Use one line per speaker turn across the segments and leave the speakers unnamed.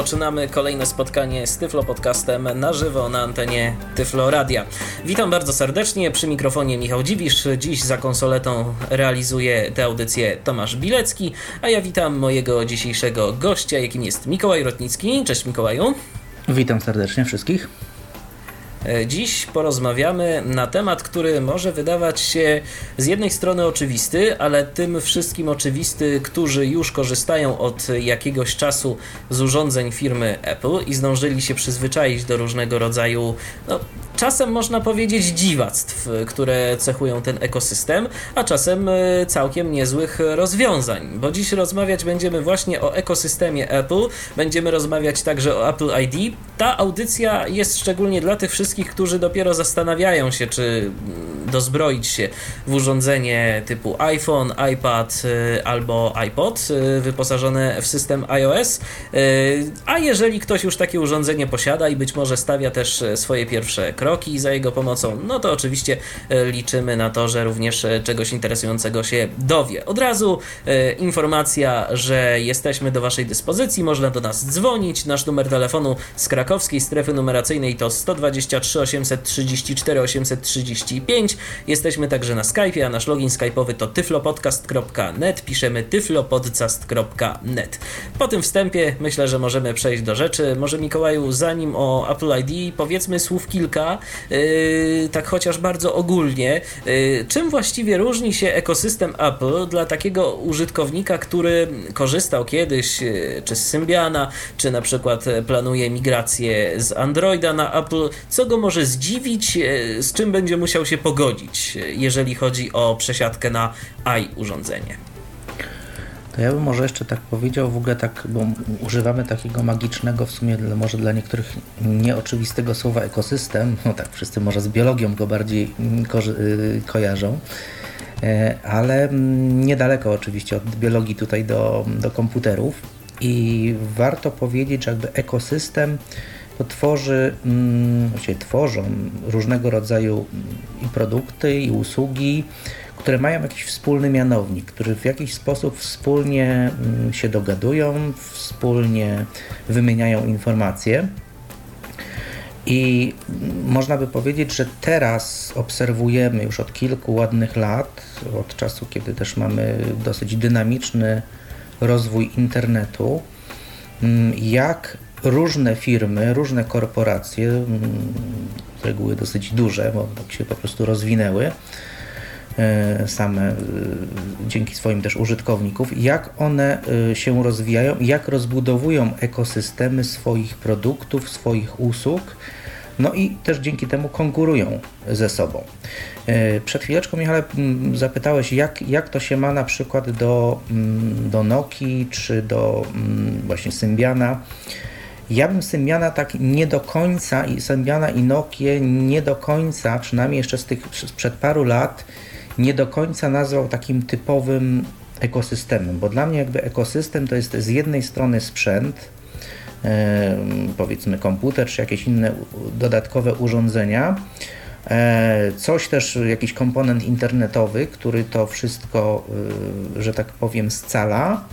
Poczynamy kolejne spotkanie z Tyflo Podcastem na żywo na antenie Tyflo Radia. Witam bardzo serdecznie, przy mikrofonie Michał Dziwisz. Dziś za konsoletą realizuje tę audycję Tomasz Bilecki, a ja witam mojego dzisiejszego gościa, jakim jest Mikołaj Rotnicki. Cześć Mikołaju.
Witam serdecznie wszystkich.
E, dziś porozmawiamy na temat, który może wydawać się z jednej strony oczywisty, ale tym wszystkim oczywisty, którzy już korzystają od jakiegoś czasu z urządzeń firmy Apple i zdążyli się przyzwyczaić do różnego rodzaju no, czasem można powiedzieć dziwactw, które cechują ten ekosystem, a czasem e, całkiem niezłych rozwiązań. Bo dziś rozmawiać będziemy właśnie o ekosystemie Apple, będziemy rozmawiać także o Apple ID. Ta audycja jest szczególnie dla tych wszystkich, którzy dopiero zastanawiają się, czy dozbroić się w urządzenie typu iPhone, iPad e, albo iPod e, wyposażone w system iOS. A jeżeli ktoś już takie urządzenie posiada i być może stawia też swoje pierwsze kroki, za jego pomocą, no to oczywiście liczymy na to, że również czegoś interesującego się dowie. Od razu informacja, że jesteśmy do Waszej dyspozycji, można do nas dzwonić. Nasz numer telefonu z krakowskiej strefy numeracyjnej to 123 834 835. Jesteśmy także na Skype, a nasz login skype'owy to tyflopodcast.net. Piszemy tyflopodcast.net. Po tym wstępie myślę, że możemy przejść do rzeczy. Może Mikołaju, zanim o Apple ID powiedzmy słów kilka, Yy, tak chociaż bardzo ogólnie, yy, czym właściwie różni się ekosystem Apple dla takiego użytkownika, który korzystał kiedyś yy, czy z Symbiana, czy na przykład planuje migrację z Androida na Apple, co go może zdziwić, z czym będzie musiał się pogodzić, jeżeli chodzi o przesiadkę na i urządzenie?
To ja bym może jeszcze tak powiedział, w ogóle tak, bo używamy takiego magicznego, w sumie może dla niektórych nieoczywistego słowa ekosystem, no tak, wszyscy może z biologią go bardziej ko y, kojarzą, e, ale niedaleko oczywiście od biologii tutaj do, do komputerów i warto powiedzieć, że jakby ekosystem tworzy, mm, tworzą różnego rodzaju i produkty, i usługi, które mają jakiś wspólny mianownik, które w jakiś sposób wspólnie mm, się dogadują, wspólnie wymieniają informacje. I można by powiedzieć, że teraz obserwujemy już od kilku ładnych lat, od czasu, kiedy też mamy dosyć dynamiczny rozwój internetu, mm, jak różne firmy, różne korporacje, mm, z reguły dosyć duże, bo tak się po prostu rozwinęły, E, same e, dzięki swoim też użytkowników, jak one e, się rozwijają, jak rozbudowują ekosystemy swoich produktów, swoich usług. No i też dzięki temu konkurują ze sobą. Przed chwileczką, Michale, zapytałeś, jak, jak to się ma na przykład do, do Nokii czy do właśnie Symbiana. Ja bym Symbiana tak nie do końca, i Symbiana i Nokia nie do końca, przynajmniej jeszcze z tych sprzed paru lat, nie do końca nazwał takim typowym ekosystemem, bo dla mnie jakby ekosystem to jest z jednej strony sprzęt, powiedzmy komputer czy jakieś inne dodatkowe urządzenia, e, coś też, jakiś komponent internetowy, który to wszystko, e, że tak powiem, scala.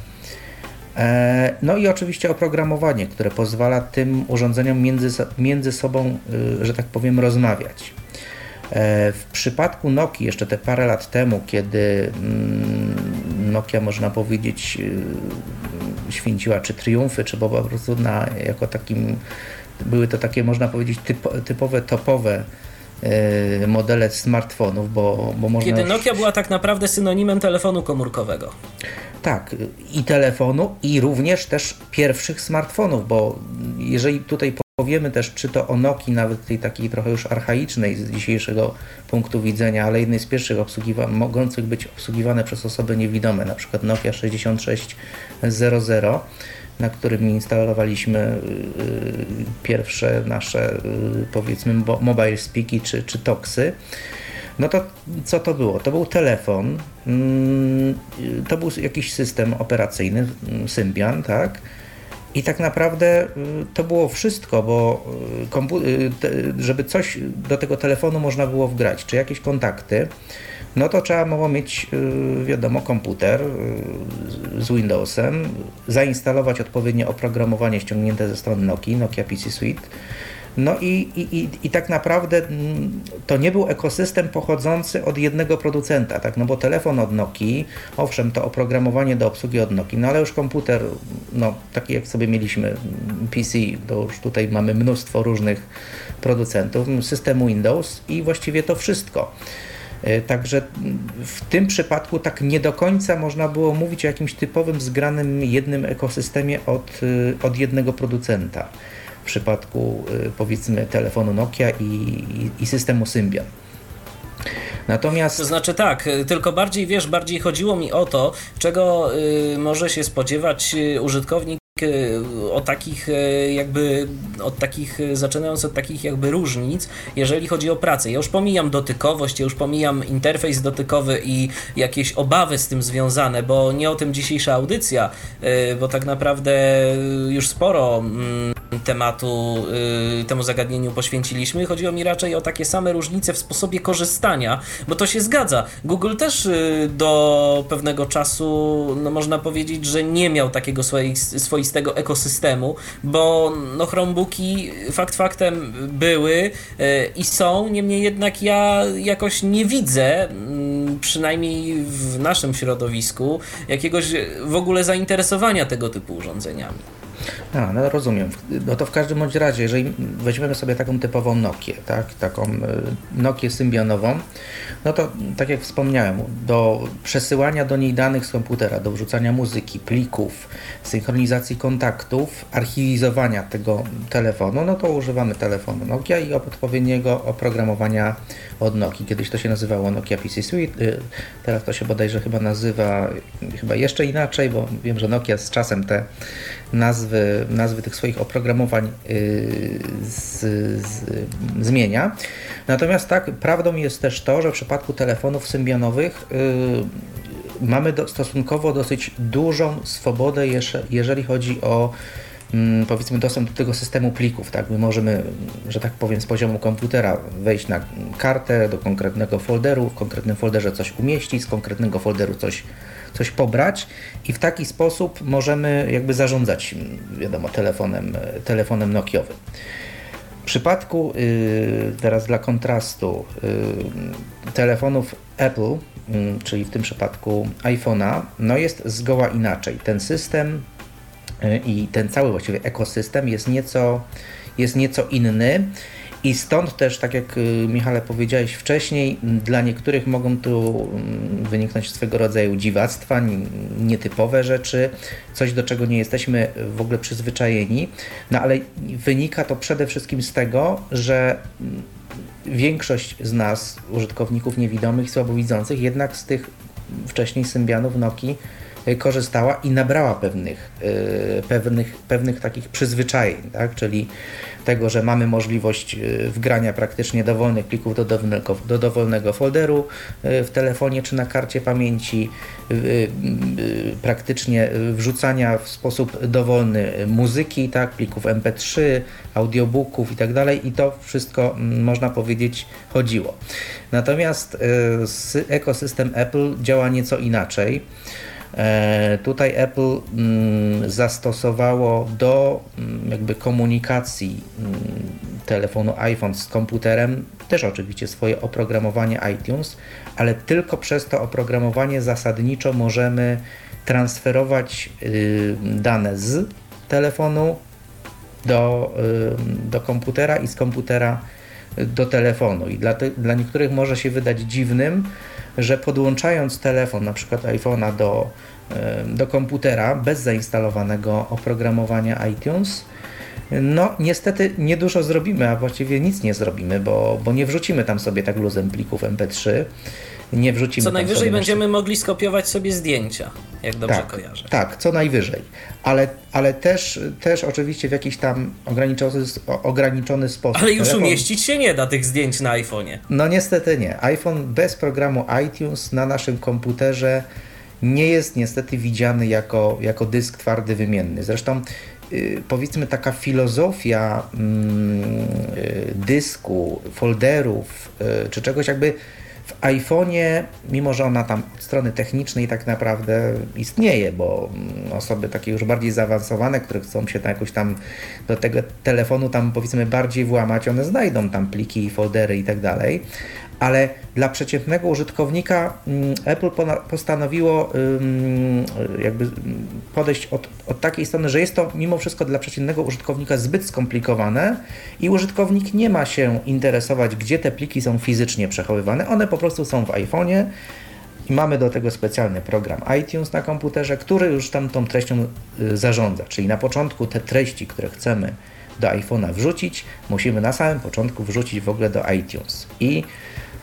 No i oczywiście oprogramowanie, które pozwala tym urządzeniom między, między sobą, że tak powiem, rozmawiać. E, w przypadku Nokii jeszcze te parę lat temu, kiedy mm, Nokia można powiedzieć y, święciła czy triumfy, czy po prostu na, jako takim były to takie można powiedzieć typ, typowe, topowe y, modele smartfonów, bo, bo można...
Kiedy Nokia była tak naprawdę synonimem telefonu komórkowego.
Tak, i telefonu, i również też pierwszych smartfonów, bo jeżeli tutaj Powiemy też, czy to o Nokii, nawet tej takiej trochę już archaicznej z dzisiejszego punktu widzenia, ale jednej z pierwszych obsługiwa- mogących być obsługiwane przez osoby niewidome, na przykład Nokia 6600, na którym instalowaliśmy y, pierwsze nasze, y, powiedzmy, mobile speaki czy, czy toksy. No to co to było? To był telefon, mm, to był jakiś system operacyjny, Symbian, tak? I tak naprawdę y, to było wszystko, bo y, żeby coś do tego telefonu można było wgrać, czy jakieś kontakty, no to trzeba było mieć, wiadomo, komputer z Windowsem, zainstalować odpowiednie oprogramowanie ściągnięte ze strony Nokia, Nokia PC Suite, no i, i, i, tak naprawdę mm, to nie był ekosystem pochodzący od jednego producenta, tak? No bo telefon od Nokii, owszem, to oprogramowanie do obsługi od Nokii, no ale już komputer, no taki jak sobie mieliśmy mm, PC, to już tutaj mamy mnóstwo różnych producentów, system Windows i właściwie to wszystko. E, także w tym przypadku tak nie do końca można było mówić o jakimś typowym zgranym jednym ekosystemie od, y, od jednego producenta w przypadku y, powiedzmy telefonu Nokia i, i, i systemu Symbian.
Natomiast. To znaczy tak, tylko bardziej wiesz, bardziej chodziło mi o to, czego y, może się spodziewać użytkownik o takich jakby od takich, zaczynając od takich jakby różnic, jeżeli chodzi o pracę. Ja już pomijam dotykowość, ja już pomijam interfejs dotykowy i jakieś obawy z tym związane, bo nie o tym dzisiejsza audycja, bo tak naprawdę już sporo mm, tematu, temu zagadnieniu poświęciliśmy. Chodziło mi raczej o takie same różnice w sposobie korzystania, bo to się zgadza. Google też do pewnego czasu, no można powiedzieć, że nie miał takiego swoistego ekosystemu, bo no Chromebooki fakt faktem były y, i są, niemniej jednak ja jakoś nie widzę, mm, przynajmniej w naszym środowisku, jakiegoś w ogóle zainteresowania tego typu urządzeniami.
A, no rozumiem. No to w każdym bądź razie, jeżeli weźmiemy sobie taką typową Nokię, tak, taką e, Nokię symbionową, no to tak jak wspomniałem, do przesyłania do niej danych z komputera, do wrzucania muzyki, plików, synchronizacji kontaktów, archiwizowania tego telefonu, no to używamy telefonu Nokia i odpowiedniego oprogramowania od Nokii. Kiedyś to się nazywało Nokia PC Suite, y, teraz to się bodajże chyba nazywa chyba jeszcze inaczej, bo wiem, że Nokia z czasem te nazwy, nazwy tych swoich oprogramowań y, z, z, zmienia. Natomiast tak, prawdą jest też to, że w przypadku telefonów symbionowych y, mamy do, stosunkowo dosyć dużą swobodę, jeżeli chodzi o mm, powiedzmy dostęp do tego systemu plików, tak? My możemy, że tak powiem, z poziomu komputera wejść na kartę do konkretnego folderu, w konkretnym folderze coś umieścić, z konkretnego folderu coś coś pobrać i w taki sposób możemy jakby zarządzać, wiadomo, telefonem, telefonem Nokiowym. W przypadku, y, teraz dla kontrastu, y, telefonów Apple, y, czyli w tym przypadku iPhone'a, no jest zgoła inaczej. Ten system i ten cały właściwie ekosystem jest nieco, jest nieco inny. I stąd też, tak jak y, Michale powiedziałeś wcześniej, dla niektórych mogą tu wyniknąć swego rodzaju dziwactwa, nietypowe rzeczy, coś do czego nie jesteśmy w ogóle przyzwyczajeni. No ale wynika to przede wszystkim z tego, że większość z nas, użytkowników niewidomych, słabowidzących, jednak z tych wcześniej symbianów Nokii y, korzystała i nabrała pewnych, y, pewnych, pewnych takich przyzwyczajeń, tak? czyli tego, że mamy możliwość e, wgrania praktycznie dowolnych plików do dowolnego, do dowolnego folderu w telefonie czy na karcie pamięci, praktycznie wrzucania w sposób dowolny muzyki, tak, plików MP3, audiobooków i tak dalej i to wszystko można powiedzieć chodziło. Natomiast ekosystem Apple działa nieco inaczej. E, tutaj Apple mm, zastosowało do mm, jakby komunikacji mm, telefonu iPhone z komputerem też oczywiście swoje oprogramowanie iTunes, ale tylko przez to oprogramowanie zasadniczo możemy transferować y, dane z telefonu do, y, do komputera i z komputera do telefonu. I dla, te, dla niektórych może się wydać dziwnym, że podłączając telefon, na przykład iPhone'a do, do komputera bez zainstalowanego oprogramowania iTunes, no niestety niedużo zrobimy, a właściwie nic nie zrobimy, bo, bo nie wrzucimy tam sobie tak luzem plików MP3 nie wrzucimy.
Co najwyżej będziemy mogli skopiować sobie zdjęcia, jak dobrze tak, kojarzę.
Tak, co najwyżej. Ale, ale też, też oczywiście w jakiś tam ograniczony, ograniczony sposób.
Ale już Telefon... umieścić się nie da tych zdjęć na iPhone'ie.
No niestety nie. iPhone bez programu iTunes na naszym komputerze nie jest niestety widziany jako, jako dysk twardy wymienny. Zresztą y, powiedzmy taka filozofia mm, y, dysku, folderów czy czegoś jakby w iPhone'ie, mimo że ona tam od strony technicznej tak naprawdę istnieje, bo mm, osoby takie już bardziej zaawansowane, które chcą się tam jakoś tam do tego telefonu tam powiedzmy bardziej włamać, one znajdą tam pliki, foldery i tak dalej, ale dla przeciętnego użytkownika mm, Apple postanowiło jakby podejść od, od takiej strony, że jest to mimo wszystko dla przeciętnego użytkownika zbyt skomplikowane i użytkownik nie ma się interesować, gdzie te pliki są fizycznie przechowywane. One po prostu są w iPhone'ie i mamy do tego specjalny program iTunes na komputerze, który już tam tą treścią y, zarządza. Czyli na początku te treści, które chcemy do iPhone'a wrzucić, musimy na samym początku wrzucić w ogóle do iTunes. I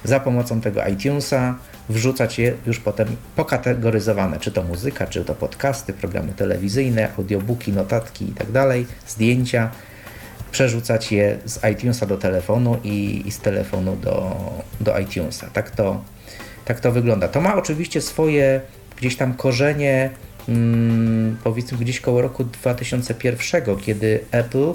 za pomocą tego iTunesa wrzucać je już potem pokategoryzowane, czy to muzyka, czy to podcasty, programy telewizyjne, audiobooki, notatki itd., tak zdjęcia, przerzucać je z iTunesa do telefonu i, i z telefonu do, do iTunesa. Tak to, tak to wygląda. To ma oczywiście swoje gdzieś tam korzenie, hmm, powiedzmy gdzieś koło roku 2001, kiedy Apple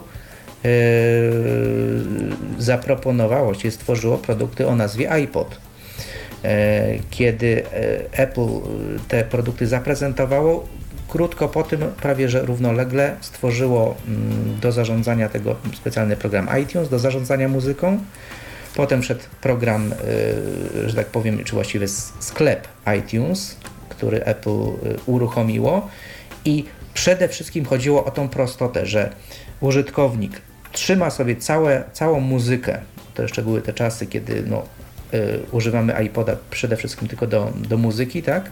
zaproponowało się, stworzyło produkty o nazwie iPod. Yy, kiedy yy, Apple te produkty zaprezentowało, krótko po tym, prawie że równolegle, stworzyło mm, do zarządzania tego specjalny program iTunes, do zarządzania muzyką. Potem wszedł program, że tak powiem, czy właściwie sklep iTunes, który Apple uruchomiło i przede wszystkim chodziło o tą prostotę, że użytkownik trzyma sobie całe, całą muzykę, to jeszcze były te czasy, kiedy no, y, używamy iPoda przede wszystkim tylko do, do muzyki, tak?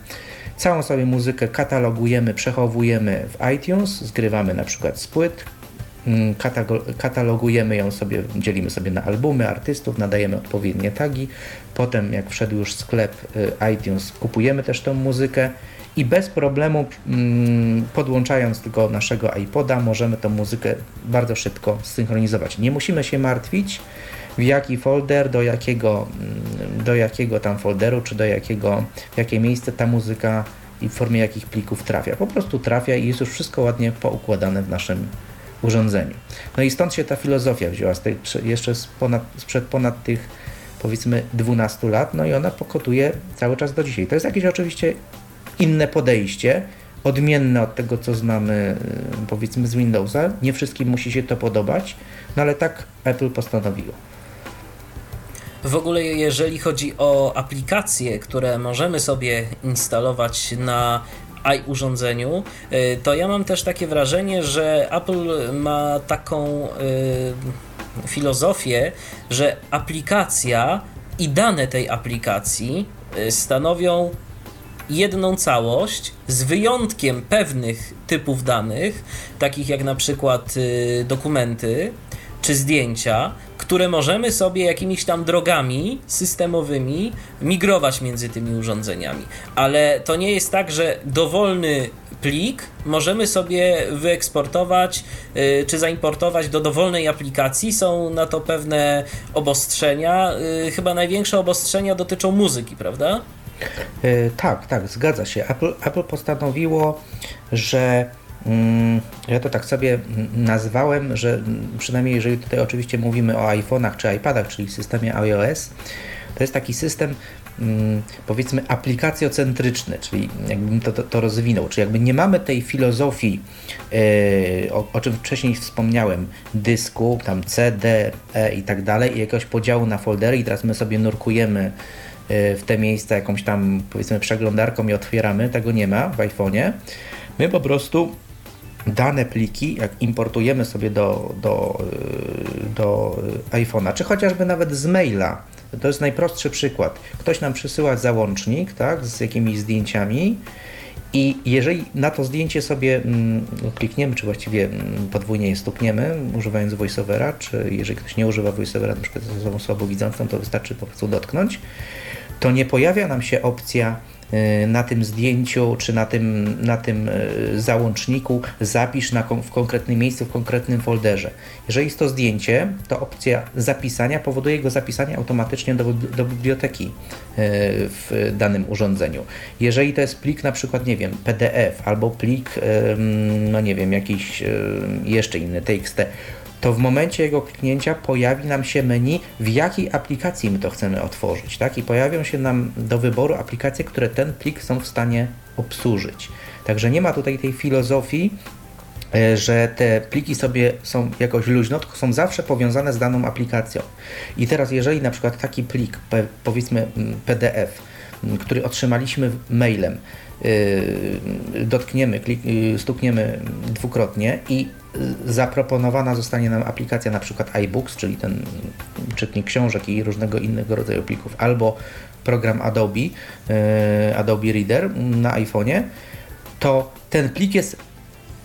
Całą sobie muzykę katalogujemy, przechowujemy w iTunes, zgrywamy na przykład z płyt, mm, katalogujemy ją sobie, dzielimy sobie na albumy, artystów, nadajemy odpowiednie tagi. Potem, jak wszedł już sklep y, iTunes, kupujemy też tą muzykę i bez problemu mm, podłączając tylko naszego iPoda możemy tą muzykę bardzo szybko synchronizować. Nie musimy się martwić w jaki folder, do jakiego, mm, do jakiego tam folderu, czy do jakiego, w jakie miejsce ta muzyka i w formie jakich plików trafia. Po prostu trafia i jest już wszystko ładnie poukładane w naszym urządzeniu. No i stąd się ta filozofia wzięła, z tej, jeszcze sprzed ponad tych powiedzmy 12 lat, no i ona pokotuje cały czas do dzisiaj. To jest jakieś oczywiście inne podejście, odmienne od tego, co znamy y, powiedzmy z Windowsa. Nie wszystkim musi się to podobać, no ale tak Apple postanowiło.
W ogóle, jeżeli chodzi o aplikacje, które możemy sobie instalować na i-urządzeniu, y, to ja mam też takie wrażenie, że Apple ma taką y, filozofię, że aplikacja i dane tej aplikacji stanowią jedną całość z wyjątkiem pewnych typów danych, takich jak na przykład y, dokumenty czy zdjęcia, które możemy sobie jakimiś tam drogami systemowymi migrować między tymi urządzeniami. Ale to nie jest tak, że dowolny plik możemy sobie wyeksportować y, czy zaimportować do dowolnej aplikacji. Są na to pewne obostrzenia. Y, chyba największe obostrzenia dotyczą muzyki, prawda?
E, tak, tak, zgadza się. Apple, Apple postanowiło, że mm, ja to tak sobie nazwałem, że przynajmniej jeżeli tutaj oczywiście mówimy o iPhone'ach czy iPadach, czyli systemie iOS, to jest taki system mm, powiedzmy aplikacjocentryczny, czyli jakbym to, to, to, rozwinął, czyli jakby nie mamy tej filozofii, yy, o, o, czym wcześniej wspomniałem, dysku, tam C, D, E i tak dalej, i jakiegoś podziału na foldery i teraz my sobie nurkujemy w te miejsca jakąś tam powiedzmy przeglądarką i otwieramy, tego nie ma w iPhone'ie. My po prostu dane pliki, jak importujemy sobie do, do, do iPhone'a, czy chociażby nawet z maila, to jest najprostszy przykład. Ktoś nam przysyła załącznik tak, z jakimiś zdjęciami i jeżeli na to zdjęcie sobie mm, klikniemy, czy właściwie mm, podwójnie je stukniemy, używając voiceovera, czy jeżeli ktoś nie używa voiceovera, na przykład z osobą słabowidzącą, to wystarczy po prostu dotknąć, to nie pojawia nam się opcja Y, na tym zdjęciu czy na tym, na tym y, załączniku zapisz na, w konkretnym miejscu, w konkretnym folderze. Jeżeli jest to zdjęcie, to opcja zapisania powoduje jego zapisanie automatycznie do, do biblioteki y, w danym urządzeniu. Jeżeli to jest plik na przykład, nie wiem, PDF albo plik, no nie wiem, jakiś jeszcze inny TXT, to w momencie jego kliknięcia pojawi nam się menu, w jakiej aplikacji my to chcemy otworzyć, tak? I pojawią się nam do wyboru aplikacje, które ten plik są w stanie obsłużyć. Także nie ma tutaj tej filozofii, e, że te pliki sobie są jakoś luźno, tylko są zawsze powiązane z daną aplikacją. I teraz, jeżeli na przykład taki plik, powiedzmy PDF, który otrzymaliśmy mailem, e, dotkniemy, klik, e, stukniemy dwukrotnie i zaproponowana zostanie nam aplikacja na przykład iBooks, czyli ten czytnik książek i różnego innego rodzaju plików, albo program Adobe, e, Adobe Reader na iPhone'ie, to ten plik jest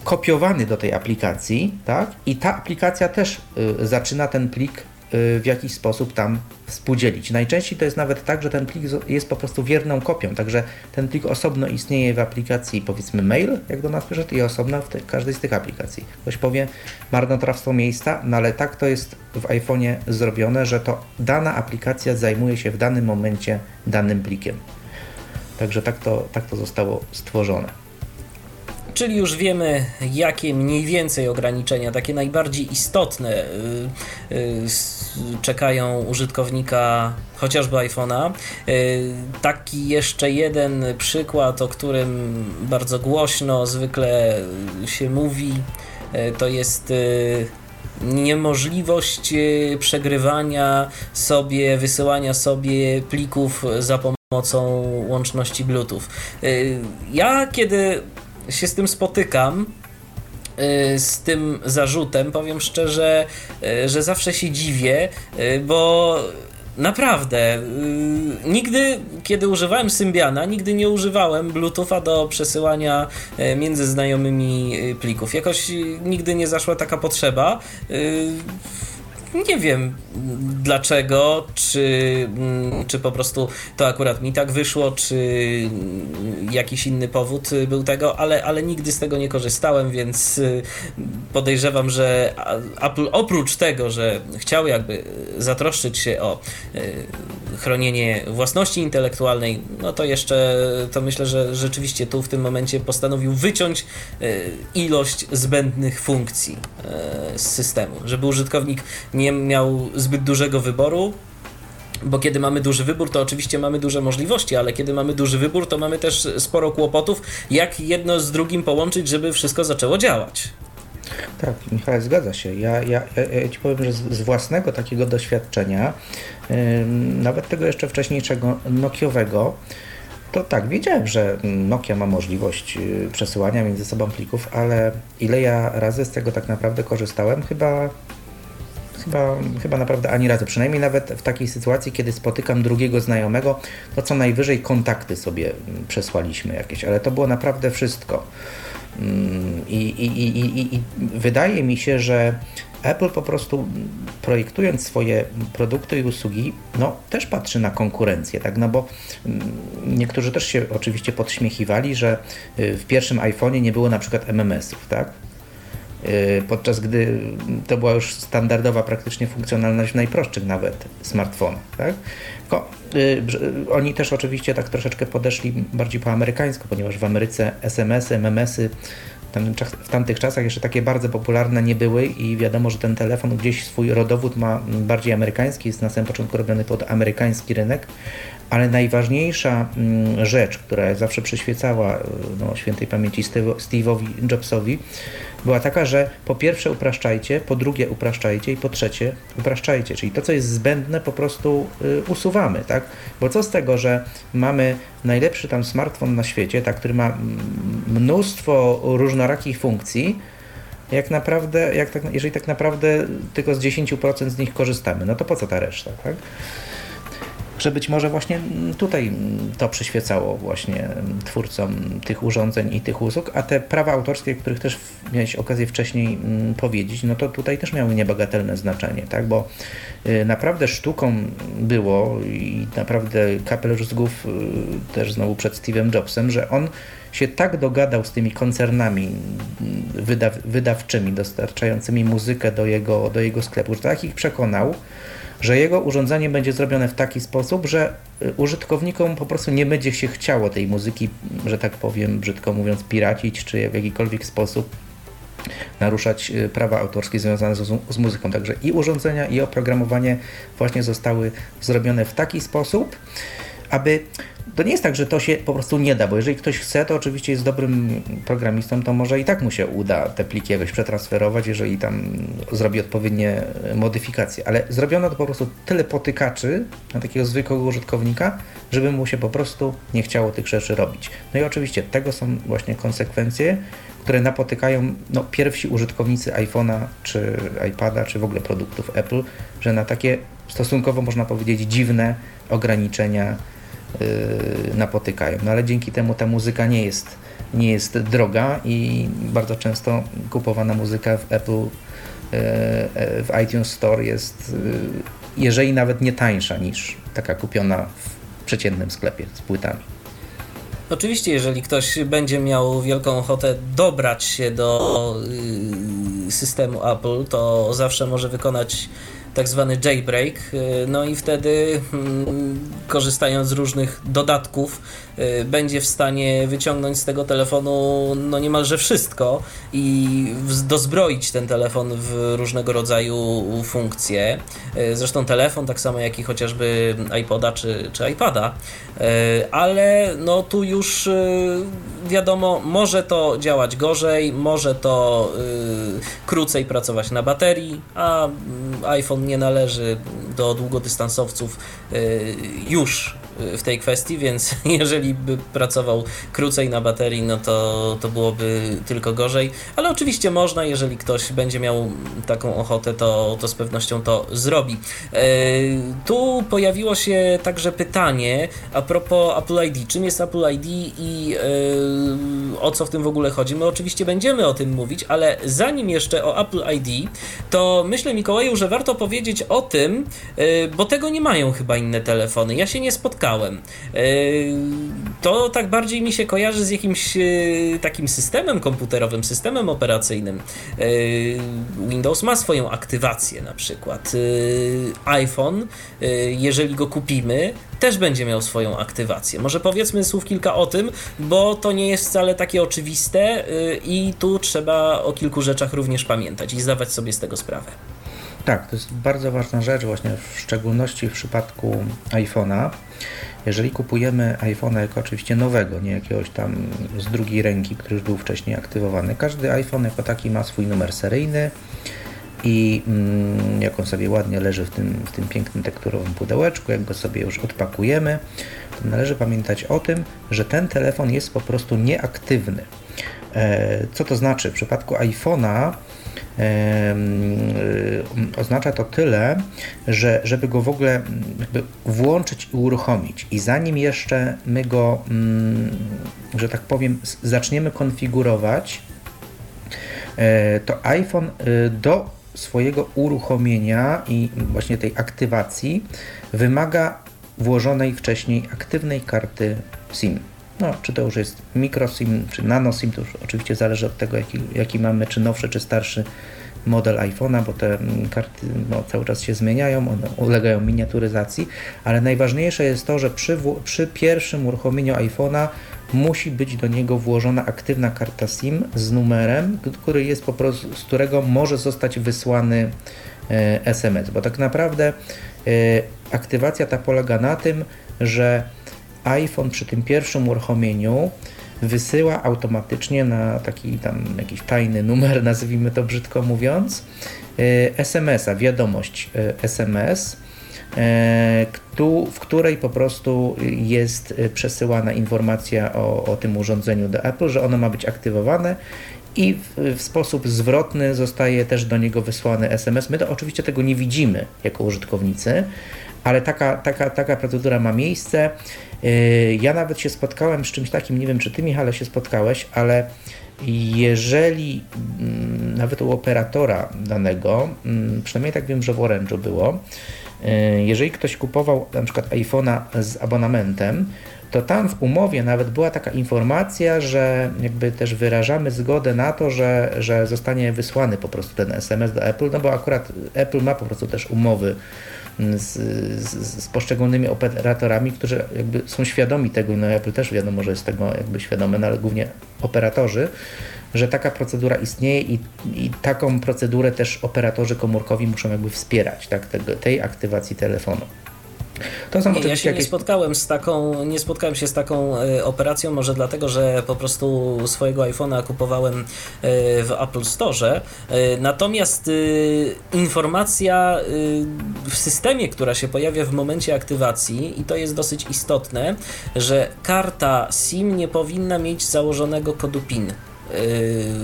kopiowany do tej aplikacji, tak? I ta aplikacja też y, zaczyna ten plik w jakiś sposób tam współdzielić. Najczęściej to jest nawet tak, że ten plik jest po prostu wierną kopią, także ten plik osobno istnieje w aplikacji powiedzmy mail, jak do nas przyszedł, i osobno w każdej z tych aplikacji. Ktoś powie marnotrawstwo miejsca, no ale tak to jest w iPhone'ie zrobione, że to dana aplikacja zajmuje się w danym momencie danym plikiem. Także tak to, tak to zostało stworzone.
Czyli już wiemy, jakie mniej więcej ograniczenia, takie najbardziej istotne, y, y, czekają użytkownika chociażby iPhone'a. Y, taki jeszcze jeden przykład, o którym bardzo głośno zwykle się mówi, to jest niemożliwość przegrywania sobie, wysyłania sobie plików za pomocą łączności Bluetooth. Ja kiedy się z tym spotykam, y, z tym zarzutem, powiem szczerze, y, że zawsze się dziwię, y, bo naprawdę nigdy, kiedy używałem Symbiana, nigdy nie używałem Bluetootha do przesyłania między znajomymi plików. Jakoś nigdy nie zaszła taka potrzeba. Nie wiem dlaczego, czy, mm, czy po prostu to akurat mi tak wyszło, czy jakiś inny powód był tego, ale, ale nigdy z tego nie korzystałem, więc y, podejrzewam, że Apple oprócz tego, że chciał jakby zatroszczyć się o y, chronienie własności intelektualnej, no to jeszcze to myślę, że rzeczywiście tu w tym momencie postanowił wyciąć y, ilość zbędnych funkcji z systemu, żeby użytkownik nie nie miał zbyt dużego wyboru, bo kiedy mamy duży wybór, to oczywiście mamy duże możliwości, ale kiedy mamy duży wybór, to mamy też sporo kłopotów, jak jedno z drugim połączyć, żeby wszystko zaczęło działać.
Tak, Michał, zgadza się. Ja, ja, ja Ci powiem, że z, z własnego takiego doświadczenia, yy, nawet tego jeszcze wcześniejszego Nokiowego, to tak, wiedziałem, że Nokia ma możliwość y, przesyłania między sobą plików, ale ile ja razy z tego tak naprawdę korzystałem, chyba chyba, chyba naprawdę ani razu. Przynajmniej nawet w takiej sytuacji, kiedy spotykam drugiego znajomego, to co najwyżej kontakty sobie mm, przesłaliśmy jakieś, ale to było naprawdę wszystko. Mm, I, i, i, i wydaje mi się, że Apple po prostu projektując swoje produkty i usługi, no też patrzy na konkurencję, tak? No bo mm, niektórzy też się oczywiście podśmiechiwali, że y, w pierwszym iPhone'ie nie było na przykład MMS-ów, tak? Y, podczas gdy to była już standardowa praktycznie funkcjonalność w najprostszych nawet smartfonach. Tak? Tylko, y, oni też oczywiście tak troszeczkę podeszli bardziej po amerykańsku, ponieważ w Ameryce SMS-y, MMS-y w tamtych czasach jeszcze takie bardzo popularne nie były i wiadomo, że ten telefon gdzieś swój rodowód ma bardziej amerykański, jest na samym początku robiony pod amerykański rynek, ale najważniejsza mm, rzecz, która zawsze przyświecała no, świętej pamięci Steve'owi Jobsowi, była taka, że po pierwsze upraszczajcie, po drugie upraszczajcie i po trzecie upraszczajcie, czyli to, co jest zbędne, po prostu y, usuwamy, tak? Bo co z tego, że mamy najlepszy tam smartfon na świecie, tak, który ma mnóstwo różnorakich funkcji, jak naprawdę, jak tak, jeżeli tak naprawdę tylko z 10% z nich korzystamy, no to po co ta reszta, tak? Że być może właśnie tutaj to przyświecało właśnie twórcom tych urządzeń i tych usług, a te prawa autorskie, o których też miałeś okazję wcześniej powiedzieć, no to tutaj też miały niebagatelne znaczenie, tak, bo y, naprawdę sztuką było i naprawdę kapelusz z głów y, też znowu przed Steve'em Jobsem, że on się tak dogadał z tymi koncernami wydaw wydawczymi dostarczającymi muzykę do jego, do jego sklepu, że tak ich przekonał, że jego urządzenie będzie zrobione w taki sposób, że y, użytkownikom po prostu nie będzie się chciało tej muzyki, że tak powiem, brzydko mówiąc, piracić, czy w jakikolwiek sposób naruszać y, prawa autorskie związane z, z, muzyką. Także i urządzenia, i oprogramowanie właśnie zostały zrobione w taki sposób, aby to nie jest tak, że to się po prostu nie da, bo jeżeli ktoś chce, to oczywiście jest dobrym programistą, to może i tak mu się uda te pliki jakoś przetransferować, jeżeli tam zrobi odpowiednie modyfikacje. Ale zrobiono to po prostu tyle potykaczy na takiego zwykłego użytkownika, żeby mu się po prostu nie chciało tych rzeczy robić. No i oczywiście tego są właśnie konsekwencje, które napotykają no, pierwsi użytkownicy iPhone'a, czy iPada, czy w ogóle produktów Apple, że na takie stosunkowo można powiedzieć dziwne ograniczenia napotykają. No ale dzięki temu ta muzyka nie jest, nie jest droga i bardzo często kupowana muzyka w Apple, y, w iTunes Store jest, y, jeżeli nawet nie tańsza niż taka kupiona w przeciętnym sklepie z płytami.
Oczywiście, jeżeli ktoś będzie miał wielką ochotę dobrać się do systemu Apple, to zawsze może wykonać tak zwany jailbreak, y, no i wtedy mm, korzystając z różnych dodatków y, będzie w stanie wyciągnąć z tego telefonu no niemalże wszystko i dozbroić ten telefon w różnego rodzaju funkcje. Y, zresztą telefon, tak samo jak i chociażby iPoda czy, czy iPada, ale no tu już wiadomo, może to działać gorzej, może to krócej pracować na baterii, a mm, nie należy do długodystansowców y, już w tej kwestii, więc jeżeli by pracował krócej na baterii, no to, to byłoby tylko gorzej. Ale oczywiście można, jeżeli ktoś będzie miał taką ochotę, to, to z pewnością to zrobi. E, tu pojawiło się także pytanie a propos Apple ID. Czym jest Apple ID i e, o co w tym w ogóle chodzi? My oczywiście będziemy o tym mówić, ale zanim jeszcze o Apple ID, to myślę, Mikołaju, że warto powiedzieć o tym, e, bo tego nie mają chyba inne telefony. Ja się nie spotkałem spotkałem. E, to tak bardziej mi się kojarzy z jakimś e, takim systemem komputerowym, systemem operacyjnym. E, Windows ma swoją aktywację na przykład. iPhone, jeżeli go kupimy, też będzie miał swoją aktywację. Może powiedzmy słów kilka o tym, bo to nie jest wcale takie oczywiste i tu trzeba o kilku rzeczach również pamiętać i zdawać sobie z tego sprawę.
Tak, to jest bardzo ważna rzecz, właśnie w szczególności w przypadku iPhone'a. Jeżeli kupujemy iPhone'a jako oczywiście nowego, nie jakiegoś tam z drugiej ręki, który już był wcześniej aktywowany, każdy iPhone jako taki ma swój numer seryjny i mm, jak on sobie ładnie leży w tym, w tym pięknym tekturowym pudełeczku, jak go sobie już odpakujemy, to należy pamiętać o tym, że ten telefon jest po prostu nieaktywny. E, co to znaczy? W przypadku iPhone'a oznacza to tyle, że żeby go w ogóle włączyć i uruchomić i zanim jeszcze my go, mm, że tak powiem, zaczniemy konfigurować, e, to iPhone e, do swojego uruchomienia i właśnie tej aktywacji wymaga włożonej wcześniej aktywnej karty SIM. No, czy to już jest microSIM, czy nanoSIM, to już oczywiście zależy od tego, jaki, jaki mamy, czy nowszy, czy starszy model iPhone'a, bo te mm, karty no, cały czas się zmieniają, one ulegają miniaturyzacji, ale najważniejsze jest to, że przy, przy pierwszym uruchomieniu iPhone'a musi być do niego włożona aktywna karta SIM z numerem, który jest po prostu, z którego może zostać wysłany e, SMS, bo tak naprawdę e, aktywacja ta polega na tym, że iPhone przy tym pierwszym uruchomieniu wysyła automatycznie na taki tam jakiś tajny numer, nazwijmy to brzydko mówiąc, e, SMS-a, wiadomość SMS, e, e, w której po prostu jest przesyłana informacja o, o tym urządzeniu do Apple, że ono ma być aktywowane i w, w, sposób zwrotny zostaje też do niego wysłany SMS. My to oczywiście tego nie widzimy jako użytkownicy, ale taka, taka, taka procedura ma miejsce. Y, ja nawet się spotkałem z czymś takim, nie wiem czy ty Michale się spotkałeś, ale jeżeli mm, nawet u operatora danego, mm, przynajmniej tak wiem, że w Orange'u było, y, jeżeli ktoś kupował na przykład iPhone'a z abonamentem, to tam w umowie nawet była taka informacja, że jakby też wyrażamy zgodę na to, że, że zostanie wysłany po prostu ten SMS do Apple, no bo akurat Apple ma po prostu też umowy z, z, poszczególnymi operatorami, którzy jakby są świadomi tego, no Apple też wiadomo, że jest tego jakby świadomy, no ale głównie operatorzy, że taka procedura istnieje i, i taką procedurę też operatorzy komórkowi muszą jakby wspierać, tak, tego, tej aktywacji telefonu.
To są nie, ja się jakieś... nie spotkałem z taką, nie spotkałem się z taką e, operacją, może dlatego, że po prostu swojego iPhone'a kupowałem e, w Apple Store. E, natomiast informacja w systemie, która się pojawia w momencie aktywacji, i to jest dosyć istotne, że karta SIM nie powinna mieć założonego kodu PIN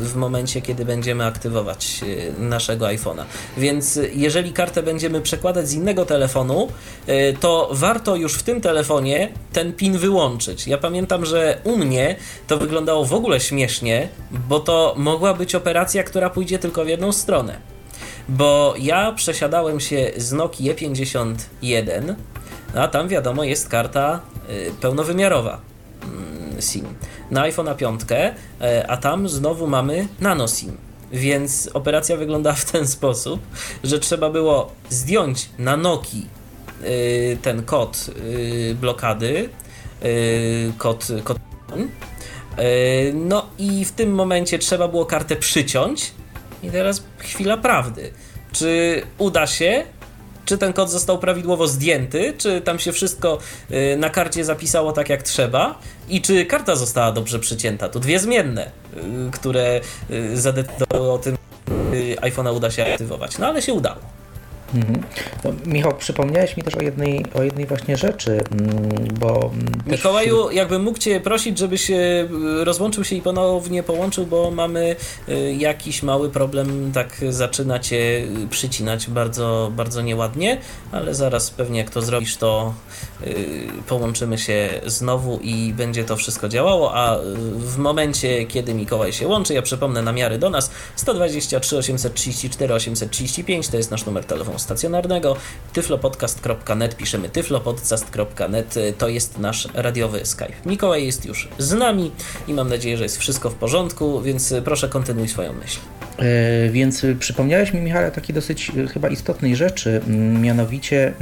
w momencie, kiedy będziemy aktywować y, naszego iPhone'a. Więc jeżeli kartę będziemy przekładać z innego telefonu, y, to warto już w tym telefonie ten PIN wyłączyć. Ja pamiętam, że u mnie to wyglądało w ogóle śmiesznie, bo to mogła być operacja, która pójdzie tylko w jedną stronę. Bo ja przesiadałem się z Nokia 51, a tam wiadomo jest karta y, pełnowymiarowa SIM na iPhone'a 5, e, a tam znowu mamy nano SIM. Więc operacja wygląda w ten sposób, że trzeba było zdjąć na Noki e, ten kod e, blokady, kod, kod no i w tym momencie trzeba było kartę przyciąć. I teraz chwila prawdy. Czy uda się czy ten kod został prawidłowo zdjęty, czy tam się wszystko y, na karcie zapisało tak jak trzeba i czy karta została dobrze przycięta. To dwie zmienne, y, które y, zadecydowały o tym, iPhone'a uda się aktywować. No ale się udało.
Mhm. No, Michał, przypomniałeś mi też o jednej, o jednej właśnie rzeczy, mm, bo...
Mm, Mikołaju, jakbym mógł Cię prosić, żebyś rozłączył się i ponownie połączył, bo mamy y, jakiś mały problem, tak zaczyna Cię przycinać bardzo, bardzo nieładnie, ale zaraz pewnie jak to zrobisz, to y, połączymy się znowu i będzie to wszystko działało, a w momencie, kiedy Mikołaj się łączy, ja przypomnę namiary do nas 123 834 835, to jest nasz numer telefonu stacjonarnego. tyflopodcast.net, piszemy tyflopodcast.net, to jest nasz radiowy Skype. Mikołaj jest już z nami i mam nadzieję, że jest wszystko w porządku, więc proszę kontynuuj swoją myśl.
E, więc przypomniałeś mi, Michale, takiej dosyć e, chyba istotnej rzeczy, mianowicie e,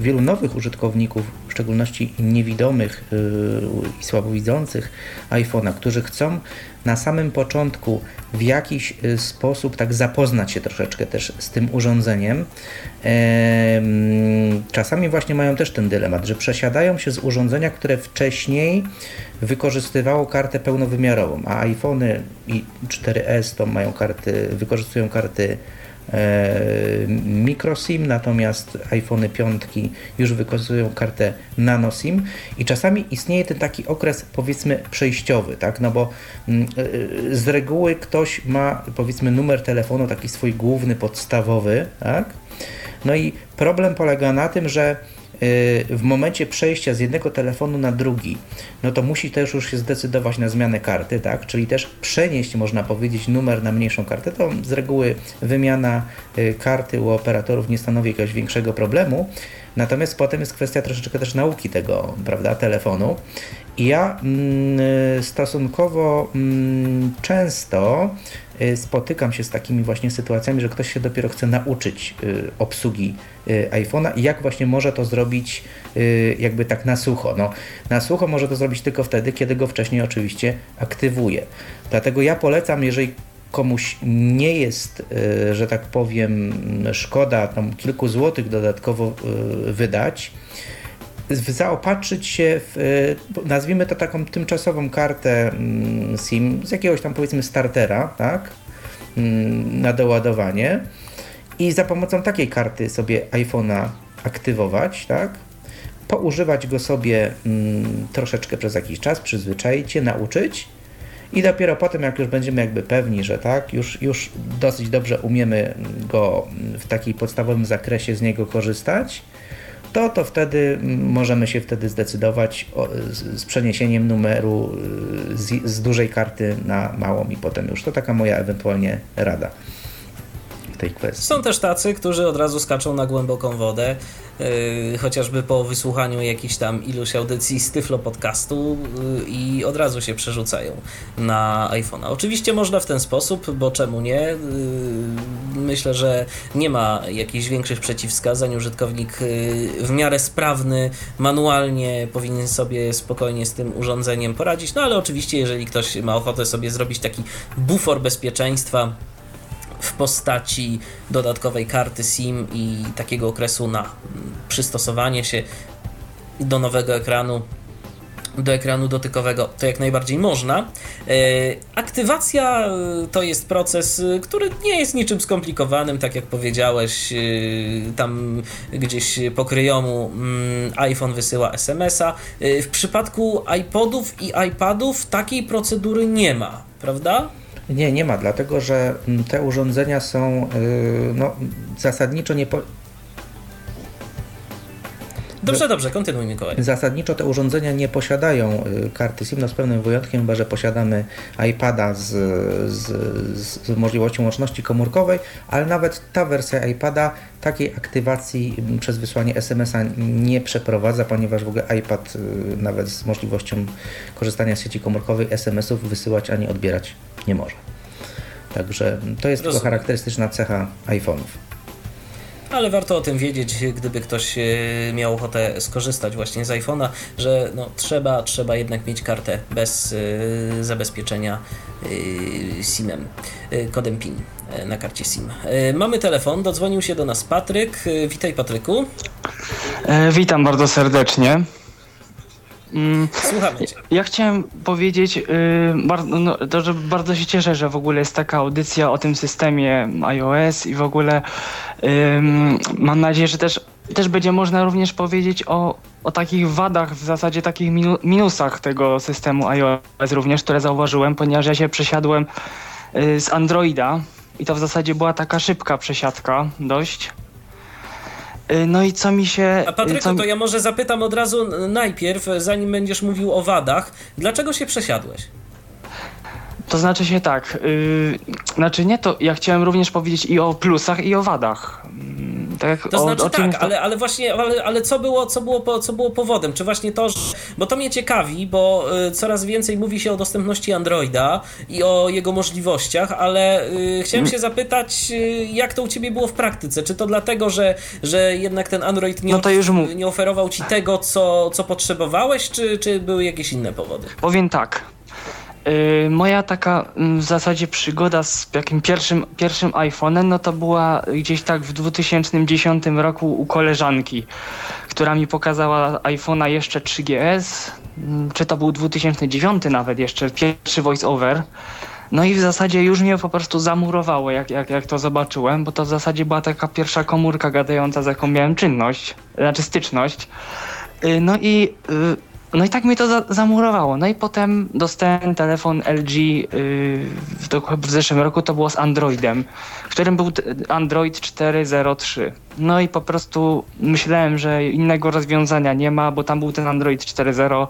wielu nowych użytkowników, w szczególności niewidomych i słabowidzących iPhone'a, którzy chcą na samym początku w jakiś sposób tak zapoznać się troszeczkę też z tym urządzeniem. Czasami właśnie mają też ten dylemat, że przesiadają się z urządzenia, które wcześniej wykorzystywało kartę pełnowymiarową, a iPhony i 4S to mają karty, wykorzystują karty microSIM, natomiast iPhony 5 już wykorzystują kartę nano SIM i czasami istnieje ten taki okres powiedzmy przejściowy, tak, no bo mm, e, z reguły ktoś ma powiedzmy numer telefonu taki swój główny, podstawowy, tak, no i problem polega na tym, że w momencie przejścia z jednego telefonu na drugi, no to musi też już się zdecydować na zmianę karty, tak? Czyli też przenieść, można powiedzieć, numer na mniejszą kartę. To z reguły wymiana y, karty u operatorów nie stanowi jakiegoś większego problemu. Natomiast potem jest kwestia troszeczkę też nauki tego, prawda, telefonu. I ja mm, stosunkowo mm, często y, spotykam się z takimi właśnie sytuacjami, że ktoś się dopiero chce nauczyć y, obsługi y, iPhone'a i jak właśnie może to zrobić jakby tak na sucho. No, na sucho może to zrobić tylko wtedy, kiedy go wcześniej oczywiście aktywuje. Dlatego ja polecam, jeżeli komuś nie jest, że tak powiem, szkoda tam kilku złotych dodatkowo wydać, zaopatrzyć się w, e, nazwijmy to taką tymczasową kartę mm, SIM z jakiegoś tam powiedzmy startera, tak, mm, na doładowanie. I za pomocą takiej karty sobie iPhone'a aktywować, tak, poużywać go sobie mm, troszeczkę przez jakiś czas, przyzwyczaić się, nauczyć. I dopiero potem, jak już będziemy jakby pewni, że tak, już, już dosyć dobrze umiemy go w takim podstawowym zakresie z niego korzystać, to, to wtedy możemy się wtedy zdecydować o, z, z, przeniesieniem numeru y, z, z dużej karty na małą i potem już. To taka moja ewentualnie rada w tej kwestii.
Są też tacy, którzy od razu skaczą na głęboką wodę, yy, chociażby po wysłuchaniu jakichś tam iluś audycji z Tyflo Podcastu yy, i od razu się przerzucają na iPhone'a. Oczywiście można w ten sposób, bo czemu nie? Yy, myślę, że nie ma jakichś większych przeciwwskazań. Użytkownik yy, w miarę sprawny, manualnie powinien sobie spokojnie z tym urządzeniem poradzić, no ale oczywiście jeżeli ktoś ma ochotę sobie zrobić taki bufor bezpieczeństwa, w postaci dodatkowej karty SIM i takiego okresu na przystosowanie się do nowego ekranu do ekranu dotykowego, to jak najbardziej można. E, aktywacja e, to jest proces, e, który nie jest niczym skomplikowanym, tak jak powiedziałeś, tam gdzieś po kryjomu mm, iPhone wysyła SMS-a. W przypadku iPodów i iPadów takiej procedury nie ma, prawda?
Nie, nie ma, dlatego że mm, te urządzenia są y, no, zasadniczo nie.
Dobrze, dobrze, kontynuuj Mikołaj.
Zasadniczo te urządzenia nie posiadają y, karty SIM, no z pewnym wyjątkiem, chyba że posiadamy iPada z, z, z, możliwością łączności komórkowej, ale nawet ta wersja iPada takiej aktywacji mm, przez wysłanie SMS-a nie przeprowadza, ponieważ w ogóle iPad y, nawet z możliwością korzystania z sieci komórkowej SMS-ów wysyłać ani odbierać nie może. Także to jest tylko charakterystyczna cecha iPhone'ów
ale warto o tym wiedzieć, gdyby ktoś e, miał ochotę skorzystać właśnie z iPhone'a, że no, trzeba, trzeba jednak mieć kartę bez y, zabezpieczenia y, SIM-em, y, kodem PIN na karcie SIM. Mamy telefon, dodzwonił się do nas Patryk. Witaj Patryku.
E, witam bardzo serdecznie.
Mm, Słuchamy cię.
Ja chciałem powiedzieć, yy, bardzo, no, to, że bardzo się cieszę, że w ogóle jest taka audycja o tym systemie iOS i w ogóle mam nadzieję, że też, też będzie można również powiedzieć o, o takich wadach, w zasadzie takich minu, minusach tego systemu iOS również, które zauważyłem, ponieważ ja się przesiadłem yy, z Androida i to w zasadzie była taka szybka przesiadka dość. Y, no i co mi się.
A Patryku, co... to ja może zapytam od razu najpierw, zanim będziesz mówił o wadach, dlaczego się przesiadłeś?
To znaczy się tak, yy, znaczy nie to, ja chciałem również powiedzieć i o plusach i o wadach.
Mm, tak, to o, znaczy o tak, to... ale, ale właśnie, ale, ale co, było, co, było, co było powodem? Czy właśnie to, że, bo to mnie ciekawi, bo y, coraz więcej mówi się o dostępności Androida i o jego możliwościach, ale y, chciałem się zapytać, y, jak to u Ciebie było w praktyce? Czy to dlatego, że, że jednak ten Android nie, no nie oferował Ci tego, co, co potrzebowałeś, czy, czy były jakieś inne powody?
Powiem tak, Yy, moja taka mm, w zasadzie przygoda z jakim pierwszym, pierwszym iPhone'em, no to była gdzieś tak w 2010 roku u koleżanki, która mi pokazała iPhone'a jeszcze 3GS, mm, czy to był 2009 nawet jeszcze, pierwszy voice-over. No i w zasadzie już mnie po prostu zamurowało, jak, jak, jak to zobaczyłem, bo to w zasadzie była taka pierwsza komórka gadająca, z jaką miałem czynność, znaczy styczność. Yy, no i yy, no i tak mnie to za zamurowało. No i potem dostałem telefon LG yy, w, w zeszłym roku, to było z Androidem, w którym był Android 4.03. No i po prostu myślałem, że innego rozwiązania nie ma, bo tam był ten Android 4.0.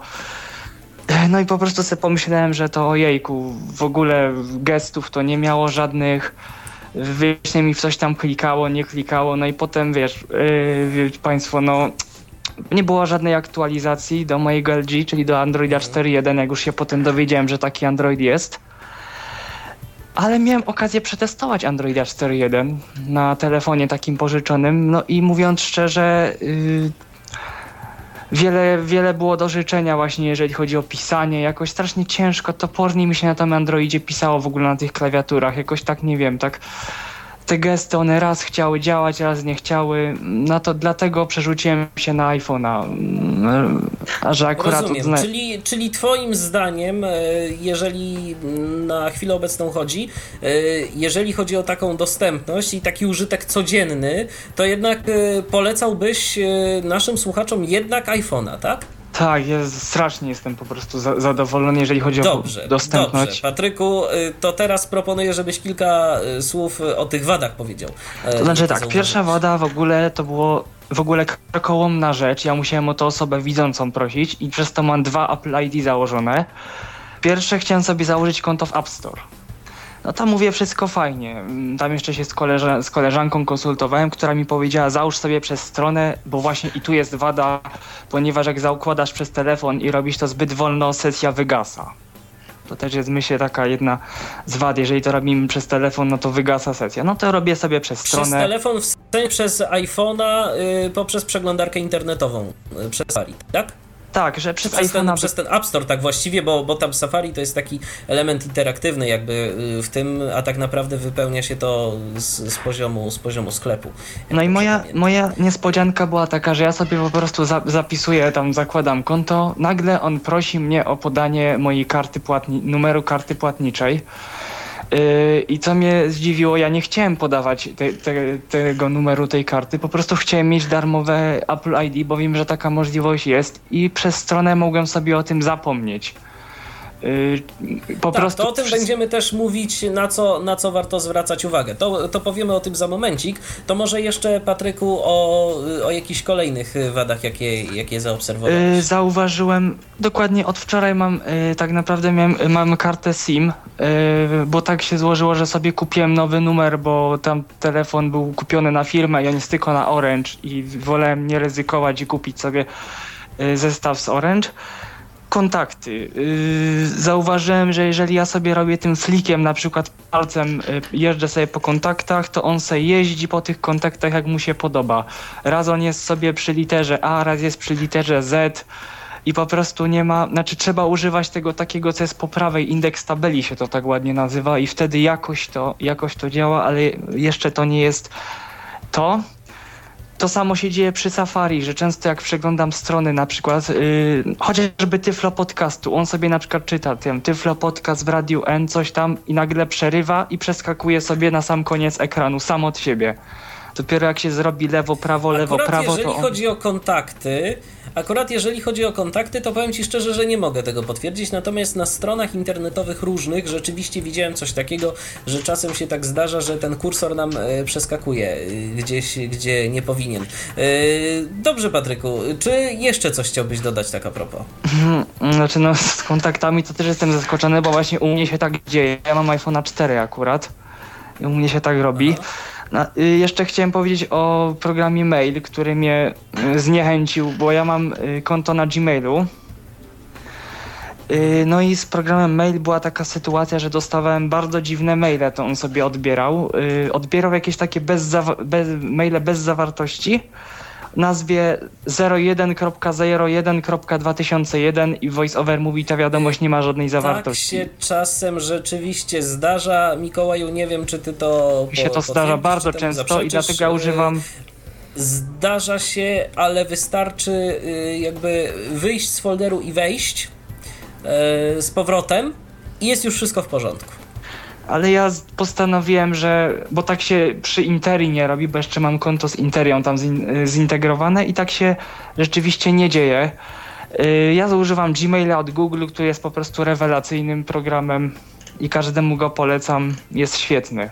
No i po prostu sobie pomyślałem, że to ojejku, w ogóle gestów to nie miało żadnych wyjaśnień mi coś tam klikało, nie klikało, no i potem wiesz, yy, Państwo, no nie było żadnej aktualizacji do mojego LG, czyli do Androida 4.1, jak już się potem dowiedziałem, że taki Android jest. Ale miałem okazję przetestować Androida 4.1 na telefonie takim pożyczonym, no i mówiąc szczerze, yy, wiele, wiele było do życzenia właśnie, jeżeli chodzi o pisanie. Jakoś strasznie ciężko, topornie mi się na tym Androidzie pisało w ogóle na tych klawiaturach. Jakoś tak, nie wiem, tak te gesty, one raz chciały działać, raz nie chciały. No to dlatego przerzuciłem się na iPhone'a. A że akurat
Rozumiem. Od... Czyli, czyli twoim zdaniem, e, jeżeli na chwilę obecną chodzi, e, jeżeli chodzi o taką dostępność i taki użytek codzienny, to jednak e, polecałbyś naszym słuchaczom jednak iPhone'a, tak?
Tak, ja strasznie jestem po prostu za, zadowolony, jeżeli chodzi
dobrze,
o dostępność.
Dobrze, Patryku, y, to teraz proponuję, żebyś kilka y, słów o tych wadach powiedział.
To znaczy tak, pierwsza wada w ogóle to było w ogóle karkołomna rzecz. Ja musiałem o to osobę widzącą prosić i przez to mam dwa Apple ID założone. Pierwsze chciałem sobie założyć konto w App Store. No tam mówię wszystko fajnie. Mm, tam jeszcze się z, koleża z koleżanką konsultowałem, która mi powiedziała załóż sobie przez stronę, bo właśnie i tu jest wada, ponieważ jak zaukładasz przez telefon i robisz to zbyt wolno, sesja wygasa. To też jest myślę taka jedna z wad. Jeżeli to robimy przez telefon, no to wygasa sesja. No to robię sobie przez stronę.
Przez telefon, w sensie przez iPhone'a, yy, poprzez przeglądarkę internetową, yy, przez Safari, tak?
Tak, że przez,
przez. Ten, przez ten App Store tak właściwie, bo, bo tam Safari to jest taki element interaktywny jakby y, w tym, a tak naprawdę wypełnia się to z, z poziomu, z poziomu sklepu.
No i moja, moja niespodzianka była taka, że ja sobie po prostu za, zapisuję, tam zakładam konto, nagle on prosi mnie o podanie mojej karty płatni, numeru karty płatniczej. Yy, I co mnie zdziwiło, ja nie chciałem podawać te, te, tego numeru tej karty, po prostu chciałem mieć darmowe Apple ID, bo wiem, że taka możliwość jest i przez stronę mogłem sobie o tym zapomnieć.
Yy, po tak, prostu to o tym będziemy też mówić, na co, na co warto zwracać uwagę. To, to powiemy o tym za momencik. To może jeszcze, Patryku, o, o jakichś kolejnych wadach, jakie, jakie zaobserwowałeś? Yy,
zauważyłem, dokładnie od wczoraj mam, yy, tak naprawdę miałem, mam kartę SIM, bo tak się złożyło, że sobie kupiłem nowy numer, bo tam telefon był kupiony na firmę i on jest tylko na Orange i wolałem nie ryzykować i kupić sobie zestaw z Orange kontakty. Yy, zauważyłem, że jeżeli ja sobie robię tym flikiem, na przykład palcem yy, jeżdżę sobie po kontaktach, to on sobie jeździ po tych kontaktach jak mu się podoba. Raz on jest sobie przy literze A, raz jest przy literze Z i po prostu nie ma, znaczy trzeba używać tego takiego, co jest po prawej, indeks tabeli się to tak ładnie nazywa i wtedy jakoś to, jakoś to działa, ale jeszcze to nie jest to. To samo się dzieje przy Safari, że często jak przeglądam strony na przykład, yy, chociażby Tyflo Podcastu, on sobie na przykład czyta tym Tyflo Podcast w Radiu N, coś tam i nagle przerywa i przeskakuje sobie na sam koniec ekranu, sam od siebie. Dopiero jak się zrobi lewo, prawo, lewo,
Akurat
prawo,
jeżeli
to on...
chodzi o kontakty, Akurat jeżeli chodzi o kontakty, to powiem Ci szczerze, że nie mogę tego potwierdzić, natomiast na stronach internetowych różnych rzeczywiście widziałem coś takiego, że czasem się tak zdarza, że ten kursor nam e, przeskakuje e, gdzieś, gdzie nie powinien. E, dobrze, Patryku, czy jeszcze coś chciałbyś dodać tak a propos?
Mhm, znaczy no z kontaktami to też jestem zaskoczony, bo właśnie u mnie się tak dzieje. Ja mam iPhone'a 4 akurat i u mnie się tak robi. Aha. No, jeszcze chciałem powiedzieć o programie Mail, który mnie y, zniechęcił, bo ja mam y, konto na Gmailu. No i z programem Mail była taka sytuacja, że dostawałem bardzo dziwne maile, to on sobie odbierał. Odbierał jakieś takie bez, bez maile bez zawartości nazwie 01.01.2001 i VoiceOver mówi, ta wiadomość nie ma żadnej zawartości.
Tak się czasem rzeczywiście zdarza. Mikołaju, nie wiem, czy ty to
Mi się to zdarza bardzo często i dlatego ja używam
Zdarza się, ale wystarczy y, jakby wyjść z folderu i wejść y, z powrotem i jest już wszystko w porządku
ale ja postanowiłem, że, bo tak się przy Interi nie robi, bo jeszcze mam konto z Interią tam zintegrowane i tak się rzeczywiście nie dzieje. Y, ja używam Gmaila od Google, który jest po prostu rewelacyjnym programem i każdemu go polecam, jest świetny.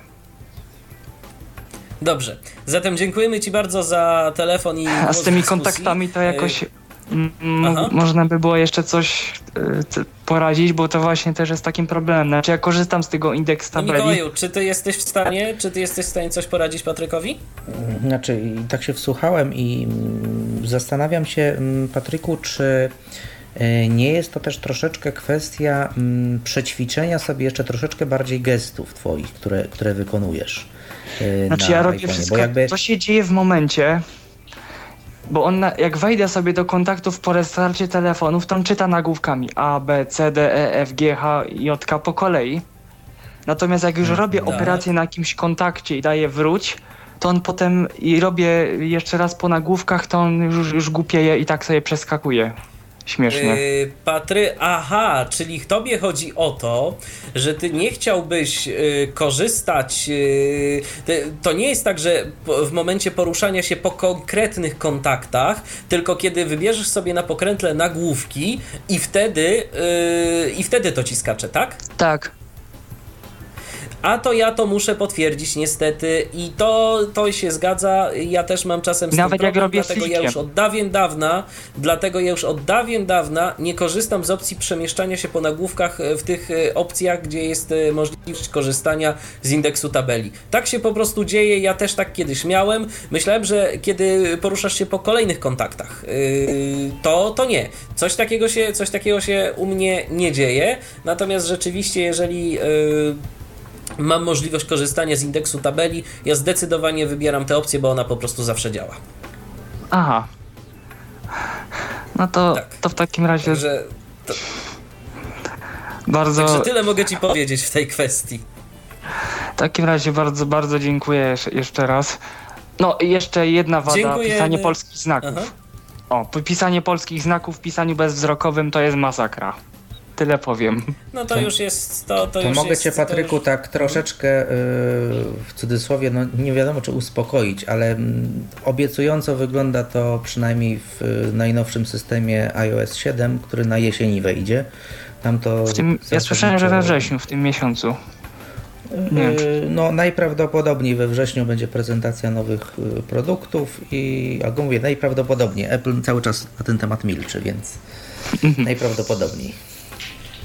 Dobrze, zatem dziękujemy Ci bardzo za telefon i.
A z tymi kontaktami to jakoś y, można by było jeszcze coś y, poradzić, bo to właśnie też jest takim problemem. Znaczy ja korzystam z tego indeks no, tabeli. No
Mikołaju, czy ty jesteś w stanie, czy ty jesteś w stanie coś poradzić Patrykowi?
Znaczy, tak się wsłuchałem i mm, zastanawiam się, mm, Patryku, czy e, nie jest to też troszeczkę kwestia mm, przećwiczenia sobie jeszcze troszeczkę bardziej gestów twoich, które, które wykonujesz.
E, znaczy ja robię wszystko, jakby... co się dzieje w momencie, bo on, jak wejdę sobie do kontaktów po restarcie telefonów, to on czyta nagłówkami A, B, C, D, E, F, G, H, J, K po kolei. Natomiast jak już hmm, robię tak. operację na jakimś kontakcie i daję wróć, to on potem i robię jeszcze raz po nagłówkach, to on już, już głupieje i tak sobie przeskakuje. Śmiesznie. Yy,
Patry, aha, czyli tobie chodzi o to, że ty nie chciałbyś yy, korzystać. Yy, to nie jest tak, że w momencie poruszania się po konkretnych kontaktach, tylko kiedy wybierzesz sobie na pokrętle nagłówki i wtedy, yy, i wtedy to ci skacze, tak?
Tak.
A to ja to muszę potwierdzić niestety i to, to się zgadza. Ja też mam czasem z
Nawet
problem,
jak robię
dlatego ja już od dawien dawna, dlatego ja już od dawien dawna nie korzystam z opcji przemieszczania się po nagłówkach e, w tych e, opcjach, gdzie jest e, możliwość korzystania z indeksu tabeli. Tak się po prostu dzieje, ja też tak kiedyś miałem. Myślałem, że kiedy poruszasz się po kolejnych kontaktach, to, to nie. Coś takiego, się, coś takiego się u mnie nie dzieje. Natomiast rzeczywiście, jeżeli mam możliwość korzystania z indeksu tabeli, ja zdecydowanie wybieram tę opcję, bo ona po prostu zawsze działa.
Aha. No to, tak. to w takim razie. Także, to... Bardzo.
Także tyle mogę Ci powiedzieć w tej kwestii.
W takim razie bardzo, bardzo dziękuję jeszcze raz. No i jeszcze jedna wada, Dziękujemy. pisanie polskich znaków. Aha. O, pisanie polskich znaków w pisaniu bezwzrokowym to jest masakra. Tyle powiem.
No to, to już jest. To, to, to już
mogę
jest,
Cię, Patryku, już... tak troszeczkę yy, w cudzysłowie, no nie wiadomo czy uspokoić, ale mm, obiecująco wygląda to przynajmniej w y, najnowszym systemie iOS 7, który na jesieni wejdzie. Tam to
tym, ja słyszałem, że we wrześniu, w tym miesiącu.
Nie. Y, no najprawdopodobniej we wrześniu będzie prezentacja nowych y, produktów i, jak mówię, najprawdopodobniej Apple cały czas na ten temat milczy, więc mhm. najprawdopodobniej.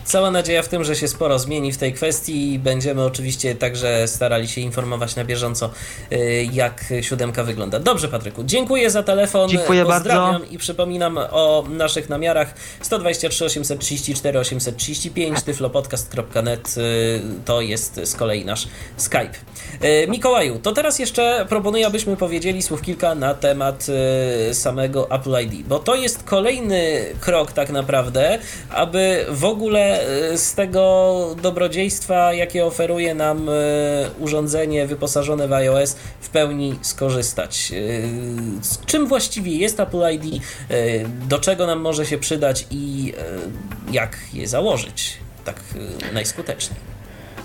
Cała nadzieja w tym, że się sporo zmieni w tej kwestii i będziemy oczywiście także starali się informować na bieżąco, y, jak siódemka wygląda. Dobrze, Patryku, dziękuję za telefon.
Dziękuję Pozdrawiam bardzo.
i przypominam o naszych namiarach 123 834 835 tyflopodcast.net to jest z kolei nasz Skype. Y, Mikołaju, to teraz jeszcze proponuję, abyśmy powiedzieli słów kilka na temat y, samego Apple ID, bo to jest kolejny krok tak naprawdę, aby w ogóle z tego dobrodziejstwa, jakie oferuje nam e, urządzenie wyposażone w iOS, w pełni skorzystać. E, z czym właściwie jest Apple ID, do czego nam może się przydać i jak je założyć tak najskuteczniej.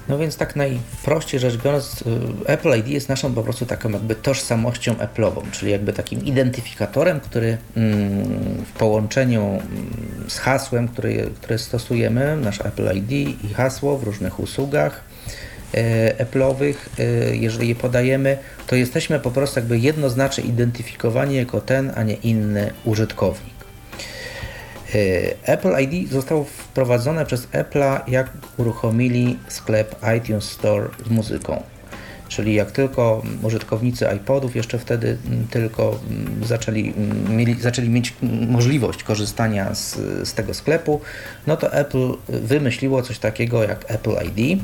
No więc tak najprościej rzecz biorąc, y, Apple ID jest naszą po prostu taką jakby tożsamością Apple'ową, czyli jakby takim identyfikatorem, który mm, w połączeniu mm, z hasłem, które, stosujemy, nasz Apple ID i hasło w różnych usługach e, Apple'owych, e, jeżeli je podajemy, to jesteśmy po prostu jakby jednoznacznie identyfikowani jako ten, a nie inny użytkownik. E, Apple ID zostało wprowadzone przez Apple'a, jak uruchomili sklep iTunes Store z muzyką. Czyli jak tylko użytkownicy iPodów jeszcze wtedy mm, tylko mm, zaczęli, mm, mieli, zaczęli mieć możliwość korzystania z, z tego sklepu, no to Apple wymyśliło coś takiego jak Apple ID.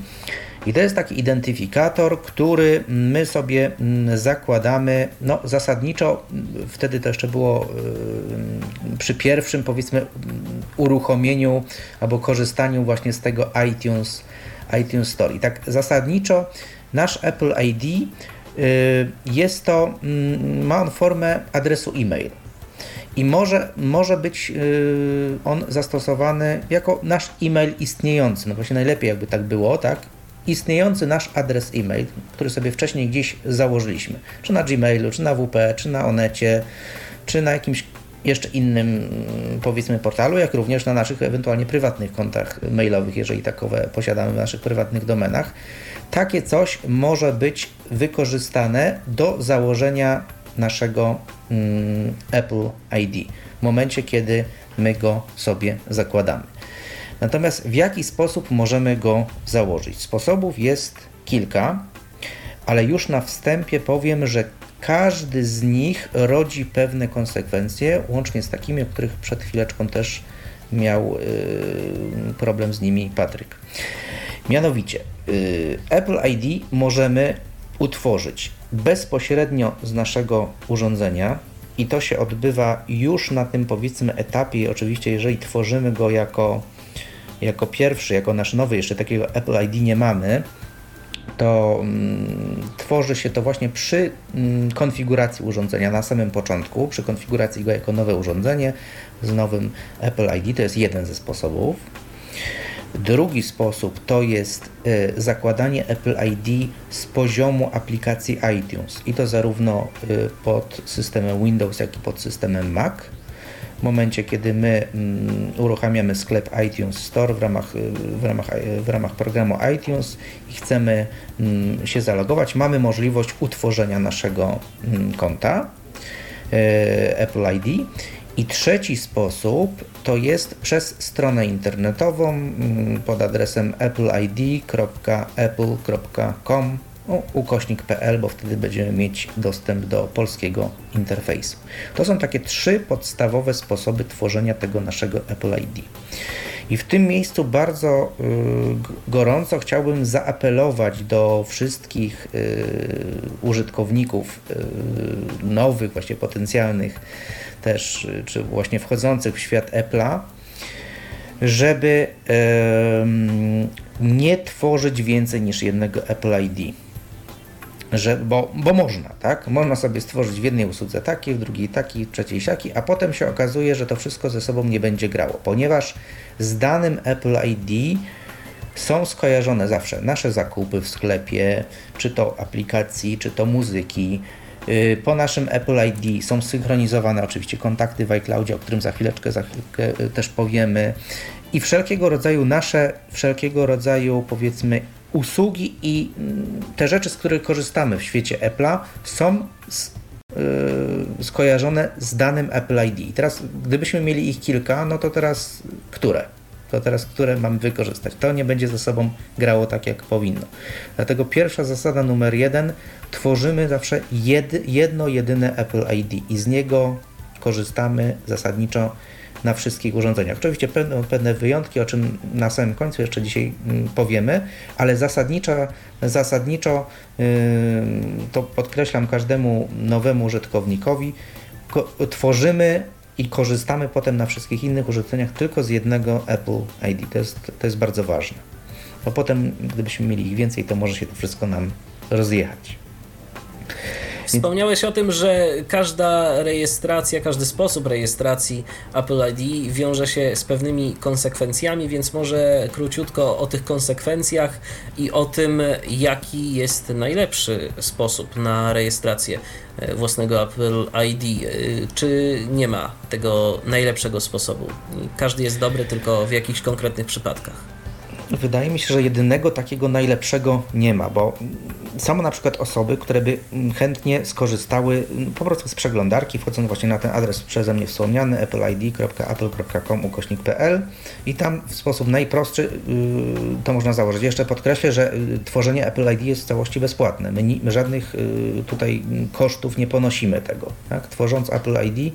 I to jest taki identyfikator, który my sobie zakładamy, no zasadniczo wtedy to jeszcze było przy pierwszym powiedzmy uruchomieniu albo korzystaniu właśnie z tego iTunes, iTunes Store. I tak zasadniczo nasz Apple ID y, jest to, mm, ma on formę adresu e-mail i może, może być y, on zastosowany jako nasz e-mail istniejący. No właśnie najlepiej jakby tak było, tak? Istniejący nasz adres e-mail, który sobie wcześniej gdzieś założyliśmy, czy na Gmailu, czy na WP, czy na Onecie, czy na jakimś jeszcze innym mm, powiedzmy portalu, jak również na naszych ewentualnie prywatnych kontach mailowych, jeżeli takowe posiadamy w naszych prywatnych domenach. Takie coś może być wykorzystane do założenia naszego mm, Apple ID w momencie, kiedy my go sobie zakładamy. Natomiast w jaki sposób możemy go założyć? Sposobów jest kilka, ale już na wstępie powiem, że każdy z nich rodzi pewne konsekwencje, łącznie z takimi, o których przed chwileczką też miał yy, problem z nimi Patryk. Mianowicie, yy, Apple ID możemy utworzyć bezpośrednio z naszego urządzenia i to się odbywa już na tym powiedzmy etapie, oczywiście jeżeli tworzymy go jako, jako pierwszy, jako nasz nowy, jeszcze takiego Apple ID nie mamy, to mm, tworzy się to właśnie przy mm, konfiguracji urządzenia na samym początku, przy konfiguracji go jako nowe urządzenie z nowym Apple ID. To jest jeden ze sposobów. Drugi sposób to jest y, zakładanie Apple ID z poziomu aplikacji iTunes i to zarówno y, pod systemem Windows, jak i pod systemem Mac. W momencie, kiedy my mm, uruchamiamy sklep iTunes Store w ramach, y, w, ramach, w ramach programu iTunes i chcemy mm, się zalogować, mamy możliwość utworzenia naszego mm, konta Apple ID i trzeci sposób to jest przez stronę internetową mm, pod adresem appleid.apple.com ukośnik.pl, bo wtedy będziemy mieć dostęp do polskiego interfejsu. To są takie trzy podstawowe sposoby tworzenia tego naszego Apple ID. I w tym miejscu bardzo y, gorąco chciałbym zaapelować do wszystkich y, użytkowników y, nowych, właśnie potencjalnych też, czy właśnie wchodzących w świat Apple'a, żeby nie tworzyć więcej niż jednego Apple ID. Że, bo, bo można, tak? Można sobie stworzyć w jednej usłudze taki, w drugiej taki, w trzeciej siaki, a potem się okazuje, że to wszystko ze sobą nie będzie grało, ponieważ z danym Apple ID są skojarzone zawsze nasze zakupy w sklepie, czy to aplikacji, czy to muzyki, po naszym Apple ID są synchronizowane oczywiście kontakty w iCloudzie, o którym za chwileczkę, za chwilkę y, też powiemy. I wszelkiego rodzaju nasze, wszelkiego rodzaju powiedzmy usługi i mm, te rzeczy, z których korzystamy w świecie Apple'a są z, yy, skojarzone z danym Apple ID. I teraz, gdybyśmy mieli ich kilka, no to teraz które? To teraz które mamy wykorzystać. To nie będzie ze sobą grało tak, jak powinno. Dlatego pierwsza zasada numer jeden, tworzymy zawsze jed, jedno, jedyne Apple ID i z niego korzystamy zasadniczo na wszystkich urządzeniach. Oczywiście pewne, pewne wyjątki, o czym na samym końcu jeszcze dzisiaj mm, powiemy, ale zasadniczo, zasadniczo yy, to podkreślam każdemu nowemu użytkownikowi, tworzymy i korzystamy potem na wszystkich innych urządzeniach tylko z jednego Apple ID. To jest, to jest bardzo ważne. Bo potem, gdybyśmy mieli ich więcej, to może się to wszystko nam rozjechać.
Wspomniałeś o tym, że każda rejestracja, każdy sposób rejestracji Apple ID wiąże się z pewnymi konsekwencjami, więc może króciutko o tych konsekwencjach i o tym, jaki jest najlepszy sposób na rejestrację własnego Apple ID. E, czy nie ma tego najlepszego sposobu? Każdy jest dobry tylko w jakichś konkretnych przypadkach.
Wydaje mi się, że jedynego takiego najlepszego nie ma, bo są na przykład osoby, które by chętnie skorzystały po prostu z przeglądarki, wchodząc właśnie na ten adres przeze mnie wspomniany appleid.apple.com ukośnik.pl i tam w sposób najprostszy y, to można założyć. Jeszcze podkreślę, że y, tworzenie Apple ID jest w całości bezpłatne. My, my żadnych y, tutaj kosztów nie ponosimy tego. Tak? Tworząc Apple ID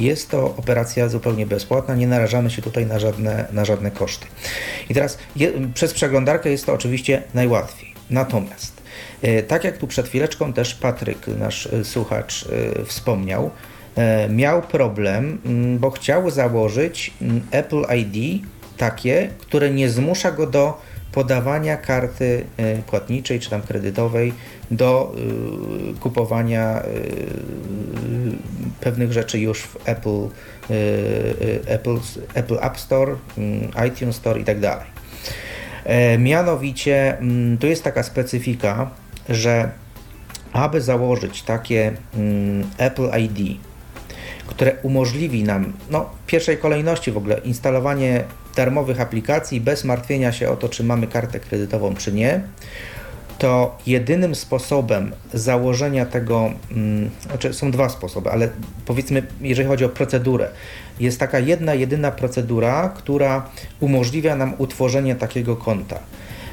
jest to operacja zupełnie bezpłatna, nie narażamy się tutaj na żadne, na żadne koszty. I teraz je, przez przeglądarkę jest to oczywiście najłatwiej. Natomiast, e, tak jak tu przed chwileczką też Patryk, nasz e, słuchacz, e, wspomniał, miał problem, mm, bo chciał założyć mm, Apple ID takie, które nie zmusza go do podawania karty płatniczej czy tam kredytowej do kupowania pewnych rzeczy już w Apple, Apple, Apple App Store, mm, iTunes Store i tak. E, mianowicie, mm, tu jest taka specyfika, że aby założyć takie mm, Apple ID, które umożliwi nam, no, w pierwszej kolejności w ogóle instalowanie darmowych aplikacji bez martwienia się o to, czy mamy kartę kredytową, czy nie, to jedynym sposobem założenia tego, hmm, znaczy są dwa sposoby, ale powiedzmy, jeżeli chodzi o procedurę, jest taka jedna, jedyna procedura, która umożliwia nam utworzenie takiego konta.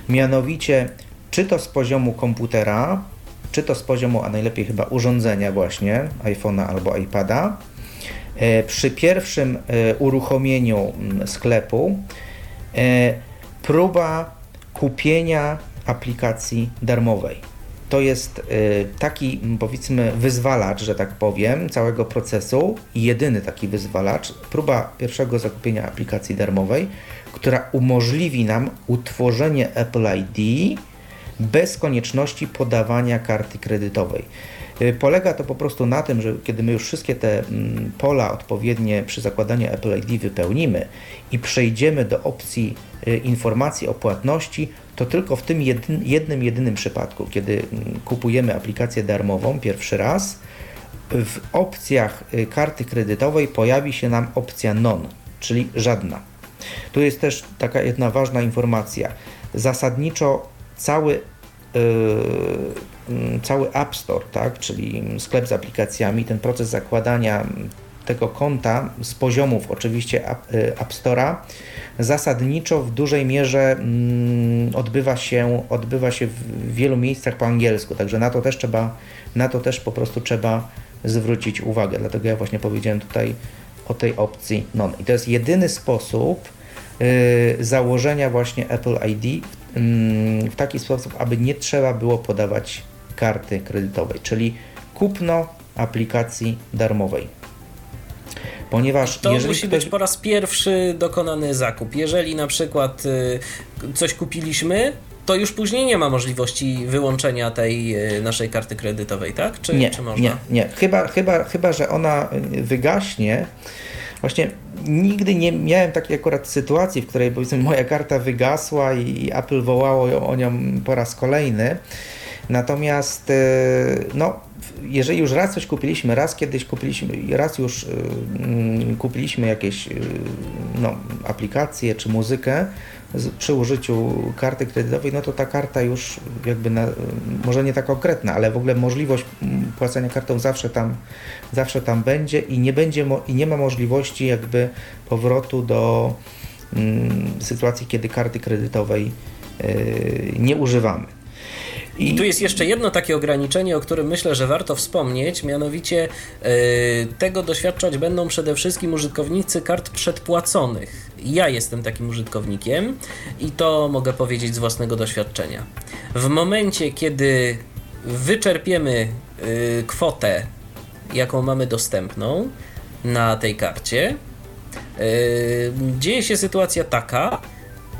Mianowicie, czy to z poziomu komputera, czy to z poziomu, a najlepiej chyba urządzenia właśnie, iPhone'a albo iPada, przy pierwszym e, uruchomieniu mm, sklepu e, próba kupienia aplikacji darmowej. To jest taki, powiedzmy, wyzwalacz, że tak powiem, całego procesu, jedyny taki wyzwalacz, próba pierwszego zakupienia aplikacji darmowej, która umożliwi nam utworzenie Apple ID bez konieczności podawania karty kredytowej. Y, polega to po prostu na tym, że kiedy my już wszystkie te mm, pola odpowiednie przy zakładaniu Apple ID wypełnimy i przejdziemy do opcji y, informacji o płatności, to tylko w tym jednym, jedynym przypadku, kiedy mm, kupujemy aplikację darmową pierwszy raz, w opcjach y, karty kredytowej pojawi się nam opcja non, czyli żadna. Tu jest też taka jedna ważna informacja. Zasadniczo cały cały App Store, tak, czyli sklep z aplikacjami, ten proces zakładania tego konta z poziomów oczywiście App, y, Store'a zasadniczo w dużej mierze mm, odbywa, się, odbywa się w wielu miejscach po angielsku, także na to też trzeba, na to też po prostu trzeba zwrócić uwagę. Dlatego ja właśnie powiedziałem tutaj o tej opcji non. I to jest jedyny sposób yy, założenia właśnie Apple ID yy, w taki sposób, aby nie trzeba było podawać karty kredytowej, czyli kupno aplikacji darmowej.
Ponieważ to musi ktoś... być po raz pierwszy dokonany zakup. Jeżeli na przykład y, coś kupiliśmy, to już później nie ma możliwości wyłączenia tej y, naszej karty kredytowej, tak? Czy,
nie,
czy można?
Nie, nie. Chyba, chyba, chyba, że ona y, wygaśnie. Właśnie nigdy nie miałem takiej akurat sytuacji, w której powiedzmy moja karta wygasła i Apple wołało o nią po raz kolejny. Natomiast no, jeżeli już raz coś kupiliśmy, raz kiedyś kupiliśmy, raz już yy, kupiliśmy jakieś yy, no, aplikacje czy muzykę przy użyciu karty kredytowej, no to ta karta już jakby na, może nie tak konkretna, ale w ogóle możliwość płacenia kartą zawsze tam, zawsze tam będzie i nie będzie i nie ma możliwości jakby powrotu do yy, sytuacji, kiedy karty kredytowej y, nie używamy.
I tu jest jeszcze jedno takie ograniczenie, o którym myślę, że warto wspomnieć, mianowicie yy, tego doświadczać będą przede wszystkim użytkownicy kart przedpłaconych. Ja jestem takim użytkownikiem i to mogę powiedzieć z własnego doświadczenia. W momencie, kiedy wyczerpiemy yy, kwotę, jaką mamy dostępną na tej karcie, yy, dzieje się sytuacja taka,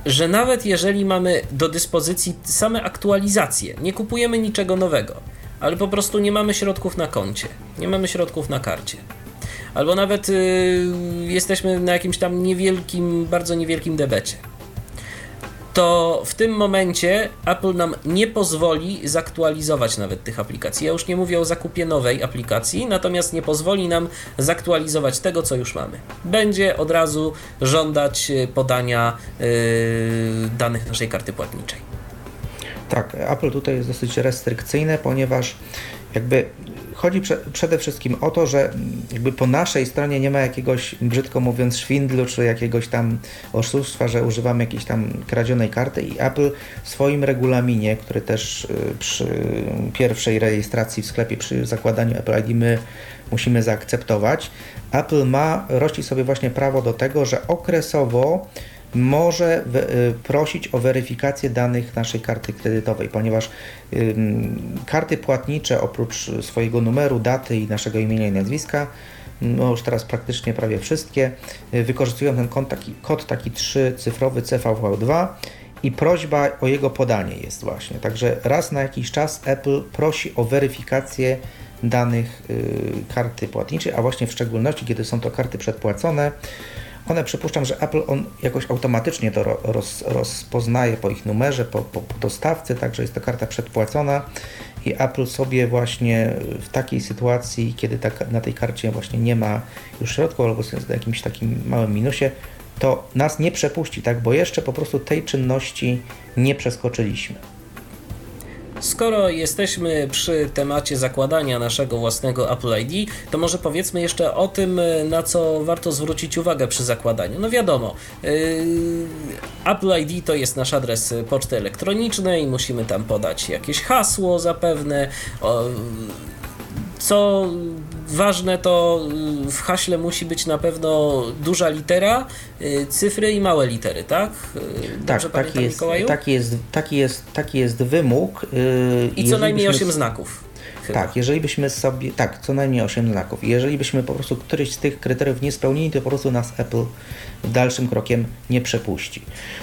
że nawet jeżeli mamy do dyspozycji same aktualizacje, nie kupujemy niczego nowego, ale po prostu nie mamy środków na koncie, nie mamy środków na karcie, albo nawet y, jesteśmy na jakimś tam niewielkim, bardzo niewielkim debecie, to w tym momencie Apple nam nie pozwoli zaktualizować nawet tych aplikacji. Ja już nie mówię o zakupie nowej aplikacji, natomiast nie pozwoli nam zaktualizować tego, co już mamy. Będzie od razu żądać e, podania yy, danych naszej karty płatniczej.
Tak, Apple tutaj jest dosyć restrykcyjne, ponieważ jakby chodzi prze, przede wszystkim o to, że jakby po naszej stronie nie ma jakiegoś, brzydko mówiąc, szwindlu czy jakiegoś tam oszustwa, że używamy jakiejś tam kradzionej karty i Apple w swoim regulaminie, który też y, przy pierwszej rejestracji w sklepie, przy zakładaniu Apple ID my musimy zaakceptować, Apple ma, rości sobie właśnie prawo do tego, że okresowo może y, prosić o weryfikację danych naszej karty kredytowej, ponieważ karty płatnicze oprócz swojego numeru, daty i naszego imienia i nazwiska no już teraz praktycznie prawie wszystkie, y, wykorzystują ten kod taki, kod taki trzycyfrowy CVV2 i prośba o jego podanie jest właśnie. Także raz na jakiś czas Apple prosi o weryfikację danych y, karty płatniczej, a właśnie w szczególności kiedy są to karty przedpłacone, one przypuszczam, że Apple on jakoś automatycznie to roz, rozpoznaje po ich numerze, po, po, dostawcy, także jest to karta przedpłacona i Apple sobie właśnie w takiej sytuacji, kiedy ta, na tej karcie właśnie nie ma już środków albo jest w jakimś takim małym minusie, to nas nie przepuści, tak? bo jeszcze po prostu tej czynności nie przeskoczyliśmy.
Skoro jesteśmy przy temacie zakładania naszego własnego Apple ID, to może powiedzmy jeszcze o tym, na co warto zwrócić uwagę przy zakładaniu. No wiadomo, yy, Apple ID to jest nasz adres poczty elektronicznej, musimy tam podać jakieś hasło zapewne. O, co ważne, to y, w haśle musi być na pewno duża litera, y, cyfry i małe litery, tak?
Y, Dobrze tak, taki jest, taki jest, taki, jest, taki jest wymóg.
I co najmniej 8 znaków. Chyba.
Tak, jeżeli byśmy sobie, tak, co najmniej 8 znaków. Jeżeli byśmy po prostu któryś z tych kryteriów nie spełnili, to po prostu nas Apple dalszym krokiem nie przepuści.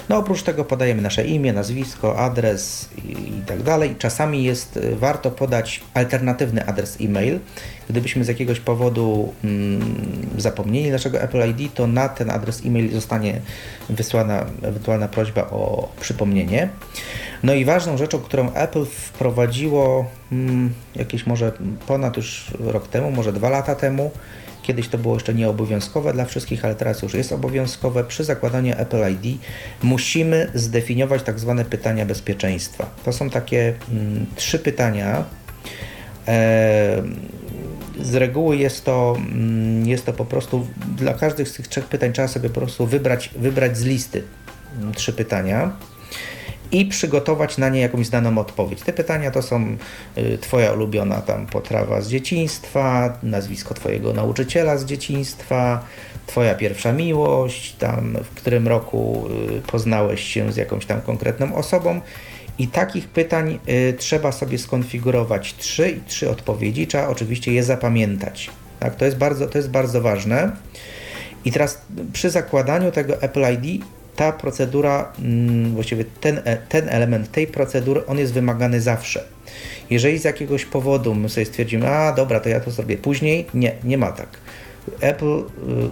No oprócz tego podajemy nasze imię, nazwisko, adres i, i tak dalej. Czasami jest warto podać alternatywny adres e-mail. Gdybyśmy z jakiegoś powodu mm, zapomnieli naszego Apple ID, to na ten adres e-mail zostanie wysłana ewentualna prośba o przypomnienie. No i ważną rzeczą, którą Apple wprowadziło mm, jakieś może ponad już rok temu, może dwa lata temu, Kiedyś to było jeszcze nieobowiązkowe dla wszystkich, ale teraz już jest obowiązkowe. Przy zakładaniu Apple ID musimy zdefiniować tak zwane pytania bezpieczeństwa. To są takie mm, trzy pytania. Z reguły jest to, mm, jest to po prostu dla każdych z tych trzech pytań trzeba sobie po prostu wybrać, wybrać z listy mm, trzy pytania i przygotować na nie jakąś daną odpowiedź. Te pytania to są y, Twoja ulubiona tam potrawa z dzieciństwa, nazwisko Twojego nauczyciela z dzieciństwa, Twoja pierwsza miłość, tam w którym roku y, poznałeś się z jakąś tam konkretną osobą. I takich pytań y, trzeba sobie skonfigurować trzy i trzy odpowiedzi. Trzeba oczywiście je zapamiętać. Tak? To, jest bardzo, to jest bardzo ważne. I teraz przy zakładaniu tego Apple ID ta procedura, mm, właściwie ten, e, ten element tej procedury, on jest wymagany zawsze. Jeżeli z jakiegoś powodu my sobie stwierdzimy, a dobra, to ja to zrobię później, nie, nie ma tak. Apple y,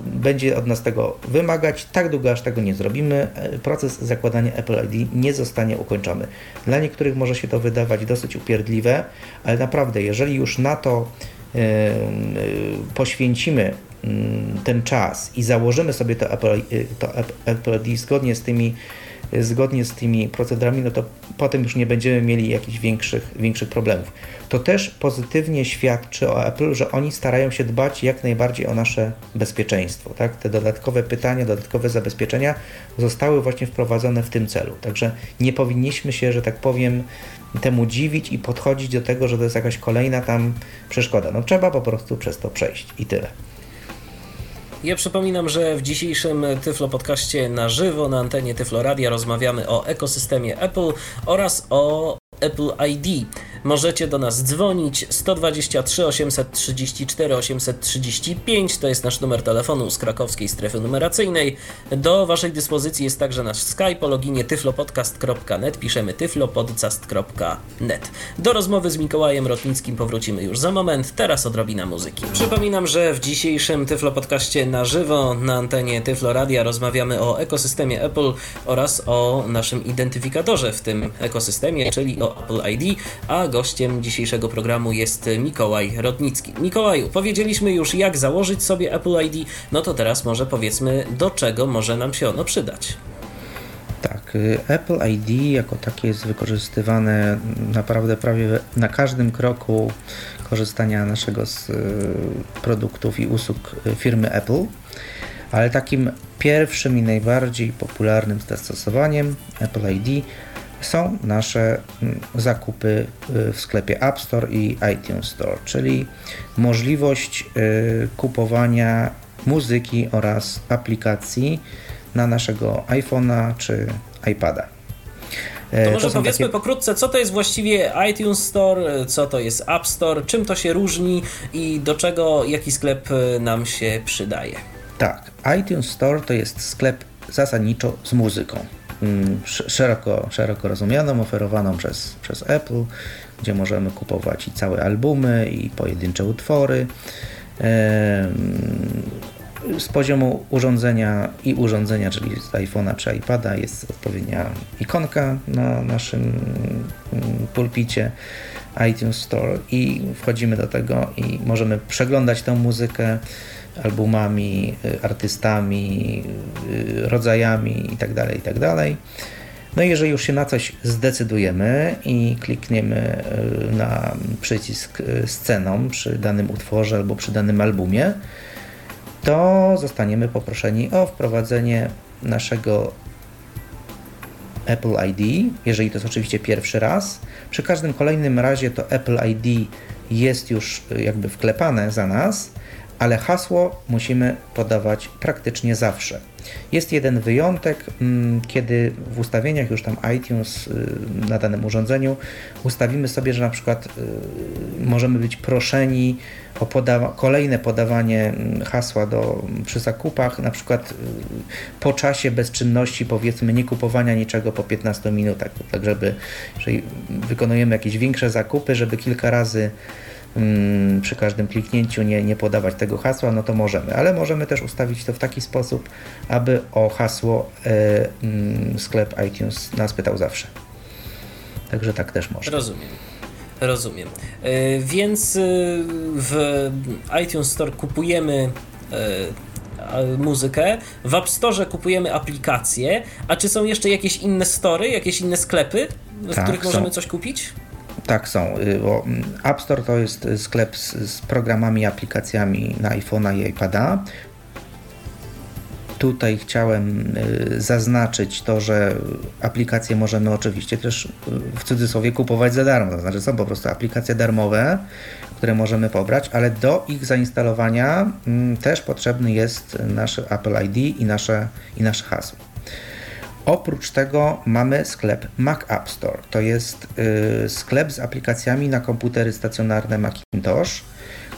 będzie od nas tego wymagać, tak długo aż tego nie zrobimy, e, proces zakładania Apple ID nie zostanie ukończony. Dla niektórych może się to wydawać dosyć upierdliwe, ale naprawdę, jeżeli już na to yy, yy, poświęcimy Mm, ten czas i założymy sobie to Apple, y, to Apple ID zgodnie z tymi zgodnie z tymi procedurami, no to potem już nie będziemy mieli jakichś większych, większych problemów. To też pozytywnie świadczy o Apple, że oni starają się dbać jak najbardziej o nasze bezpieczeństwo. Tak? Te dodatkowe pytania, dodatkowe zabezpieczenia zostały właśnie wprowadzone w tym celu. Także nie powinniśmy się, że tak powiem, temu dziwić i podchodzić do tego, że to jest jakaś kolejna tam przeszkoda. No trzeba po prostu przez to przejść i tyle.
Ja przypominam, że w dzisiejszym Tyflo Podcaście na żywo na antenie Tyflo Radia rozmawiamy o ekosystemie Apple oraz o Apple ID. Możecie do nas dzwonić 123 834 835 to jest nasz numer telefonu z krakowskiej strefy numeracyjnej. Do Waszej dyspozycji jest także nasz Skype o loginie tyflopodcast.net. Piszemy tyflopodcast.net. Do rozmowy z Mikołajem Rotnickim powrócimy już za moment. Teraz odrobina muzyki. Przypominam, że w dzisiejszym Tyflo Podcaście na żywo na antenie Tyflo Radia rozmawiamy o ekosystemie Apple oraz o naszym identyfikatorze w tym ekosystemie, czyli o Apple ID, a gościem dzisiejszego programu jest Mikołaj Rodnicki. Mikołaju, powiedzieliśmy już jak założyć sobie Apple ID, no to teraz może powiedzmy do czego może nam się ono przydać.
Tak, y, Apple ID jako takie jest wykorzystywane naprawdę prawie na każdym kroku korzystania naszego z y, produktów i usług y, firmy Apple, ale takim pierwszym i najbardziej popularnym zastosowaniem Apple ID są nasze mm, zakupy y, w sklepie App Store i iTunes Store, czyli możliwość y, kupowania muzyki oraz aplikacji na naszego iPhone'a czy iPada.
E, to może to powiedzmy takie... pokrótce, co to jest właściwie iTunes Store, co to jest App Store, czym to się różni i do czego jaki sklep y, nam się przydaje.
Tak, iTunes Store to jest sklep zasadniczo z muzyką. Mm, szeroko, szeroko rozumianą, oferowaną przez, przez Apple, gdzie możemy kupować i całe albumy, i pojedyncze utwory. Z poziomu urządzenia i urządzenia, czyli z iPhone'a czy iPada, jest odpowiednia ikonka na naszym mm, pulpicie iTunes Store i wchodzimy do tego i możemy przeglądać tę muzykę albumami, y, artystami, y, rodzajami itd., tak itd. Tak no i jeżeli już się na coś zdecydujemy i klikniemy y, na przycisk sceną przy danym utworze albo przy danym albumie, to zostaniemy poproszeni o wprowadzenie naszego Apple ID, jeżeli to jest oczywiście pierwszy raz. Przy każdym kolejnym razie to Apple ID jest już jakby wklepane za nas ale hasło musimy podawać praktycznie zawsze. Jest jeden wyjątek, mm, kiedy w ustawieniach już tam iTunes y, na danym urządzeniu ustawimy sobie, że na przykład y, możemy być proszeni o podawa kolejne podawanie mm, hasła do, przy zakupach, na przykład po czasie bezczynności, powiedzmy, nie kupowania niczego po 15 minutach, tak żeby, jeżeli wykonujemy jakieś większe zakupy, żeby kilka razy Mm, przy każdym kliknięciu nie, nie podawać tego hasła, no to możemy, ale możemy też ustawić to w taki sposób, aby o hasło e, mm, sklep iTunes nas pytał zawsze. Także tak też można.
Rozumiem. Rozumiem. E, więc e, w iTunes Store kupujemy muzykę, w App Store kupujemy aplikacje, a czy są jeszcze jakieś inne story, jakieś inne sklepy, w tak, których możemy są. coś kupić?
Tak są, y, bo mm, App Store to jest sklep z, z programami, aplikacjami na iPhone'a i iPada. Tutaj chciałem y, zaznaczyć to, że aplikacje możemy oczywiście też y, w cudzysłowie kupować za darmo. To znaczy są po prostu aplikacje darmowe, które możemy pobrać, ale do ich zainstalowania mm, też potrzebny jest nasze Apple ID i nasze, i nasze hasło. Oprócz tego mamy sklep Mac App Store. To jest y, sklep z aplikacjami na komputery stacjonarne Macintosh,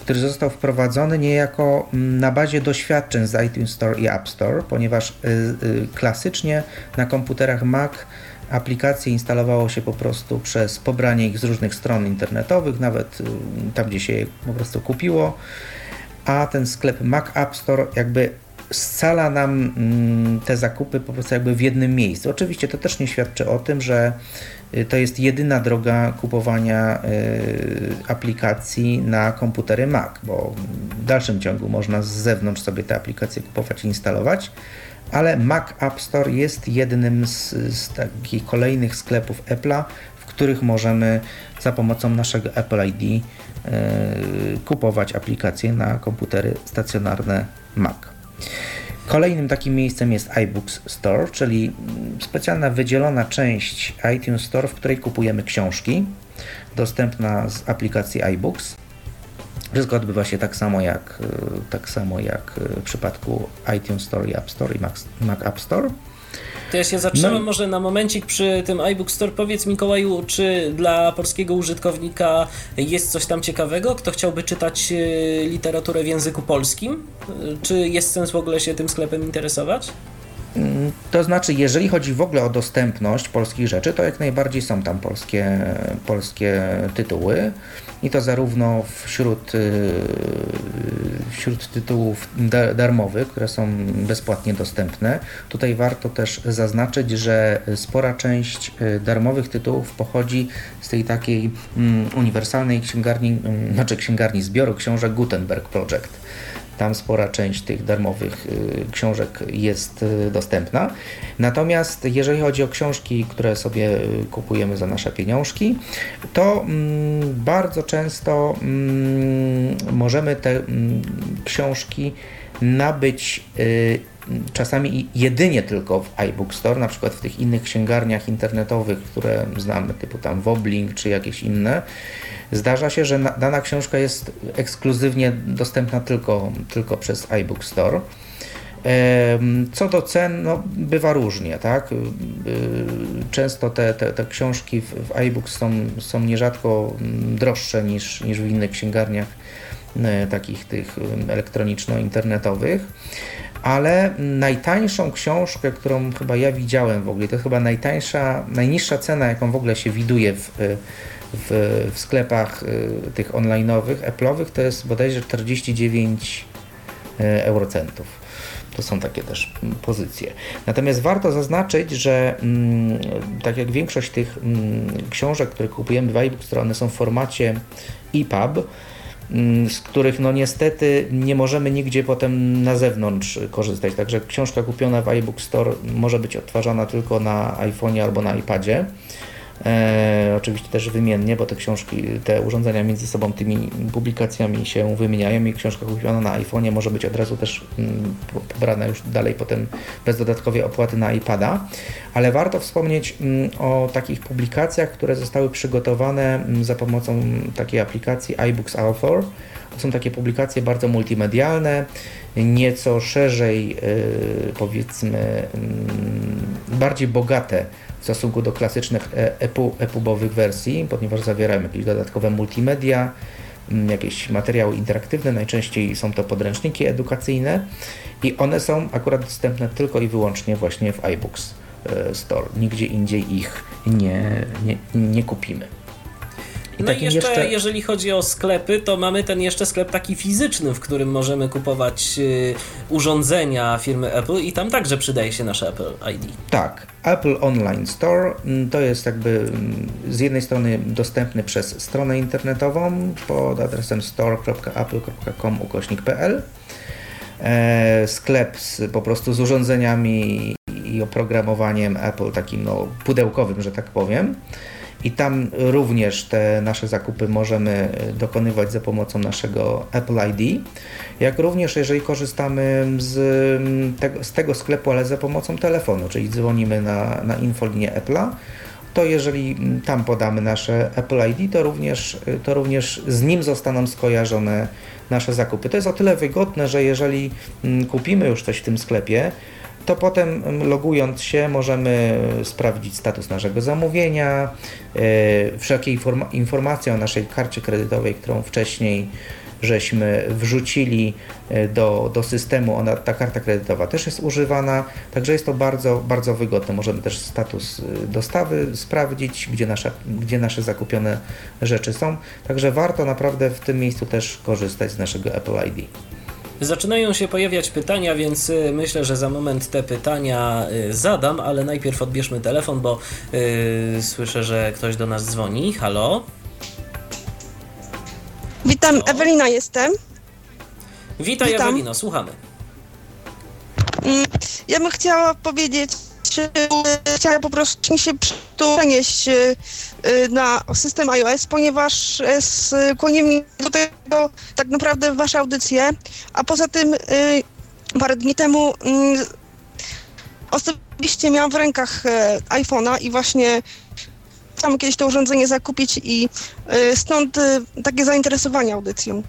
który został wprowadzony niejako mm, na bazie doświadczeń z iTunes Store i App Store, ponieważ y, y, klasycznie na komputerach Mac aplikacje instalowało się po prostu przez pobranie ich z różnych stron internetowych, nawet tam, gdzie się je po prostu kupiło, a ten sklep Mac App Store jakby scala nam mm, te zakupy po prostu jakby w jednym miejscu. Oczywiście to też nie świadczy o tym, że y, to jest jedyna droga kupowania y, aplikacji na komputery Mac, bo w dalszym ciągu można z zewnątrz sobie te aplikacje kupować i instalować, ale Mac App Store jest jednym z, z takich kolejnych sklepów Apple'a, w których możemy za pomocą naszego Apple ID y, kupować aplikacje na komputery stacjonarne Mac. Kolejnym takim miejscem jest iBooks Store, czyli specjalna wydzielona część iTunes Store, w której kupujemy książki, dostępna z aplikacji iBooks. Wszystko odbywa się tak samo jak, tak samo jak w przypadku iTunes Store i App Store i Mac, Mac App Store.
To ja się zatrzymam no. może na momencik przy tym iBook Store. Powiedz Mikołaju, czy dla polskiego użytkownika jest coś tam ciekawego? Kto chciałby czytać e, literaturę w języku polskim? Czy jest sens w ogóle się tym sklepem interesować?
Mm, to znaczy, jeżeli chodzi w ogóle o dostępność polskich rzeczy, to jak najbardziej są tam polskie, polskie tytuły i to zarówno wśród, y, wśród tytułów darmowych, które są bezpłatnie dostępne. Tutaj warto też zaznaczyć, że spora część y, darmowych tytułów pochodzi z tej takiej mm, uniwersalnej księgarni, mm, znaczy księgarni zbioru książek Gutenberg Project tam spora część tych darmowych y, książek jest dostępna. Natomiast jeżeli chodzi o książki, które sobie kupujemy za nasze pieniążki, to mm, bardzo często mm, możemy te mm, książki nabyć czasami jedynie tylko w iBook Store, na przykład w tych innych księgarniach internetowych, które znamy, typu tam Woblink czy jakieś inne, Zdarza się, że dana książka jest ekskluzywnie dostępna tylko, tylko przez iBook Store. Co do cen, no, bywa różnie, tak? Y, często te, te, te książki w, iBooks są, są nierzadko mm, droższe niż, niż w innych księgarniach e, takich tych elektroniczno-internetowych, ale najtańszą książkę, którą chyba ja widziałem w ogóle, to chyba najtańsza, najniższa cena, jaką w ogóle się widuje w, w, w sklepach y, tych online'owych, Apple'owych to jest bodajże 49 y, eurocentów. To są takie też mm, pozycje. Natomiast warto zaznaczyć, że mm, tak jak większość tych mm, książek, które kupujemy w iBook, strony są w formacie EPUB, z których no niestety nie możemy nigdzie potem na zewnątrz korzystać. Także książka kupiona w iBook Store może być odtwarzana tylko na iPhone'ie albo na iPadzie. E, oczywiście też wymiennie, bo te książki, te urządzenia między sobą tymi publikacjami się wymieniają i książka kupiona na iPhone'ie może być od razu też mm, pobrana już dalej potem bez dodatkowej opłaty na iPada. Ale warto wspomnieć mm, o takich publikacjach, które zostały przygotowane mm, za pomocą takiej aplikacji iBooks Author To są takie publikacje bardzo multimedialne, nieco szerzej, powiedzmy, mm, bardziej bogate w stosunku do klasycznych EPUBowych wersji, ponieważ zawierają jakieś dodatkowe multimedia, mm, jakieś materiały interaktywne, najczęściej są to podręczniki edukacyjne i one są akurat dostępne tylko i wyłącznie właśnie w iBooks e, Store. Nigdzie indziej ich nie, nie, nie kupimy.
I no i jeszcze, jeszcze, jeżeli chodzi o sklepy, to mamy ten jeszcze sklep taki fizyczny, w którym możemy kupować y, urządzenia firmy Apple i tam także przydaje się nasze Apple ID.
Tak, Apple Online Store mm, to jest jakby mm, z jednej strony dostępny przez stronę internetową pod adresem store.apple.com ukośnik.pl e, sklep z, po prostu z urządzeniami i oprogramowaniem Apple takim no, pudełkowym, że tak powiem i tam również te nasze zakupy możemy dokonywać za pomocą naszego Apple ID, jak również jeżeli korzystamy z tego, z tego sklepu, ale za pomocą telefonu, czyli dzwonimy na, na infolinię Apple'a, to jeżeli tam podamy nasze Apple ID, to również, to również z nim zostaną skojarzone nasze zakupy. To jest o tyle wygodne, że jeżeli kupimy już coś w tym sklepie, to potem logując się możemy sprawdzić status naszego zamówienia, yy, wszelkie informa informacje o naszej karcie kredytowej, którą wcześniej żeśmy wrzucili e, do, do systemu, ona, ta karta kredytowa też jest używana, także jest to bardzo, bardzo wygodne. Możemy też status e, dostawy sprawdzić, gdzie nasze, gdzie nasze zakupione rzeczy są, także warto naprawdę w tym miejscu też korzystać z naszego Apple ID.
Zaczynają się pojawiać pytania, więc y, myślę, że za moment te pytania y, zadam, ale najpierw odbierzmy telefon, bo yy, słyszę, że ktoś do nas dzwoni. Halo?
Witam? Ewelina jestem.
Witaj Witam. Ewelino, słuchamy.
Mm, ja bym chciała powiedzieć, chciałam po prostu się przenieść y, y, na system iOS, ponieważ skłonił mnie do tego tak naprawdę wasze audycje, a poza tym y, parę dni temu mm, osobiście miałam w rękach iPhone'a i właśnie chciałam kiedyś to urządzenie zakupić i stąd takie zainteresowanie audycją.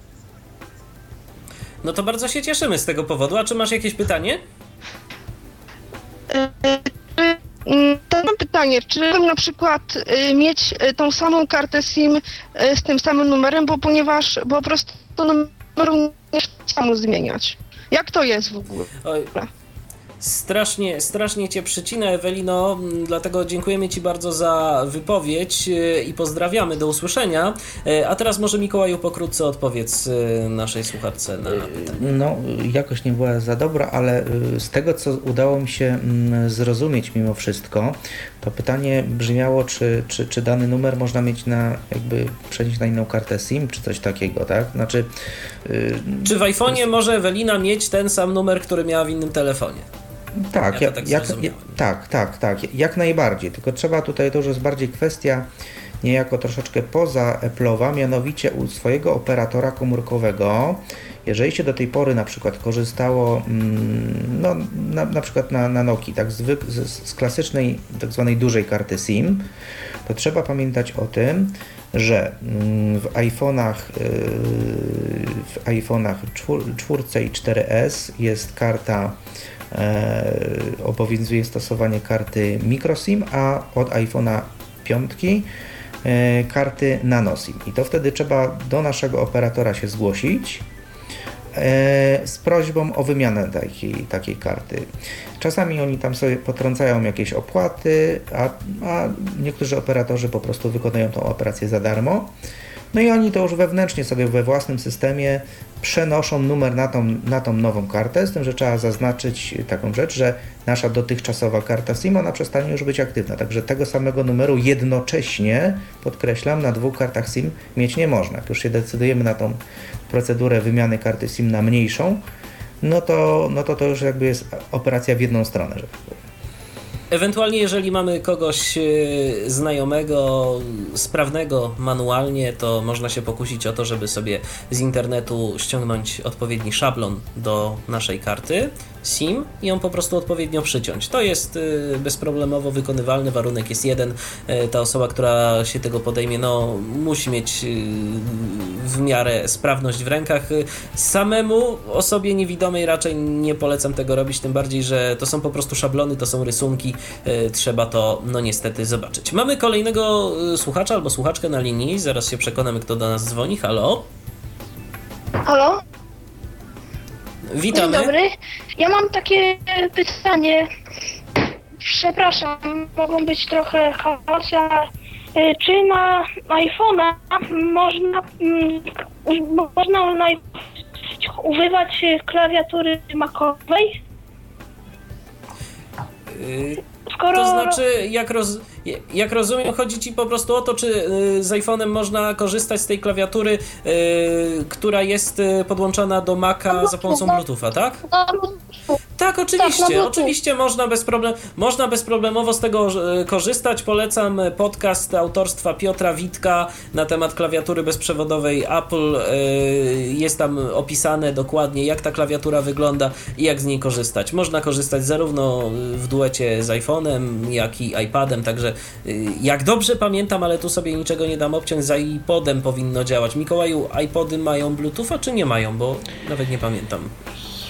No to bardzo się cieszymy z tego powodu. A czy masz jakieś pytanie?
Mm, to mam pytanie, czy na przykład y, mieć y, tą samą kartę SIM z tym samym numerem, bo ponieważ bo po prostu numeru nie chciałam zmieniać. Jak to jest w ogóle? Oj.
Strasznie, strasznie Cię przycina, Ewelino, dlatego dziękujemy Ci bardzo za wypowiedź e, i pozdrawiamy. Do usłyszenia. E, a teraz może Mikołaju pokrótce odpowiedz e, naszej słucharce na pytanie.
No, jakoś nie była za dobra, ale z tego, co udało mi się zrozumieć mimo wszystko, to pytanie brzmiało, czy, czy, czy dany numer można mieć na, jakby przenieść na inną kartę SIM, czy coś takiego, tak? Znaczy...
Czy w iPhone'ie może Ewelina mieć ten sam numer, który miała w innym telefonie?
Tak, ja, tak, jak, tak, tak, tak, jak najbardziej. Tylko trzeba tutaj, to już jest bardziej kwestia niejako troszeczkę poza Apple'owa, mianowicie u swojego operatora komórkowego, jeżeli się do tej pory na przykład korzystało mm, no, na, na przykład na, na Nokii, tak zwyk, z, z klasycznej tak zwanej dużej karty SIM, to trzeba pamiętać o tym, że mm, w iPhone'ach yy, w iPhone'ach 4 i 4S jest karta obowiązuje stosowanie karty microSIM, a od iPhone'a 5 e, karty nanoSIM. I to wtedy trzeba do naszego operatora się zgłosić e, z prośbą o wymianę takiej, takiej karty. Czasami oni tam sobie potrącają jakieś opłaty, a, a niektórzy operatorzy po prostu wykonują tą operację za darmo. No i oni to już wewnętrznie sobie we własnym systemie przenoszą numer na tą, na tą nową kartę, z tym, że trzeba zaznaczyć taką rzecz, że nasza dotychczasowa karta SIM ona przestanie już być aktywna, także tego samego numeru jednocześnie, podkreślam, na dwóch kartach SIM mieć nie można. Jak już się decydujemy na tą procedurę wymiany karty SIM na mniejszą, no to, no to to już jakby jest operacja w jedną stronę, że tak powiem.
Ewentualnie, jeżeli mamy kogoś e, znajomego, sprawnego manualnie, to można się pokusić o to, żeby sobie z internetu ściągnąć odpowiedni szablon do naszej karty SIM i ją po prostu odpowiednio przyciąć. To jest y, bezproblemowo wykonywalny, warunek jest jeden. Y, ta osoba, która się tego podejmie, no, musi mieć y, w miarę sprawność w rękach. Samemu osobie niewidomej raczej nie polecam tego robić, tym bardziej, że to są po prostu szablony, to są rysunki, trzeba to no niestety zobaczyć. Mamy kolejnego słuchacza albo słuchaczkę na linii, zaraz się przekonamy, kto do nas dzwoni. Halo?
Halo?
Witamy.
Dzień dobry. Ja mam takie pytanie. Przepraszam, mogą być trochę chaosy, czy na iPhone'a można, mm, można na, używać klawiatury makowej?
Y, Skoro... To znaczy, jak, roz, jak rozumiem, chodzi ci po prostu o to, czy y, z iPhone'em można korzystać z tej klawiatury, yy, która jest y, podłączona do Maca za pomocą Bluetootha, tak? Tak, oczywiście, tak, oczywiście można, bez problem, można bezproblemowo z tego korzystać. Polecam podcast autorstwa Piotra Witka na temat klawiatury bezprzewodowej Apple. Jest tam opisane dokładnie, jak ta klawiatura wygląda i jak z niej korzystać. Można korzystać zarówno w duecie z iPhone'em, jak i iPadem, także e, jak dobrze pamiętam, ale tu sobie niczego nie dam obciąć, za iPodem powinno działać. Mikołaju, iPody mają Bluetootha czy nie mają, bo nawet nie pamiętam.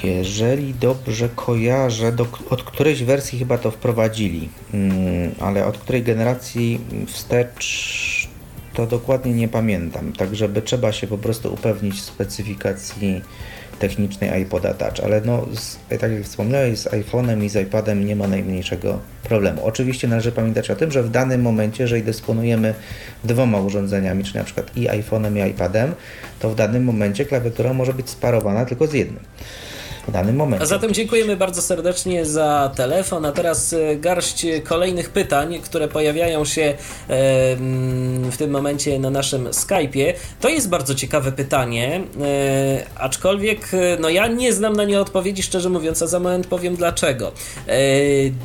Jeżeli dobrze kojarzę, do, od którejś wersji chyba to wprowadzili, mm, ale od której generacji wstecz to dokładnie nie pamiętam. Tak, żeby trzeba się po prostu upewnić w specyfikacji technicznej iPoda Touch, ale no, z, tak jak wspomniałeś, z iPhone'em i z iPadem nie ma najmniejszego problemu. Oczywiście należy pamiętać o tym, że w danym momencie, jeżeli dysponujemy dwoma urządzeniami, czyli na przykład i iPhone'em i iPadem, to w danym momencie klawiatura może być sparowana tylko z jednym w danym momencie.
A zatem dziękujemy bardzo serdecznie za telefon, a teraz e, garść kolejnych pytań, które pojawiają się w tym momencie na naszym Skype'ie. To jest bardzo ciekawe pytanie, e, aczkolwiek e, no ja nie znam na nie odpowiedzi, szczerze mówiąc, a za moment powiem dlaczego.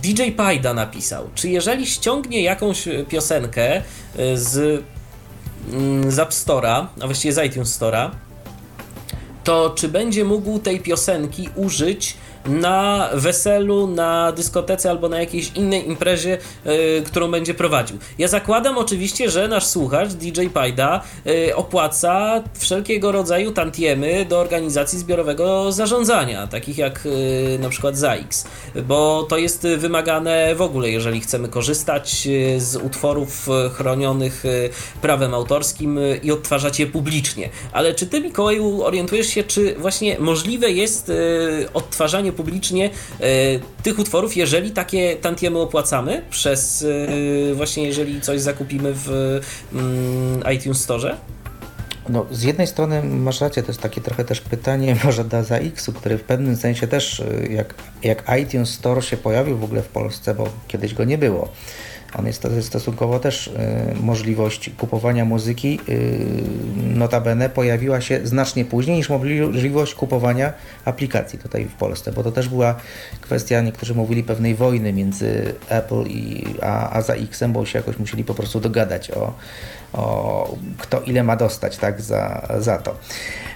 DJ Pajda napisał, czy jeżeli ściągnie jakąś piosenkę z mm, z App Store'a, a właściwie z iTunes Store'a, to czy będzie mógł tej piosenki użyć na weselu, na dyskotece albo na jakiejś innej imprezie, yy, którą będzie prowadził. Ja zakładam oczywiście, że nasz słuchacz DJ Pajda yy, opłaca wszelkiego rodzaju tantiemy do organizacji zbiorowego zarządzania, takich jak yy, na przykład ZAX, bo to jest wymagane w ogóle, jeżeli chcemy korzystać z utworów chronionych prawem autorskim i odtwarzać je publicznie. Ale czy ty, Mikołaju, orientujesz się, czy właśnie możliwe jest odtwarzanie publicznie e, tych utworów, jeżeli takie tantiemy opłacamy przez e, właśnie jeżeli coś zakupimy w mm, iTunes Store?
No, z jednej strony masz rację, to jest takie trochę też pytanie może dla ZAX-u, który w pewnym sensie też, e, jak, jak iTunes Store się pojawił w ogóle w Polsce, bo kiedyś go nie było, on jest to stosunkowo też y, możliwość kupowania muzyki. Y, notabene pojawiła się znacznie później niż możliwość kupowania aplikacji tutaj w Polsce, bo to też była kwestia, niektórzy mówili pewnej wojny między Apple i, a, a za X-em, bo się jakoś musieli po prostu dogadać o, o kto ile ma dostać tak, za, za to.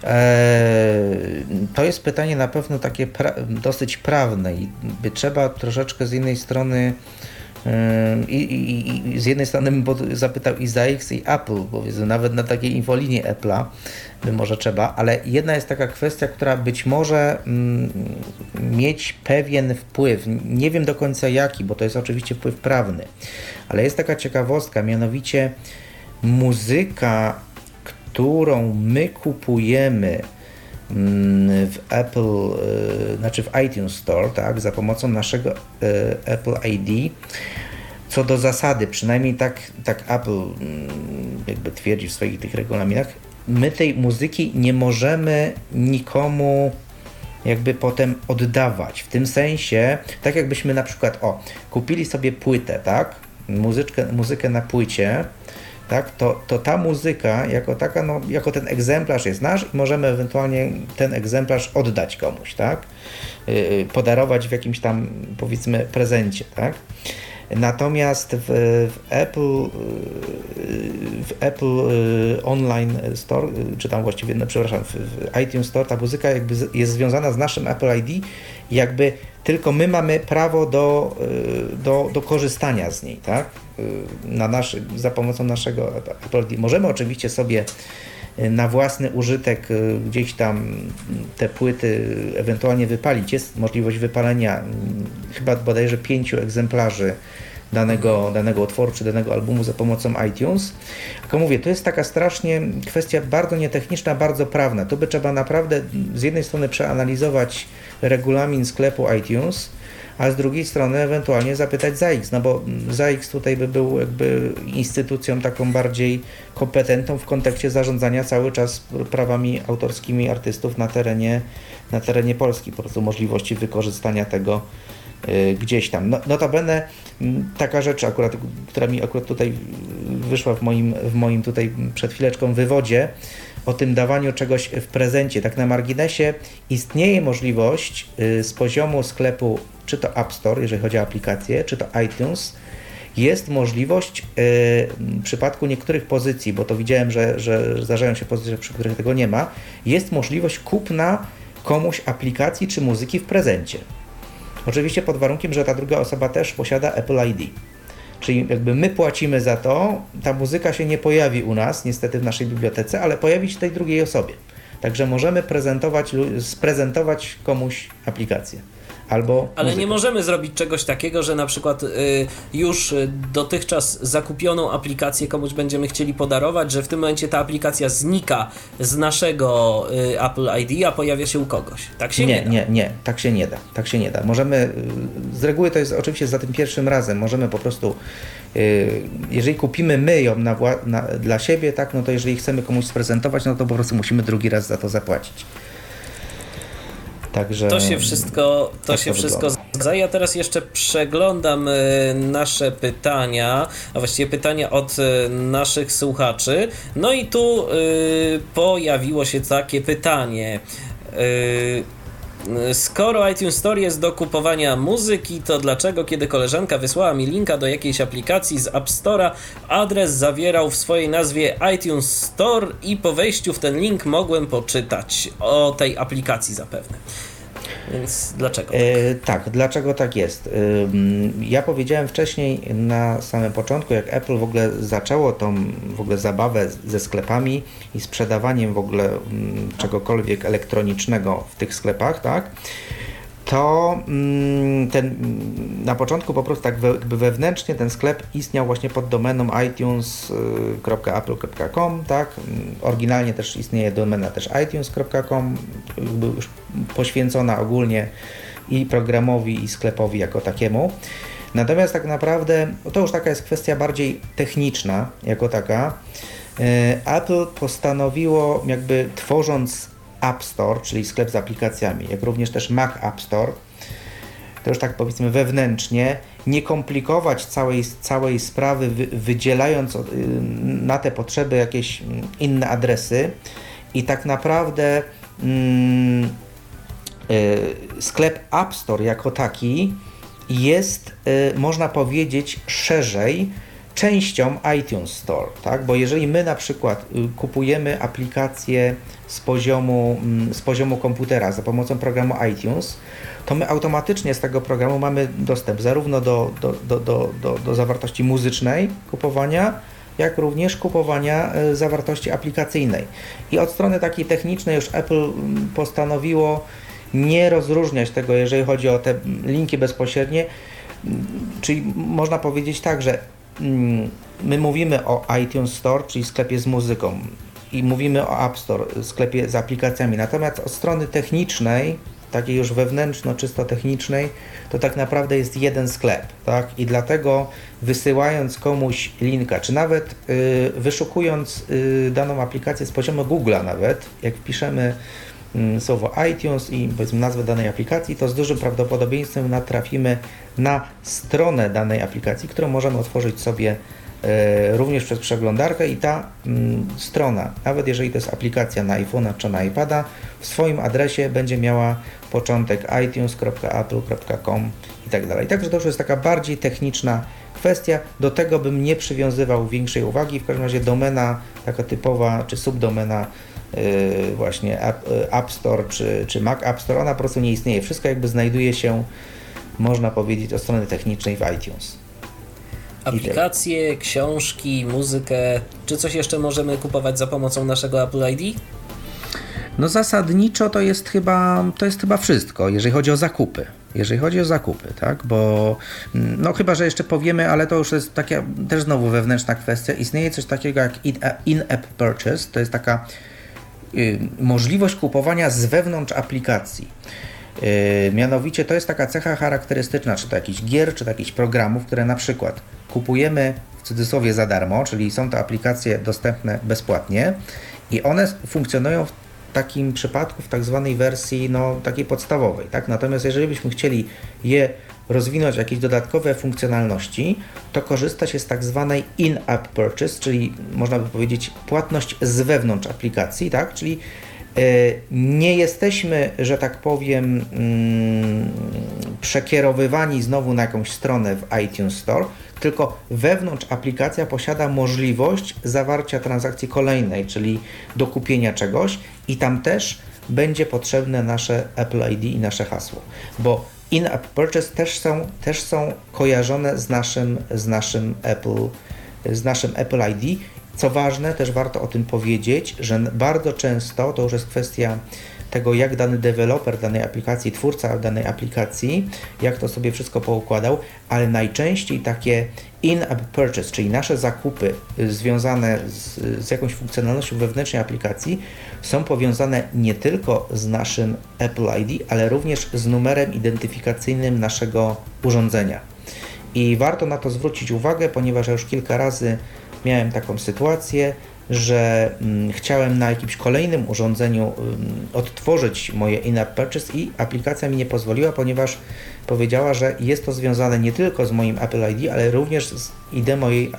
E, to jest pytanie na pewno takie pra dosyć prawne i by trzeba troszeczkę z jednej strony i, i, I, z jednej strony bym zapytał i ZAX i Apple, powiedzmy, nawet na takiej infolinie Apple'a by może trzeba, ale jedna jest taka kwestia, która być może mm, mieć pewien wpływ, nie wiem do końca jaki, bo to jest oczywiście wpływ prawny, ale jest taka ciekawostka, mianowicie muzyka, którą my kupujemy w Apple, e, znaczy w iTunes Store, tak, za pomocą naszego e, Apple ID. Co do zasady, przynajmniej tak, tak Apple mm, jakby twierdzi w swoich tych regulaminach, my tej muzyki nie możemy nikomu jakby potem oddawać. W tym sensie, tak jakbyśmy na przykład, o, kupili sobie płytę, tak, muzyczkę, muzykę na płycie, tak, to, to ta muzyka jako taka, no, jako ten egzemplarz jest nasz i możemy ewentualnie ten egzemplarz oddać komuś, tak, yy, podarować w jakimś tam powiedzmy prezencie, tak. Natomiast w, w Apple, w Apple Online Store, czy tam właściwie, no, przepraszam, w iTunes Store ta muzyka jakby jest związana z naszym Apple ID, jakby tylko my mamy prawo do, do, do korzystania z niej, tak? Na naszy, za pomocą naszego Apple ID. Możemy oczywiście sobie na własny użytek y, gdzieś tam te płyty ewentualnie wypalić. Jest możliwość wypalenia mm, chyba bodajże pięciu egzemplarzy danego, danego utworu czy danego albumu za pomocą iTunes. Tylko mówię, to jest taka strasznie kwestia bardzo nietechniczna, bardzo prawna. Tu by trzeba naprawdę z jednej strony przeanalizować regulamin sklepu iTunes, a z drugiej strony ewentualnie zapytać ZAX, no bo ZAX tutaj by był jakby instytucją taką bardziej kompetentną w kontekście zarządzania cały czas prawami autorskimi artystów na terenie, na terenie Polski, po prostu możliwości wykorzystania tego y, gdzieś tam. No, notabene taka rzecz akurat, która mi akurat tutaj wyszła w moim, w moim tutaj przed chwileczką wywodzie, o tym dawaniu czegoś w prezencie. Tak na marginesie istnieje możliwość y, z poziomu sklepu, czy to App Store, jeżeli chodzi o aplikacje, czy to iTunes, jest możliwość y, w przypadku niektórych pozycji, bo to widziałem, że, że zdarzają się pozycje, przy których tego nie ma, jest możliwość kupna komuś aplikacji czy muzyki w prezencie. Oczywiście pod warunkiem, że ta druga osoba też posiada Apple ID. Czyli jakby my płacimy za to, ta muzyka się nie pojawi u nas, niestety w naszej bibliotece, ale pojawi się tej drugiej osobie. Także możemy prezentować, sprezentować komuś aplikację albo.
Ale nie możemy zrobić czegoś takiego, że na przykład y, już dotychczas zakupioną aplikację komuś będziemy chcieli podarować, że w tym momencie ta aplikacja znika z naszego y, Apple ID, a pojawia się u kogoś. Tak się nie, nie
da. Nie, nie, tak się nie da. Tak się nie da. Możemy, y, z reguły to jest oczywiście za tym pierwszym razem, możemy po prostu y, jeżeli kupimy my ją na, na, dla siebie, tak, no to jeżeli chcemy komuś sprezentować, no to po prostu musimy drugi raz za to zapłacić.
Także to się wszystko, to tak się to wszystko zgadza. Ja teraz jeszcze przeglądam e, nasze pytania, a właściwie pytania od e, naszych słuchaczy. No i tu y, pojawiło się takie pytanie. Y, Skoro iTunes Store jest do kupowania muzyki, to dlaczego, kiedy koleżanka wysłała mi linka do jakiejś aplikacji z App Store'a, adres zawierał w swojej nazwie iTunes Store i po wejściu w ten link mogłem poczytać o tej aplikacji zapewne. Więc dlaczego? Tak? E,
tak, dlaczego tak jest? E, ja powiedziałem wcześniej na samym początku, jak Apple w ogóle zaczęło tą w ogóle zabawę ze sklepami i sprzedawaniem w ogóle m, czegokolwiek elektronicznego w tych sklepach, tak? To mm, ten, na początku po prostu tak jakby wewnętrznie ten sklep istniał właśnie pod domeną itunes.apple.com, tak? Oryginalnie też istnieje domena też itunes.com, już poświęcona ogólnie i programowi i sklepowi jako takiemu. Natomiast tak naprawdę to już taka jest kwestia bardziej techniczna jako taka. E, Apple postanowiło jakby tworząc App Store, czyli sklep z aplikacjami, jak również też Mac App Store, to już tak powiedzmy wewnętrznie, nie komplikować całej, całej sprawy, wydzielając y, na te potrzeby jakieś mm, inne adresy. I tak naprawdę mm, y, sklep App Store jako taki jest, y, można powiedzieć, szerzej częścią iTunes Store, tak? Bo jeżeli my na przykład y, kupujemy aplikację z poziomu, mm, z poziomu komputera za pomocą programu iTunes, to my automatycznie z tego programu mamy dostęp zarówno do, do, do, do, do, do zawartości muzycznej kupowania, jak również kupowania y, zawartości aplikacyjnej. I od strony takiej technicznej już Apple mm, postanowiło nie rozróżniać tego, jeżeli chodzi o te linki bezpośrednie, mm, czyli można powiedzieć tak, że Mm, my mówimy o iTunes Store, czyli sklepie z muzyką i mówimy o App Store, sklepie z aplikacjami. Natomiast od strony technicznej, takiej już wewnętrzno, czysto technicznej, to tak naprawdę jest jeden sklep, tak? I dlatego wysyłając komuś linka, czy nawet y, wyszukując y, daną aplikację z poziomu Google'a nawet, jak wpiszemy słowo iTunes i powiedzmy nazwę danej aplikacji, to z dużym prawdopodobieństwem natrafimy na stronę danej aplikacji, którą możemy otworzyć sobie e, również przez przeglądarkę i ta mm, strona, nawet jeżeli to jest aplikacja na iPhone'a czy na iPada, w swoim adresie będzie miała początek itunes.apple.com i tak dalej. Także to już jest taka bardziej techniczna kwestia. Do tego bym nie przywiązywał większej uwagi. W każdym razie domena taka typowa, czy subdomena właśnie App, yy, App Store czy, czy Mac App Store, ona po prostu nie istnieje. Wszystko jakby znajduje się, można powiedzieć, od strony technicznej w iTunes.
Aplikacje, książki, muzykę, czy coś jeszcze możemy kupować za pomocą naszego Apple ID?
No zasadniczo to jest chyba, to jest chyba wszystko, jeżeli chodzi o zakupy. Jeżeli chodzi o zakupy, tak, bo no chyba, że jeszcze powiemy, ale to już jest taka też znowu wewnętrzna kwestia. Istnieje coś takiego jak in-app purchase, to jest taka y, możliwość kupowania z wewnątrz aplikacji. Y, mianowicie to jest taka cecha charakterystyczna, czy to jakichś gier, czy to jakichś programów, które na przykład kupujemy w cudzysłowie za darmo, czyli są to aplikacje dostępne bezpłatnie i one funkcjonują w takim przypadku w tak zwanej wersji no, takiej podstawowej. Tak? Natomiast jeżeli byśmy chcieli je rozwinąć jakieś dodatkowe funkcjonalności, to korzysta się z tak zwanej in-app purchase, czyli można by powiedzieć płatność z wewnątrz aplikacji, tak? czyli e, nie jesteśmy, że tak powiem, mm, przekierowywani znowu na jakąś stronę w iTunes Store, tylko wewnątrz aplikacja posiada możliwość zawarcia transakcji kolejnej, czyli dokupienia czegoś i tam też będzie potrzebne nasze Apple ID i nasze hasło, bo in-app purchase też są, też są kojarzone z naszym, z naszym Apple, z naszym Apple ID. Co ważne, też warto o tym powiedzieć, że bardzo często to już jest kwestia tego, jak dany deweloper danej aplikacji, twórca danej aplikacji, jak to sobie wszystko poukładał, ale najczęściej takie in-app purchase, czyli nasze zakupy związane z, z jakąś funkcjonalnością wewnętrznej aplikacji, są powiązane nie tylko z naszym Apple ID, ale również z numerem identyfikacyjnym naszego urządzenia. I warto na to zwrócić uwagę, ponieważ ja już kilka razy miałem taką sytuację, że mm, chciałem na jakimś kolejnym urządzeniu mm, odtworzyć moje in-app purchase i aplikacja mi nie pozwoliła, ponieważ powiedziała, że jest to związane nie tylko z moim Apple ID, ale również z ID, mojej,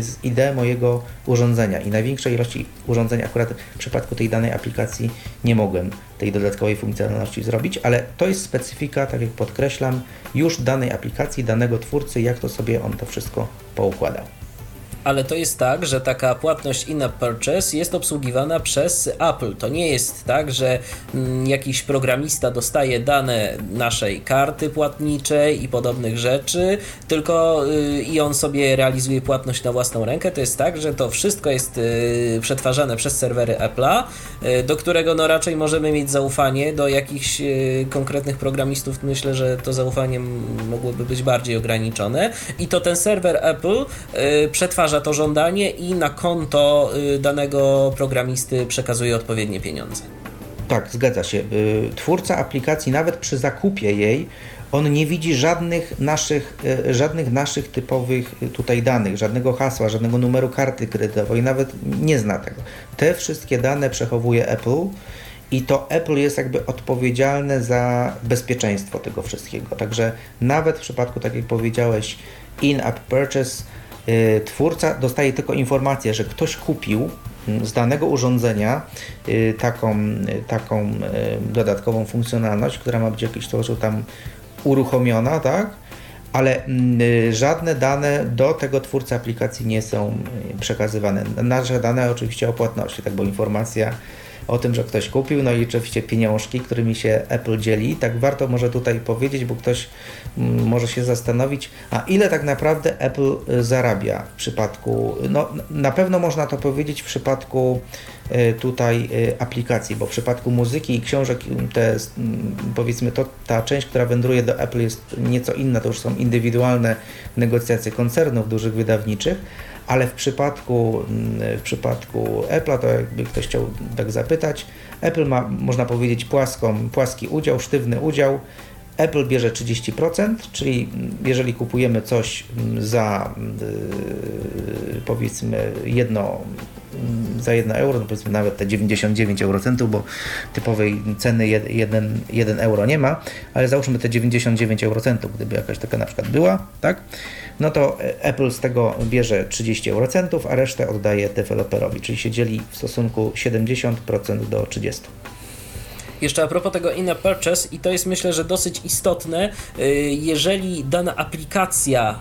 z ID mojego urządzenia. I największej ilości urządzeń akurat w przypadku tej danej aplikacji nie mogłem tej dodatkowej funkcjonalności zrobić, ale to jest specyfika, tak jak podkreślam, już danej aplikacji, danego twórcy, jak to sobie on to wszystko poukładał
ale to jest tak, że taka płatność in-app purchase jest obsługiwana przez Apple. To nie jest tak, że mm, jakiś programista dostaje dane naszej karty płatniczej i podobnych rzeczy, tylko y, i on sobie realizuje płatność na własną rękę. To jest tak, że to wszystko jest y, przetwarzane przez serwery Apple'a, y, do którego no raczej możemy mieć zaufanie do jakichś konkretnych programistów. Myślę, że to zaufanie mogłoby być bardziej ograniczone i to ten serwer Apple przetwarza wyraża to żądanie i na konto y, danego programisty przekazuje odpowiednie pieniądze.
Tak, zgadza się. Y, twórca aplikacji, nawet przy zakupie jej, on nie widzi żadnych naszych, y, żadnych naszych typowych tutaj danych, żadnego hasła, żadnego numeru karty kredytowej, nawet nie zna tego. Te wszystkie dane przechowuje Apple i to Apple jest jakby odpowiedzialne za bezpieczeństwo tego wszystkiego. Także nawet w przypadku, tak jak powiedziałeś, in-app purchase, twórca dostaje tylko informację, że ktoś kupił mm, z danego urządzenia y, taką, y, taką dodatkową funkcjonalność, która ma być w jakiś sposób tam uruchomiona, tak? ale mm, żadne dane do tego twórcy aplikacji nie są przekazywane. Nasze dane oczywiście o płatności, tak, bo informacja o tym, że ktoś kupił, no i oczywiście pieniążki, którymi się Apple dzieli. Tak warto może tutaj powiedzieć, bo ktoś mm, może się zastanowić, a ile tak naprawdę Apple y, zarabia w przypadku, no na pewno można to powiedzieć w przypadku y, tutaj y, aplikacji, bo w przypadku muzyki i książek te, mm, powiedzmy to, ta część, która wędruje do Apple jest nieco inna, to już są indywidualne negocjacje koncernów dużych wydawniczych, ale w przypadku, mm, w przypadku Apple'a, to jakby ktoś chciał tak zapytać, Apple ma, można powiedzieć, płaską, płaski udział, sztywny udział. Apple bierze 30%, czyli jeżeli kupujemy coś za yy, powiedzmy jedno za 1 euro, no powiedzmy nawet te 99 eurocentów, bo typowej ceny 1, 1 euro nie ma, ale załóżmy te 99 eurocentów, gdyby jakaś taka na przykład była, tak? No to Apple z tego bierze 30 eurocentów, a resztę oddaje deweloperowi, czyli się dzieli w stosunku 70% do 30%.
Jeszcze a propos tego in purchase, i to jest myślę, że dosyć istotne, y, jeżeli dana aplikacja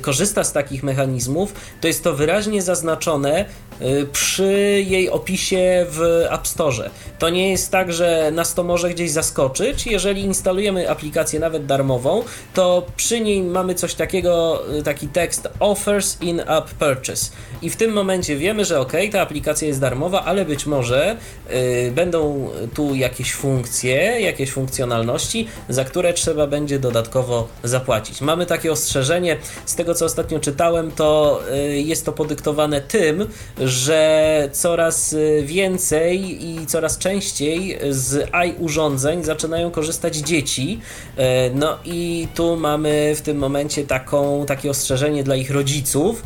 korzysta z takich mechanizmów, to jest to wyraźnie zaznaczone Y, przy jej opisie w App Store. To nie jest tak, że nas to może gdzieś zaskoczyć. Jeżeli instalujemy aplikację nawet darmową, to przy niej mamy coś takiego, y, taki tekst offers in-app purchase. I w tym momencie wiemy, że ok, ta aplikacja jest darmowa, ale być może y, będą tu jakieś funkcje, jakieś funkcjonalności, za które trzeba będzie dodatkowo zapłacić. Mamy takie ostrzeżenie, z tego co ostatnio czytałem, to y, jest to podyktowane tym, że coraz y, więcej i coraz częściej z AI urządzeń zaczynają korzystać dzieci. E, no i tu mamy w tym momencie taką, takie ostrzeżenie dla ich rodziców,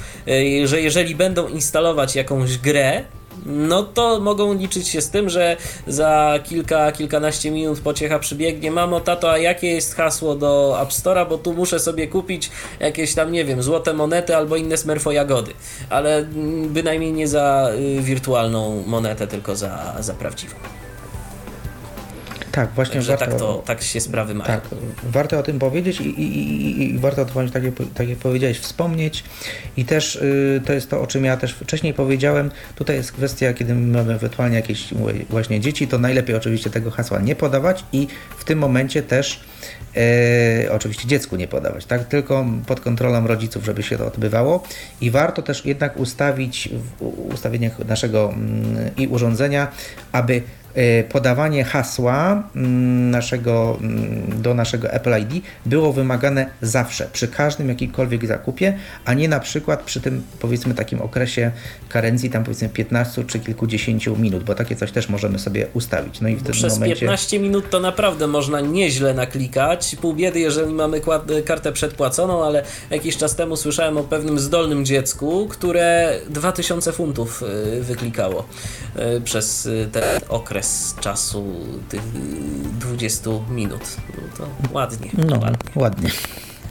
że jeżeli będą instalować jakąś grę, no to mogą liczyć się z tym, że za kilka, kilkanaście minut pociecha przybiegnie. Mamo, tato, a jakie jest hasło do App Store'a, bo tu muszę sobie kupić jakieś tam, nie wiem, złote monety albo inne smerfo jagody. Ale mm, bynajmniej nie za y, wirtualną monetę, tylko za, za prawdziwą.
Tak, właśnie
Także warto, tak, to, tak się sprawy mają.
Tak, warto o tym powiedzieć i, i, i, i warto o tym, tak jak, tak jak powiedziałeś, wspomnieć. I też y, to jest to, o czym ja też wcześniej powiedziałem, tutaj jest kwestia, kiedy mamy ewentualnie jakieś właśnie dzieci, to najlepiej oczywiście tego hasła nie podawać i w tym momencie też e, oczywiście dziecku nie podawać, tak, tylko pod kontrolą rodziców, żeby się to odbywało. I warto też jednak ustawić w ustawieniach naszego mm, i urządzenia, aby podawanie hasła mm, naszego, mm, do naszego Apple ID było wymagane zawsze, przy każdym jakimkolwiek zakupie, a nie na przykład przy tym powiedzmy takim okresie karencji, tam powiedzmy 15 czy kilkudziesięciu minut, bo takie coś też możemy sobie ustawić.
No i w tym Przez momencie... 15 minut to naprawdę można nieźle naklikać. Pół biedy, jeżeli mamy kartę przedpłaconą, ale jakiś czas temu słyszałem o pewnym zdolnym dziecku, które 2000 funtów y, wyklikało y, przez y, ten okres okres czasu tych 20 minut. No to ładnie.
No, ładnie. ładnie.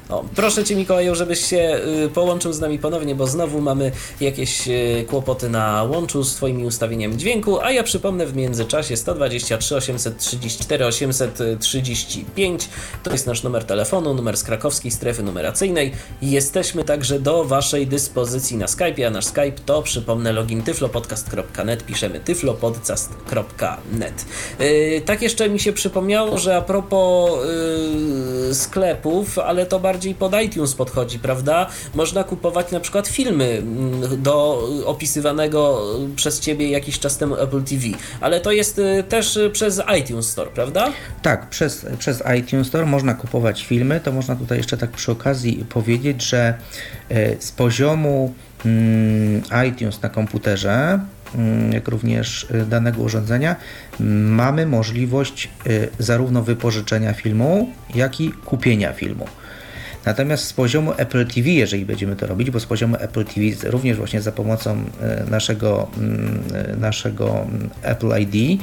O, proszę Cię Mikołaju, żebyś się y, połączył z nami ponownie, bo znowu mamy jakieś y, kłopoty na łączu z Twoimi ustawieniami dźwięku, a ja przypomnę w międzyczasie 123 834 835 to jest nasz numer telefonu, numer z krakowskiej strefy numeracyjnej. Jesteśmy także do Waszej dyspozycji na Skype, a nasz Skype to przypomnę login tyflopodcast.net, piszemy tyflopodcast.net. Yy, tak jeszcze mi się przypomniało, że a propos yy, sklepów, ale to bardziej bardziej pod iTunes podchodzi, prawda? Można kupować na przykład filmy mm, do opisywanego przez Ciebie jakiś czas temu Apple TV, ale to jest y, też przez iTunes Store, prawda?
Tak, przez, przez iTunes Store można kupować filmy, to można tutaj jeszcze tak przy okazji powiedzieć, że y, z poziomu mm, iTunes na komputerze mm, jak również y, danego urządzenia, mamy możliwość zarówno wypożyczenia filmu, jak i kupienia filmu. Natomiast z poziomu Apple TV, jeżeli będziemy to robić, bo z poziomu Apple TV również właśnie za pomocą e, naszego, mm, e, naszego mm, Apple ID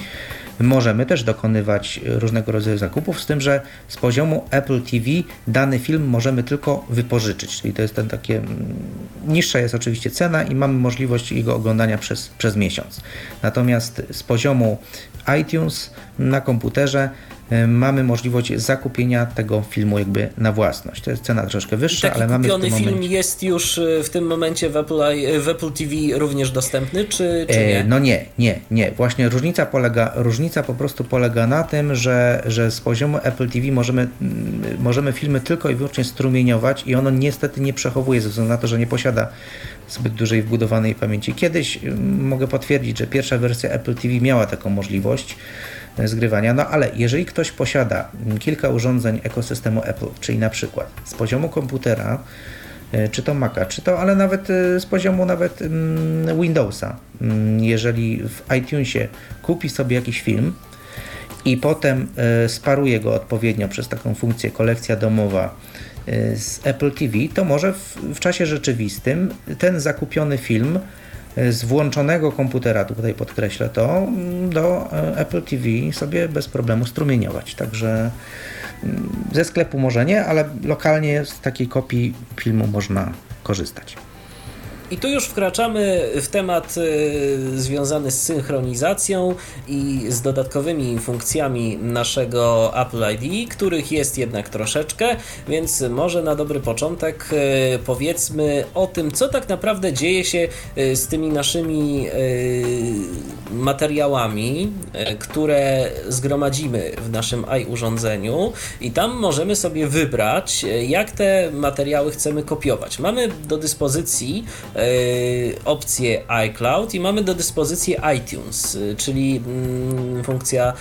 możemy też dokonywać różnego rodzaju zakupów, z tym, że z poziomu Apple TV dany film możemy tylko wypożyczyć, czyli to jest ten takie, mm, niższa jest oczywiście cena i mamy możliwość jego oglądania przez, przez miesiąc. Natomiast z poziomu iTunes na komputerze mamy możliwość zakupienia tego filmu jakby na własność. To jest cena troszkę wyższa, ale mamy w tym
momencie... film jest już e, w tym momencie w Apple, e, w Apple TV również dostępny, czy, czy nie?
No nie, nie, nie. Właśnie różnica polega, różnica po prostu polega na tym, że, że z poziomu Apple TV możemy, możemy filmy tylko i wyłącznie strumieniować i ono niestety nie przechowuje ze względu na to, że nie posiada zbyt dużej wbudowanej pamięci. Kiedyś mogę potwierdzić, że pierwsza wersja Apple TV miała taką możliwość, zgrywania. No ale jeżeli ktoś posiada kilka urządzeń ekosystemu Apple, czyli na przykład z poziomu komputera, e, czy to Maca, czy to, ale nawet e, z poziomu nawet mm, Windowsa, mm, jeżeli w iTunesie kupi sobie jakiś film i potem sparuję go odpowiednio przez taką funkcję kolekcja domowa z Apple TV, to może w, w czasie rzeczywistym ten zakupiony film z włączonego komputera, tutaj podkreślę to, do Apple TV sobie bez problemu strumieniować. Także mm, ze sklepu może nie, ale lokalnie z takiej kopii filmu można korzystać.
I tu już wkraczamy w temat y, związany z synchronizacją i z dodatkowymi funkcjami naszego Apple ID, których jest jednak troszeczkę, więc może na dobry początek y, powiedzmy o tym, co tak naprawdę dzieje się y, z tymi naszymi materiałami, które zgromadzimy w naszym iUrządzeniu i tam możemy sobie wybrać, jak te materiały chcemy kopiować. Mamy do dyspozycji opcję iCloud i mamy do dyspozycji iTunes, e, czyli mm, funkcja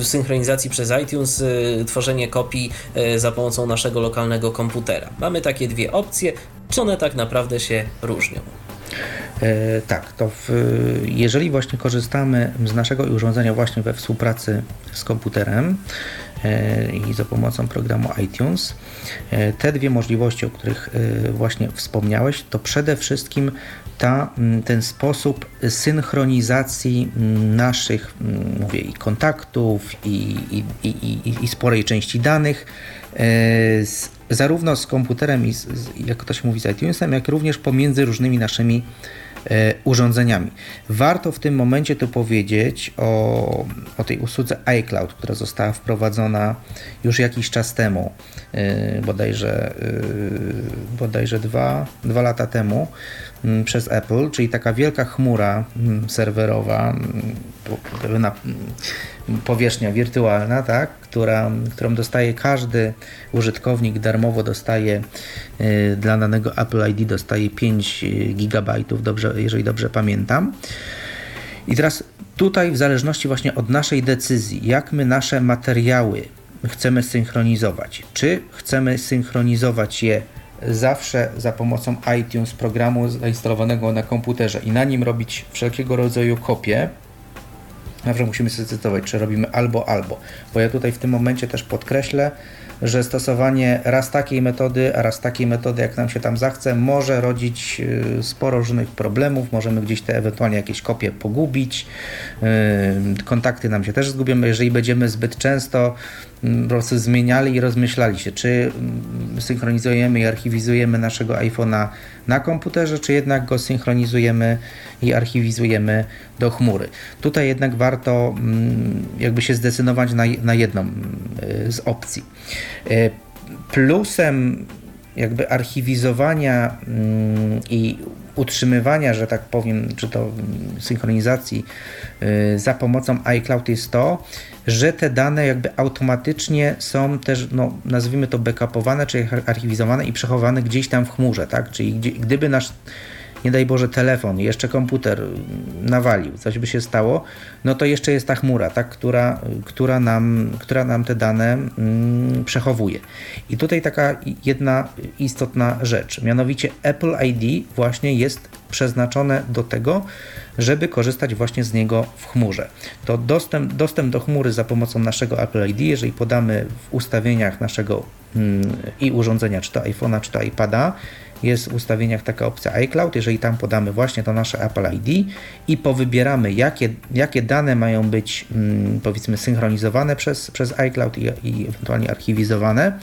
e, synchronizacji przez iTunes, tworzenie kopii za pomocą naszego lokalnego komputera. Mamy takie dwie opcje. Czy one tak naprawdę się różnią?
E, tak, to w, jeżeli właśnie korzystamy z naszego urządzenia właśnie we współpracy z komputerem, E, i za pomocą programu iTunes. E, te dwie możliwości, o których e, właśnie wspomniałeś, to przede wszystkim ta, ten sposób synchronizacji naszych mówię, i kontaktów i, i, i, i sporej części danych z, zarówno z komputerem i z, jak to się mówi z iTunesem, jak również pomiędzy różnymi naszymi E, urządzeniami. Warto w tym momencie tu powiedzieć o, o tej usłudze iCloud, która została wprowadzona już jakiś czas temu, e, bodajże, e, bodajże dwa, dwa lata temu przez Apple, czyli taka wielka chmura serwerowa, pewna powierzchnia wirtualna, tak, która, którą dostaje każdy użytkownik darmowo dostaje y, dla danego Apple ID dostaje 5 GB, dobrze, jeżeli dobrze pamiętam. I teraz tutaj w zależności właśnie od naszej decyzji, jak my nasze materiały chcemy synchronizować, czy chcemy synchronizować je zawsze za pomocą iTunes, programu zainstalowanego na komputerze i na nim robić wszelkiego rodzaju kopie, Zawsze musimy zdecydować, czy robimy albo, albo. Bo ja tutaj w tym momencie też podkreślę, że stosowanie raz takiej metody, a raz takiej metody, jak nam się tam zachce, może rodzić y, sporo różnych problemów. Możemy gdzieś te ewentualnie jakieś kopie pogubić, y, kontakty nam się też zgubią. Jeżeli będziemy zbyt często po prostu zmieniali i rozmyślali się, czy mm, synchronizujemy i archiwizujemy naszego iPhone'a na komputerze, czy jednak go synchronizujemy i archiwizujemy do chmury. Tutaj jednak warto mm, jakby się zdecydować na, na jedną z opcji. E, plusem jakby archiwizowania mm, i utrzymywania, że tak powiem, czy to synchronizacji e, za pomocą iCloud jest to, że te dane jakby automatycznie są też, no, nazwijmy to backupowane, czyli archiwizowane i przechowane gdzieś tam w chmurze, tak? Czyli gdyby nasz nie daj Boże telefon, jeszcze komputer nawalił, coś by się stało, no to jeszcze jest ta chmura, tak, która, która, nam, która nam te dane mm, przechowuje. I tutaj taka jedna istotna rzecz, mianowicie Apple ID właśnie jest przeznaczone do tego, żeby korzystać właśnie z niego w chmurze. To dostęp, dostęp do chmury za pomocą naszego Apple ID, jeżeli podamy w ustawieniach naszego mm, i urządzenia, czy to iPhone'a, czy to iPada, jest w ustawieniach taka opcja iCloud. Jeżeli tam podamy właśnie to nasze Apple ID i powybieramy, jakie, jakie dane mają być mm, powiedzmy synchronizowane przez, przez iCloud i, i ewentualnie archiwizowane,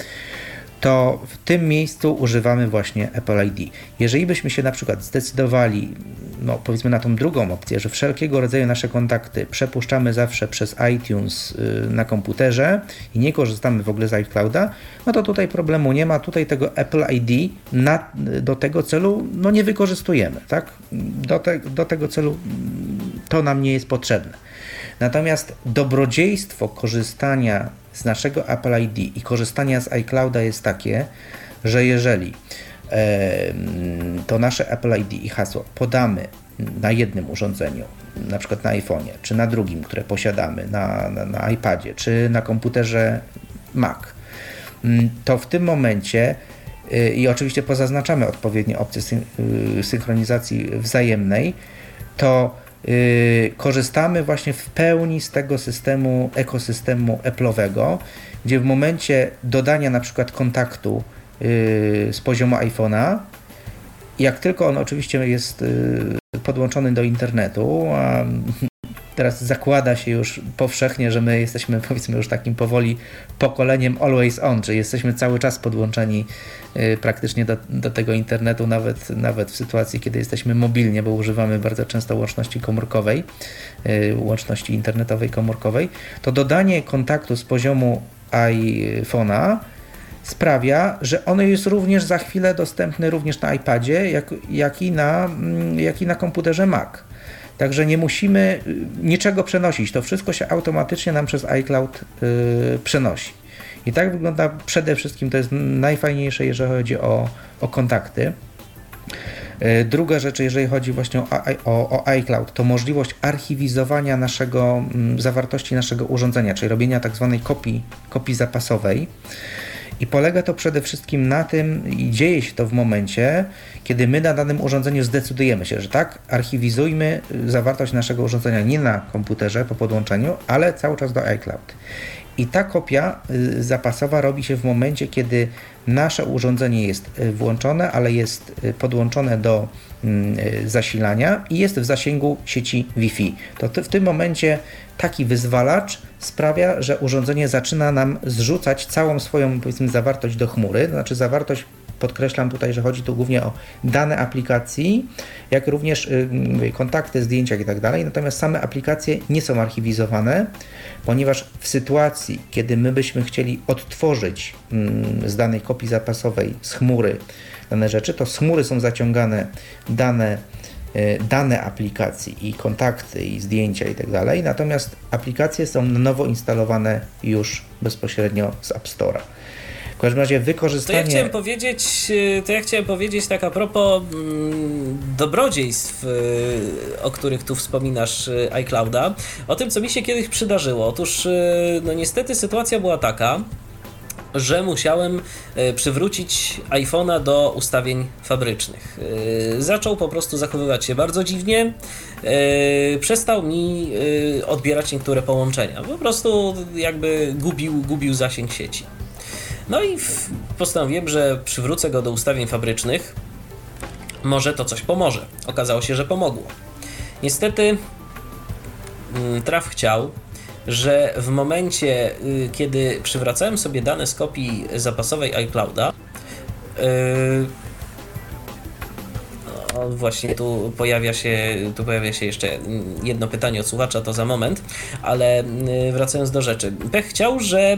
to w tym miejscu używamy właśnie Apple ID. Jeżeli byśmy się na przykład zdecydowali, no powiedzmy na tą drugą opcję, że wszelkiego rodzaju nasze kontakty przepuszczamy zawsze przez iTunes y, na komputerze i nie korzystamy w ogóle z iClouda, no to tutaj problemu nie ma. Tutaj tego Apple ID na, do tego celu no nie wykorzystujemy. Tak? Do, te, do tego celu to nam nie jest potrzebne. Natomiast dobrodziejstwo korzystania z naszego Apple ID i korzystania z iClouda jest takie, że jeżeli to nasze Apple ID i hasło podamy na jednym urządzeniu, na przykład na iPhone'ie, czy na drugim, które posiadamy, na, na, na iPadzie, czy na komputerze Mac, mm, to w tym momencie y, i oczywiście pozaznaczamy odpowiednie opcje y, synchronizacji wzajemnej, to korzystamy właśnie w pełni z tego systemu, ekosystemu Apple'owego, gdzie w momencie dodania na przykład kontaktu yy, z poziomu iPhone'a, jak tylko on oczywiście jest yy, podłączony do internetu, a teraz zakłada się już powszechnie, że my jesteśmy powiedzmy już takim powoli pokoleniem always on, czyli jesteśmy cały czas podłączeni y, praktycznie do, do tego internetu, nawet, nawet w sytuacji, kiedy jesteśmy mobilnie, bo używamy bardzo często łączności komórkowej, y, łączności internetowej komórkowej, to dodanie kontaktu z poziomu iPhone'a sprawia, że ono jest również za chwilę dostępne również na iPadzie, jak, jak, i, na, mm, jak i na komputerze Mac. Także nie musimy y, niczego przenosić. To wszystko się automatycznie nam przez iCloud yy, przenosi. I tak wygląda przede wszystkim, to jest najfajniejsze, jeżeli chodzi o, o kontakty. Y, druga rzecz, jeżeli chodzi właśnie o, o, o, iCloud, to możliwość archiwizowania naszego, mm, zawartości naszego urządzenia, czyli robienia tak zwanej kopii, kopii zapasowej. I polega to przede wszystkim na tym, i dzieje się to w momencie, kiedy my na danym urządzeniu zdecydujemy się, że tak, archiwizujmy zawartość naszego urządzenia nie na komputerze po podłączeniu, ale cały czas do iCloud. I ta kopia y, zapasowa robi się w momencie, kiedy nasze urządzenie jest y, włączone, ale jest y, podłączone do mm, zasilania i jest w zasięgu sieci Wi-Fi. To w tym momencie taki wyzwalacz sprawia, że urządzenie zaczyna nam zrzucać całą swoją powiedzmy zawartość do chmury, to znaczy zawartość podkreślam tutaj, że chodzi tu głównie o dane aplikacji, jak również y, kontakty, zdjęcia i tak. Natomiast same aplikacje nie są archiwizowane, ponieważ w sytuacji, kiedy my byśmy chcieli odtworzyć mm, z danej kopii zapasowej z chmury dane rzeczy, to z chmury są zaciągane dane E, dane aplikacji i kontakty i zdjęcia i tak dalej, natomiast aplikacje są na nowo instalowane już bezpośrednio z App Store'a. W każdym razie wykorzystanie...
To ja chciałem powiedzieć, e, to ja chciałem powiedzieć tak a propos mm, dobrodziejstw, e, o których tu wspominasz iClouda, o tym, co mi się kiedyś przydarzyło. Otóż, no niestety sytuacja była taka, że musiałem e, przywrócić iPhone'a do ustawień fabrycznych. E, zaczął po prostu zachowywać się bardzo dziwnie, e, przestał mi odbierać niektóre połączenia. Po prostu jakby gubił, gubił zasięg sieci. No i postanowiłem, że przywrócę go do ustawień fabrycznych. Może to coś pomoże. Okazało się, że pomogło. Niestety mm, traf chciał, że w momencie, y, kiedy przywracałem sobie dane z kopii zapasowej iClouda, y, o, właśnie tu pojawia się, tu pojawia się jeszcze jedno pytanie od słuchacza, to za moment, ale y, wracając do rzeczy. Pech chciał, że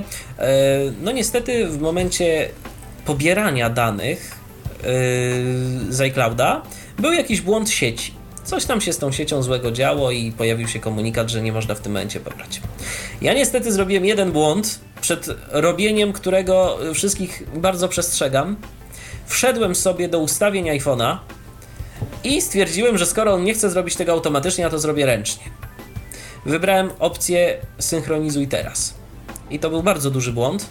no niestety w momencie pobierania danych z iClouda był jakiś błąd sieci. Coś tam się z tą siecią złego działo i pojawił się komunikat, że nie można w tym momencie pobrać. Ja niestety zrobiłem jeden błąd, przed robieniem którego wszystkich bardzo przestrzegam. Wszedłem sobie do ustawień iPhone'a i stwierdziłem, że skoro on nie chce zrobić tego automatycznie, ja to zrobię ręcznie. Wybrałem opcję synchronizuj teraz. I to był bardzo duży błąd,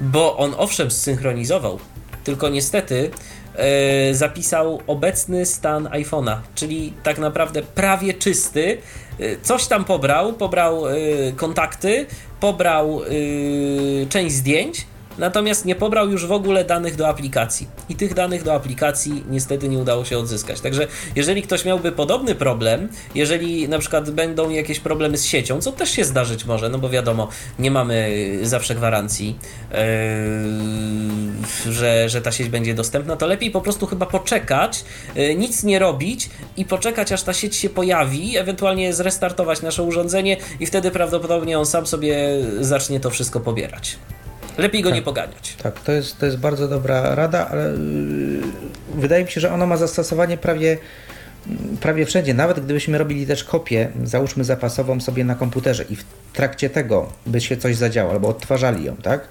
bo on owszem zsynchronizował, tylko niestety E, zapisał obecny stan iPhone'a, czyli tak naprawdę prawie czysty. E, coś tam pobrał, pobrał e, kontakty, pobrał część zdjęć, Natomiast nie pobrał już w ogóle danych do aplikacji. I tych danych do aplikacji niestety nie udało się odzyskać. Także jeżeli ktoś miałby podobny problem, jeżeli na przykład będą jakieś problemy z siecią, co też się zdarzyć może, no bo wiadomo, nie mamy zawsze gwarancji, yy, że, że ta sieć będzie dostępna, to lepiej po prostu chyba poczekać, yy, nic nie robić i poczekać aż ta sieć się pojawi, ewentualnie zrestartować nasze urządzenie i wtedy prawdopodobnie on sam sobie zacznie to wszystko pobierać. Lepiej go
tak,
nie poganiać.
Tak, to jest, to jest bardzo dobra rada, ale yy, wydaje mi się, że ona ma zastosowanie prawie prawie wszędzie, nawet gdybyśmy robili też kopię, załóżmy zapasową sobie na komputerze i w trakcie tego by się coś zadziało, albo odtwarzali ją, tak?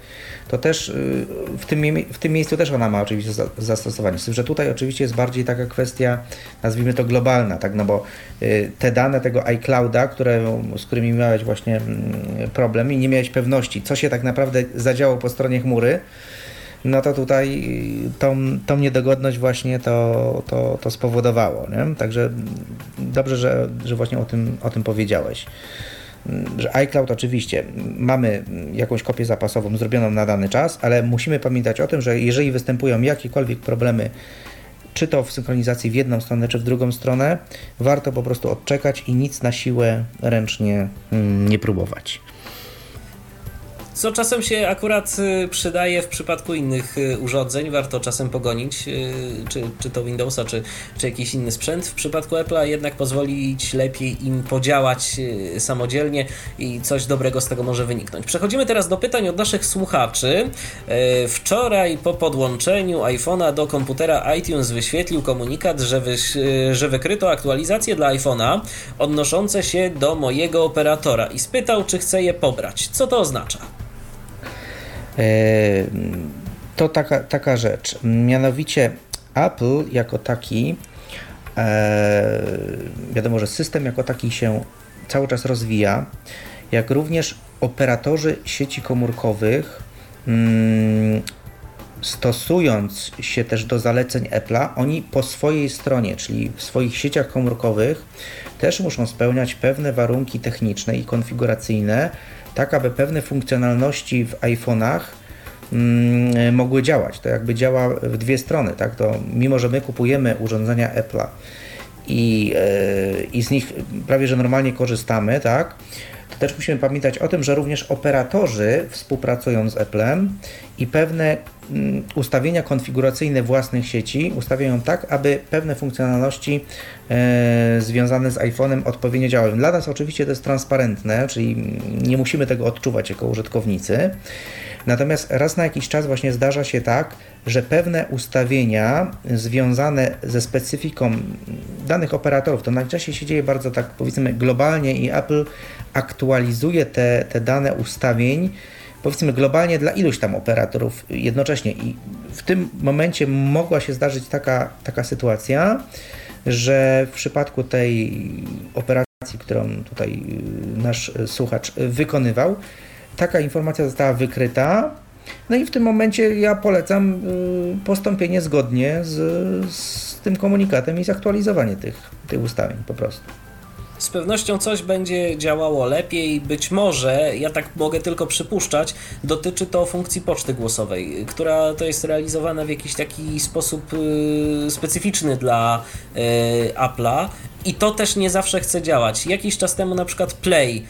To też y, w tym, w tym miejscu też ona ma oczywiście zastosowanie. Z tym, że tutaj oczywiście jest bardziej taka kwestia, nazwijmy to globalna, tak? No bo y, te dane tego iClouda, które, z którymi miałeś właśnie mm, problem i nie miałeś pewności, co się tak naprawdę zadziało po stronie chmury, no to tutaj tą, tą niedogodność właśnie to, to, to spowodowało. Nie? Także dobrze, że, że właśnie o tym, o tym powiedziałeś że iCloud oczywiście mamy jakąś kopię zapasową zrobioną na dany czas, ale musimy pamiętać o tym, że jeżeli występują jakiekolwiek problemy, czy to w synchronizacji w jedną stronę, czy w drugą stronę, warto po prostu odczekać i nic na siłę ręcznie mm, nie próbować.
Co czasem się akurat y, przydaje w przypadku innych y, urządzeń, warto czasem pogonić, y, czy, czy to Windowsa, czy, czy jakiś inny sprzęt. W przypadku Apple'a jednak pozwolić lepiej im podziałać samodzielnie i coś dobrego z tego może wyniknąć. Przechodzimy teraz do pytań od naszych słuchaczy. Wczoraj po podłączeniu iPhone'a do komputera iTunes wyświetlił komunikat, że, wy, że wykryto aktualizacje dla iPhone'a odnoszące się do mojego operatora i spytał, czy chcę je pobrać. Co to oznacza?
E, to taka, taka rzecz. Mianowicie Apple jako taki, e, wiadomo, że system jako taki się cały czas rozwija, jak również operatorzy sieci komórkowych mm, stosując się też do zaleceń Apple'a, oni po swojej stronie, czyli w swoich sieciach komórkowych, też muszą spełniać pewne warunki techniczne i konfiguracyjne, tak aby pewne funkcjonalności w iPhone'ach mm, mogły działać. To jakby działa w dwie strony, tak? To mimo, że my kupujemy urządzenia Apple'a i, yy, i z nich prawie że normalnie korzystamy, tak? To też musimy pamiętać o tym, że również operatorzy współpracują z Apple'em i pewne mm, ustawienia konfiguracyjne własnych sieci ustawiają tak, aby pewne funkcjonalności e, związane z iPhone'em odpowiednio działały. Dla nas oczywiście to jest transparentne, czyli nie musimy tego odczuwać jako użytkownicy. Natomiast raz na jakiś czas właśnie zdarza się tak, że pewne ustawienia związane ze specyfiką danych operatorów, to najczęściej się dzieje bardzo tak powiedzmy globalnie i Apple aktualizuje te, te dane ustawień powiedzmy globalnie dla iluś tam operatorów jednocześnie i w tym momencie mogła się zdarzyć taka, taka sytuacja, że w przypadku tej operacji, którą tutaj nasz słuchacz wykonywał, taka informacja została wykryta. No i w tym momencie ja polecam y, postąpienie zgodnie z, z tym komunikatem i zaktualizowanie tych, tych ustawień po prostu
z pewnością coś będzie działało lepiej. Być może, ja tak mogę tylko przypuszczać, dotyczy to funkcji poczty głosowej, która to jest realizowana w jakiś taki sposób y, specyficzny dla y, Apple'a i to też nie zawsze chce działać. Jakiś czas temu na przykład Play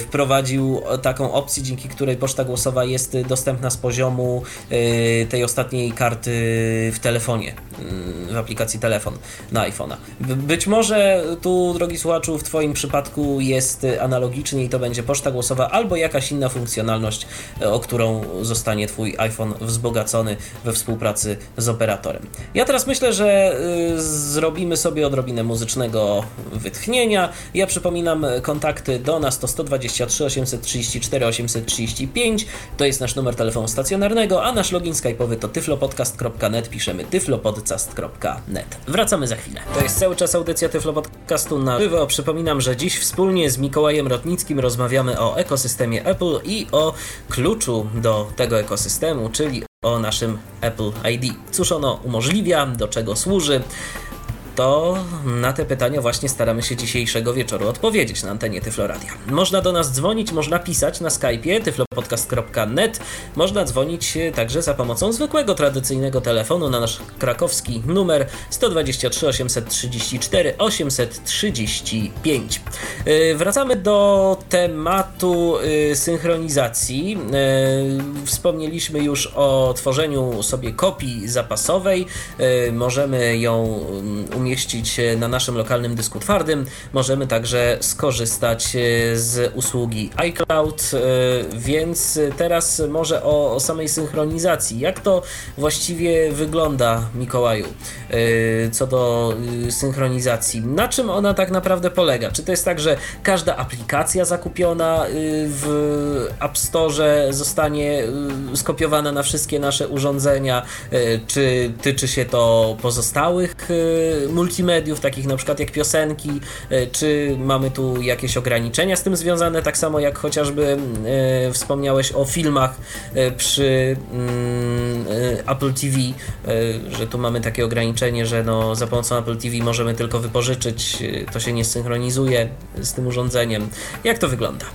wprowadził taką opcję, dzięki której poczta głosowa jest dostępna z poziomu y, tej ostatniej karty w telefonie, y, w aplikacji telefon na iPhone'a. Być może tu, drogi słuchaczu, w Twoim przypadku jest analogicznie i to będzie poczta głosowa albo jakaś inna funkcjonalność, o którą zostanie Twój iPhone wzbogacony we współpracy z operatorem. Ja teraz myślę, że zrobimy sobie odrobinę muzycznego wytchnienia. Ja przypominam kontakty do nas to 123 834 835, to jest nasz numer telefonu stacjonarnego, a nasz login skype'owy to tyflopodcast.net, piszemy tyflopodcast.net. Wracamy za chwilę. To jest cały czas audycja Tyflopodcastu na żywo. Przypominam, że dziś wspólnie z Mikołajem Rotnickim rozmawiamy o ekosystemie Apple i o kluczu do tego ekosystemu, czyli o naszym Apple ID. Cóż ono umożliwia, do czego służy, to na te pytania właśnie staramy się dzisiejszego wieczoru odpowiedzieć na antenie Tyfloradia. Można do nas dzwonić, można pisać na Skype'ie tyflopodcast.net, można dzwonić także za pomocą zwykłego, tradycyjnego telefonu na nasz krakowski numer 123 834 835. Wracamy do tematu y, synchronizacji. Y, wspomnieliśmy już o tworzeniu sobie kopii zapasowej. Możemy ją umieścić umieścić na naszym lokalnym dysku twardym. Możemy także skorzystać e, z usługi iCloud, e, więc teraz może o, o samej synchronizacji. Jak to właściwie wygląda, Mikołaju, e, co do synchronizacji? Na czym ona tak naprawdę polega? Czy to jest tak, że każda aplikacja zakupiona w App Store zostanie skopiowana na wszystkie nasze urządzenia? Czy tyczy się to pozostałych multimediów, takich na przykład jak piosenki, czy mamy tu jakieś ograniczenia z tym związane, tak samo jak chociażby wspomniałeś o filmach przy mm, Apple TV, że tu mamy takie ograniczenie, że no, za pomocą Apple TV możemy tylko wypożyczyć, to się nie synchronizuje z tym urządzeniem. Jak to wygląda?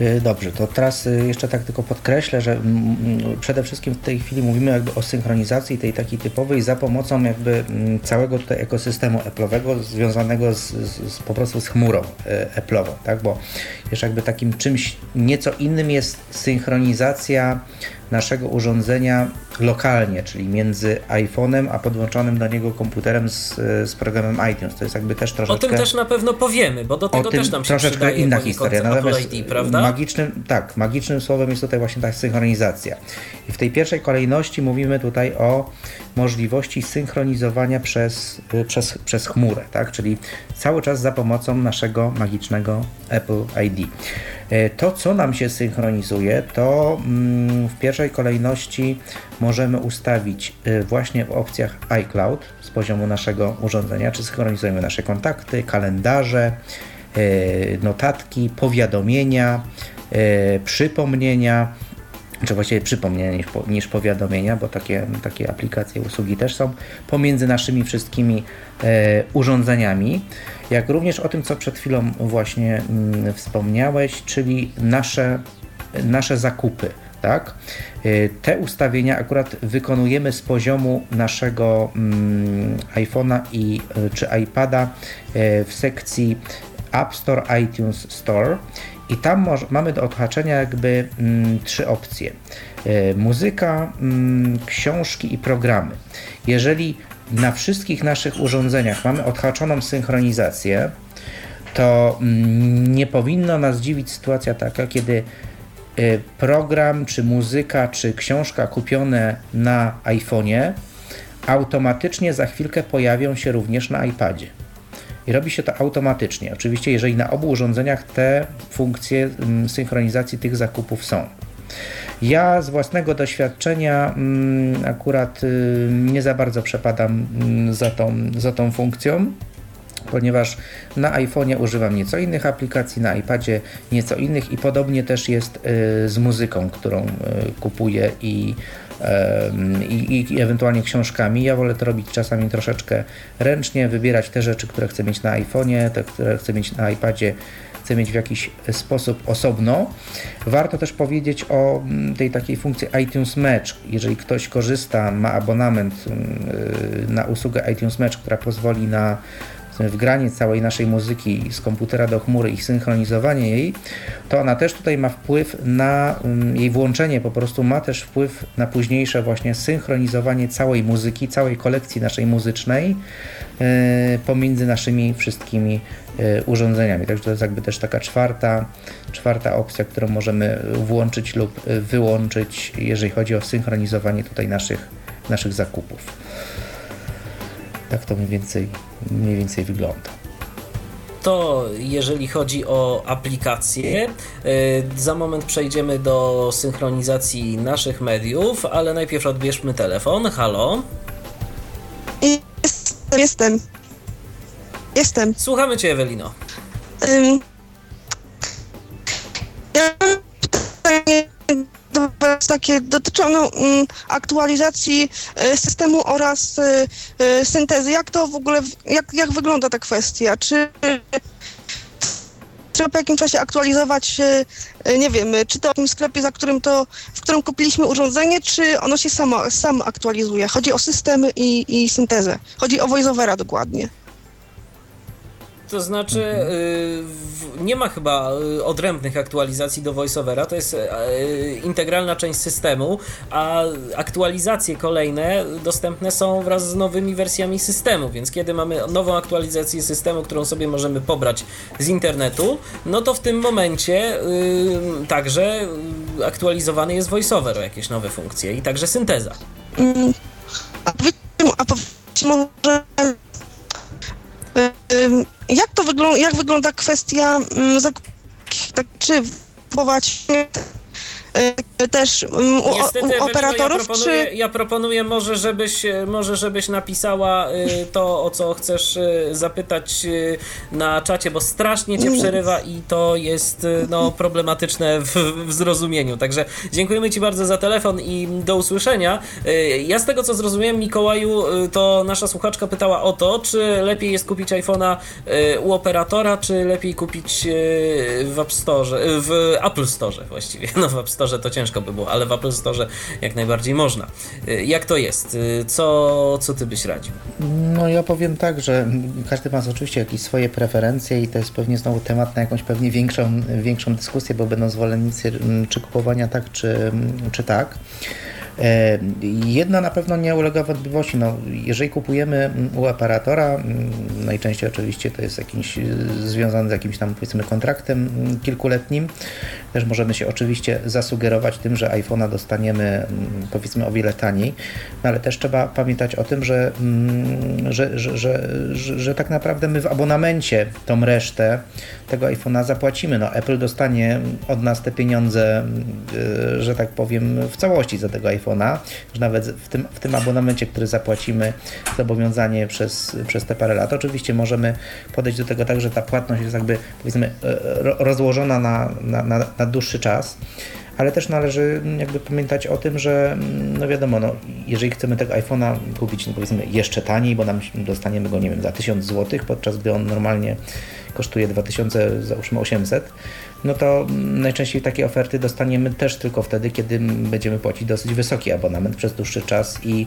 Y, dobrze, to teraz y, jeszcze tak tylko podkreślę, że przede wszystkim w tej chwili mówimy jakby o synchronizacji tej takiej typowej za pomocą jakby całego tutaj ekosystemu Apple'owego związanego z, z, z, po prostu z chmurą y, Apple'ową, tak? Bo jeszcze jakby takim czymś nieco innym jest synchronizacja naszego urządzenia lokalnie, czyli między iPhone'em a podłączonym do niego komputerem z, z programem iTunes. To jest jakby też troszeczkę...
O tym też na pewno powiemy, bo do tego też nam się
troszeczkę inna historia.
Natomiast ID, prawda?
Magicznym, tak, magicznym słowem jest tutaj właśnie ta synchronizacja. I w tej pierwszej kolejności mówimy tutaj o możliwości synchronizowania przez, przez, przez chmurę, tak? czyli cały czas za pomocą naszego magicznego Apple ID. E, to, co nam się synchronizuje, to mm, w pierwszej kolejności możemy ustawić e, właśnie w opcjach iCloud z poziomu naszego urządzenia, czy synchronizujemy nasze kontakty, kalendarze, e, notatki, powiadomienia, przypomnienia, czy właściwie przypomnienia niż, niż powiadomienia, bo takie, takie aplikacje, usługi też są pomiędzy naszymi wszystkimi urządzeniami jak również o tym, co przed chwilą właśnie mm, wspomniałeś, czyli nasze, nasze zakupy. Tak? Y, te ustawienia akurat wykonujemy z poziomu naszego mm, iPhone'a i y, czy iPada y, w sekcji App Store, iTunes Store i tam mamy do odhaczenia jakby mm, trzy opcje: muzyka, książki i programy. Jeżeli na wszystkich naszych urządzeniach mamy odhaczoną synchronizację, to mm, nie powinno nas dziwić sytuacja taka, kiedy program, czy muzyka, czy książka kupione na iPhone'ie automatycznie za chwilkę pojawią się również na iPadzie. I robi się to automatycznie. Oczywiście, jeżeli na obu urządzeniach te funkcje mm, synchronizacji tych zakupów są. Ja z własnego doświadczenia mm, akurat y, nie za bardzo przepadam mm, za tą, za tą funkcją ponieważ na iPhone'ie używam nieco innych aplikacji, na iPadzie nieco innych i podobnie też jest y, z muzyką, którą y, kupuję i, i, i, ewentualnie książkami. Ja wolę to robić czasami troszeczkę ręcznie, wybierać te rzeczy, które chcę mieć na iPhone'ie, te, które chcę mieć na iPadzie chce mieć w jakiś sposób osobno. Warto też powiedzieć o mm, tej takiej funkcji iTunes Match. Jeżeli ktoś korzysta, ma abonament mm, na usługę iTunes Match, która pozwoli na wgranie całej naszej muzyki z komputera do chmury i synchronizowanie jej, to ona też tutaj ma wpływ na um, jej włączenie, po prostu ma też wpływ na późniejsze właśnie synchronizowanie całej muzyki, całej kolekcji naszej muzycznej e, pomiędzy naszymi wszystkimi e, urządzeniami. Także to jest jakby też taka czwarta, czwarta opcja, którą możemy włączyć lub wyłączyć, jeżeli chodzi o synchronizowanie tutaj naszych, naszych zakupów. Tak to mniej więcej, mniej więcej wygląda
to jeżeli chodzi o aplikacje. Y, za moment przejdziemy do synchronizacji naszych mediów, ale najpierw odbierzmy telefon. Halo?
Jestem. Jestem.
Słuchamy Cię, Ewelino.
Um, ja mam pytanie takie dotyczą no, mm, aktualizacji e, systemu oraz e, e, syntezy. Jak to w ogóle, jak, jak wygląda ta kwestia? Czy trzeba po jakimś czasie aktualizować, nie wiem, czy to w tym sklepie, za którym to, w którym kupiliśmy urządzenie, czy ono się samo, sam aktualizuje? Chodzi o system i, i syntezę. Chodzi o voiceovera dokładnie.
To znaczy, y, nie ma chyba y, odrębnych aktualizacji do VoiceOvera, to jest y, integralna część systemu, a aktualizacje kolejne dostępne są wraz z nowymi wersjami systemu, więc kiedy mamy nową aktualizację systemu, którą sobie możemy pobrać z internetu, no to w tym momencie także aktualizowany jest VoiceOver o jakieś nowe funkcje i także synteza. Mm,
a powiedzmy, może jak to wygląda, jak wygląda kwestia tak, czy kupować też um, u,
Niestety,
operatorów,
ja proponuję,
czy...
ja proponuję może, żebyś, może, żebyś napisała y, to, o co chcesz zapytać na czacie, bo strasznie cię przerywa i to jest no, problematyczne w, w zrozumieniu. Także dziękujemy Ci bardzo za telefon i do usłyszenia. Ja z tego, co zrozumiałem, Mikołaju, to nasza słuchaczka pytała o to, czy lepiej jest kupić iPhone'a u operatora, czy lepiej kupić w App Store, w Apple Store właściwie. No w App Store to ciężko by było, ale w Apple Store jak najbardziej można. Y, Jak to jest? Y, Co, co ty byś radził?
No ja powiem tak, że każdy ma oczywiście jakieś swoje preferencje i to jest pewnie znowu temat na jakąś pewnie większą, większą dyskusję, bo będą zwolennicy mm, czy kupowania tak, czy, czy tak. E, Jedna na pewno nie ulega wątpliwości. No, jeżeli kupujemy mm, u operatora, mm, najczęściej oczywiście to jest jakiś y, związany z jakimś tam powiedzmy kontraktem mm, kilkuletnim, też możemy się oczywiście zasugerować tym, że iPhone'a dostaniemy mm, powiedzmy o wiele taniej, no ale też trzeba pamiętać o tym, że, mm, że, że, że, że, że tak naprawdę my w abonamencie tą resztę tego iPhone'a zapłacimy. No, Apple dostanie od nas te pieniądze, y, że tak powiem, w całości za tego iPhone'a, że nawet w tym, w tym abonamencie, który zapłacimy, zobowiązanie przez, przez te parę lat. Oczywiście możemy podejść do tego tak, że ta płatność jest jakby powiedzmy ro- rozłożona na, na, na, na dłuższy czas. Ale też należy jakby pamiętać o tym, że no wiadomo, no, jeżeli chcemy tego iPhone'a kupić no powiedzmy jeszcze taniej, bo nam dostaniemy go, nie wiem, za 1000 zł, podczas gdy on normalnie kosztuje 2000, załóżmy 800, no to najczęściej takie oferty dostaniemy też tylko wtedy, kiedy będziemy płacić dosyć wysoki abonament przez dłuższy czas i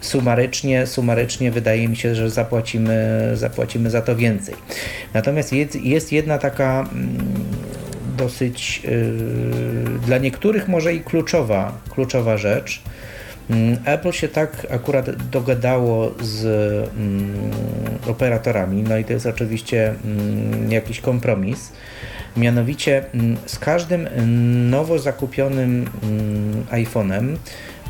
sumarycznie, sumarycznie wydaje mi się, że zapłacimy, zapłacimy za to więcej. Natomiast jest, jest jedna taka mm, dosyć yy, dla niektórych może i kluczowa, kluczowa rzecz. Mm, Apple się tak akurat dogadało z mm, operatorami, no i to jest oczywiście mm, jakiś kompromis. Mianowicie z każdym nowo zakupionym iPhone'em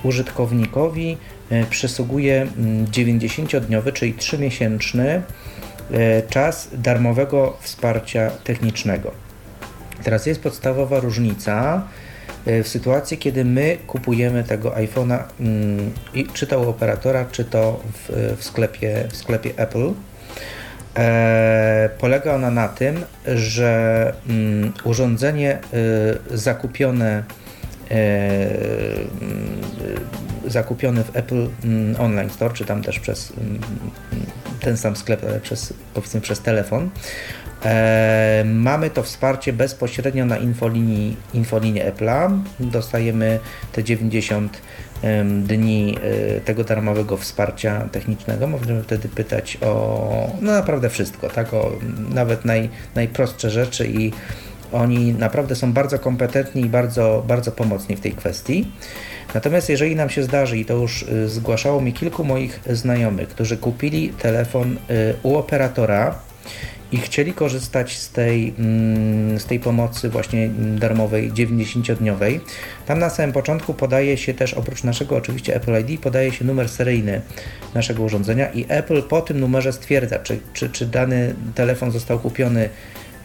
użytkownikowi e, przysługuje mm, 90-dniowy, czyli 3-miesięczny e, czas darmowego wsparcia technicznego. Teraz jest podstawowa różnica e, w sytuacji, kiedy my kupujemy tego iPhone'a, mm, czy to u operatora, czy to w, w, sklepie, w sklepie Apple. E, polega ona na tym, że mm, urządzenie y, zakupione mm, zakupione w Apple mm, Online Store, czy tam też przez ten sam sklep, ale przez, powiedzmy przez telefon, E, mamy to wsparcie bezpośrednio na infolinii, infolinii Apple'a. Dostajemy te 90 em, dni e, tego darmowego wsparcia technicznego. Możemy wtedy pytać o no naprawdę wszystko, tak? o nawet naj, najprostsze rzeczy i oni naprawdę są bardzo kompetentni i bardzo, bardzo pomocni w tej kwestii. Natomiast jeżeli nam się zdarzy, i to już y, zgłaszało mi kilku moich znajomych, którzy kupili telefon y, u operatora i chcieli korzystać z tej, mm, z tej pomocy właśnie darmowej 90-dniowej. Tam na samym początku podaje się też, oprócz naszego oczywiście Apple ID, podaje się numer seryjny naszego urządzenia i Apple po tym numerze stwierdza, czy, czy, czy dany telefon został kupiony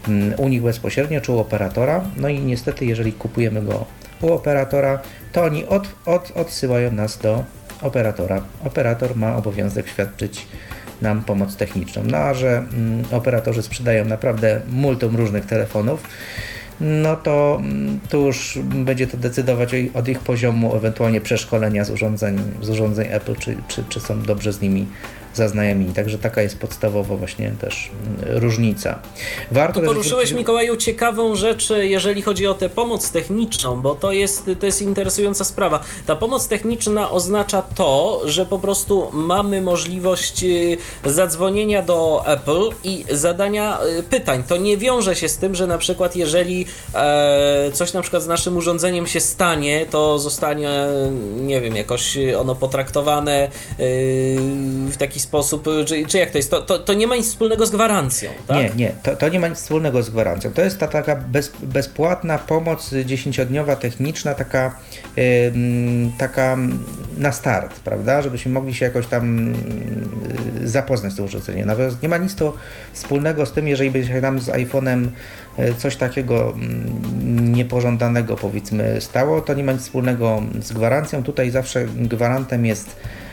mm, u nich bezpośrednio, czy u operatora. No i niestety, jeżeli kupujemy go u operatora, to oni od, od, odsyłają nas do operatora. Operator ma obowiązek świadczyć nam pomoc techniczną. No a że mm, operatorzy sprzedają naprawdę multum różnych telefonów, no to mm, tu już będzie to decydować od ich poziomu ewentualnie przeszkolenia z urządzeń, z urządzeń Apple, czy, czy, czy są dobrze z nimi zaznajomieni. Także taka jest podstawowa właśnie też mm, różnica. Warto
Tu
też
poruszyłeś,
zwrócić-
Mikołaju, ciekawą rzecz, jeżeli chodzi o tę pomoc techniczną, bo to jest, to jest interesująca sprawa. Ta pomoc techniczna oznacza to, że po prostu mamy możliwość y, zadzwonienia do Apple i zadania y, pytań. To nie wiąże się z tym, że na przykład jeżeli e, coś na przykład z naszym urządzeniem się stanie, to zostanie, nie wiem, jakoś ono potraktowane y, w taki sposób, czy, czy jak to jest? To, to, to nie ma nic wspólnego z gwarancją, tak?
Nie, nie, to, to nie ma nic wspólnego z gwarancją. To jest ta taka bez, bezpłatna pomoc dziesięciodniowa, techniczna, taka, yy, taka na start, prawda? Żebyśmy mogli się jakoś tam yy, zapoznać z tym urządzeniem. Nawet nie ma nic to wspólnego z tym, jeżeli się nam z iPhone'em coś takiego niepożądanego powiedzmy stało, to nie ma nic wspólnego z gwarancją. Tutaj zawsze gwarantem jest Mm,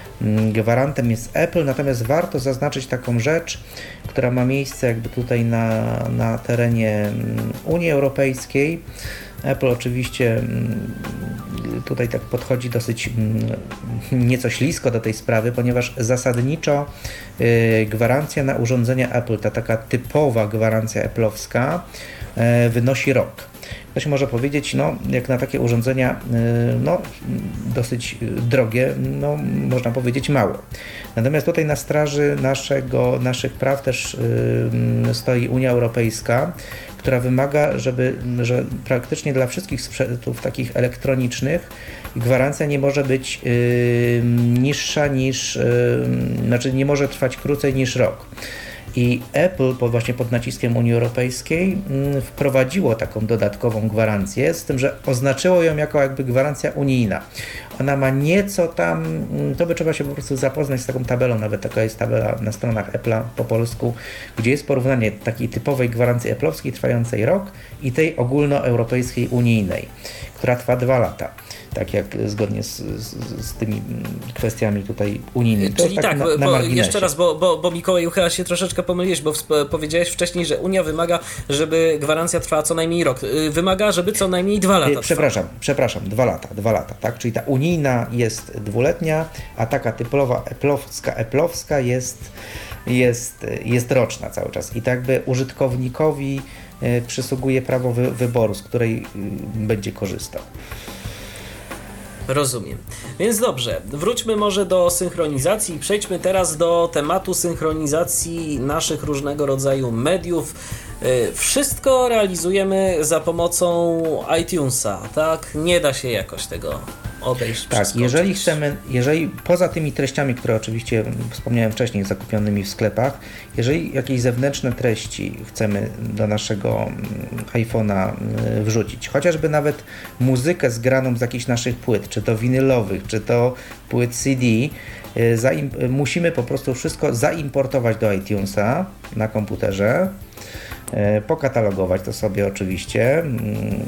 gwarantem jest Apple, natomiast warto zaznaczyć taką rzecz, która ma miejsce jakby tutaj na, na terenie mm, Unii Europejskiej. Apple oczywiście mm, tutaj tak podchodzi dosyć nieco ślisko do tej sprawy, ponieważ zasadniczo y, gwarancja na urządzenia Apple, ta taka typowa gwarancja Apple'owska y, wynosi rok. Ktoś może powiedzieć, no jak na takie urządzenia y, no, dosyć drogie, no można powiedzieć mało. Natomiast tutaj na straży naszego, naszych praw też y, stoi Unia Europejska, która wymaga, żeby że praktycznie dla wszystkich sprzętów takich elektronicznych gwarancja nie może być y, niższa niż, znaczy nie może trwać krócej niż rok. I Apple po, właśnie pod naciskiem Unii Europejskiej mm, wprowadziło taką dodatkową gwarancję, z tym, że oznaczyło ją jako jakby gwarancja unijna. Ona ma nieco tam, mm, to by trzeba się po prostu zapoznać z taką tabelą, nawet taka jest tabela na stronach Apple'a po polsku, gdzie jest porównanie takiej typowej gwarancji Apple'owskiej trwającej rok i tej ogólnoeuropejskiej unijnej, która trwa dwa lata tak jak zgodnie z, z, z tymi kwestiami tutaj unijnymi.
Czyli tak, tak na, na bo, jeszcze raz, bo, bo, bo Mikołaj chyba się troszeczkę pomyliłeś, bo powiedziałeś wcześniej, że Unia wymaga, żeby gwarancja trwała co najmniej rok. Y, wymaga, żeby co najmniej dwa lata trwała.
Przepraszam, przepraszam, dwa lata, dwa lata, tak? Czyli ta unijna jest dwuletnia, a taka typowa eplowska, eplowska jest, jest, jest roczna cały czas. I tak by użytkownikowi y, przysługuje prawo wy, wyboru, z której y, będzie korzystał.
Rozumiem. Więc dobrze, wróćmy może do synchronizacji. Przejdźmy teraz do tematu synchronizacji naszych różnego rodzaju mediów. Y, wszystko realizujemy za pomocą iTunesa, tak? Nie da się jakoś tego obejść.
Tak, jeżeli chcemy, jeżeli poza tymi treściami, które oczywiście wspomniałem wcześniej, zakupionymi w sklepach, jeżeli jakieś zewnętrzne treści chcemy do naszego mm, iPhone'a mm, wrzucić, chociażby nawet muzykę zgraną z jakichś naszych płyt, czy to winylowych, czy to płyt CD, y, musimy po prostu wszystko zaimportować do iTunesa na komputerze pokatalogować to sobie oczywiście, mm,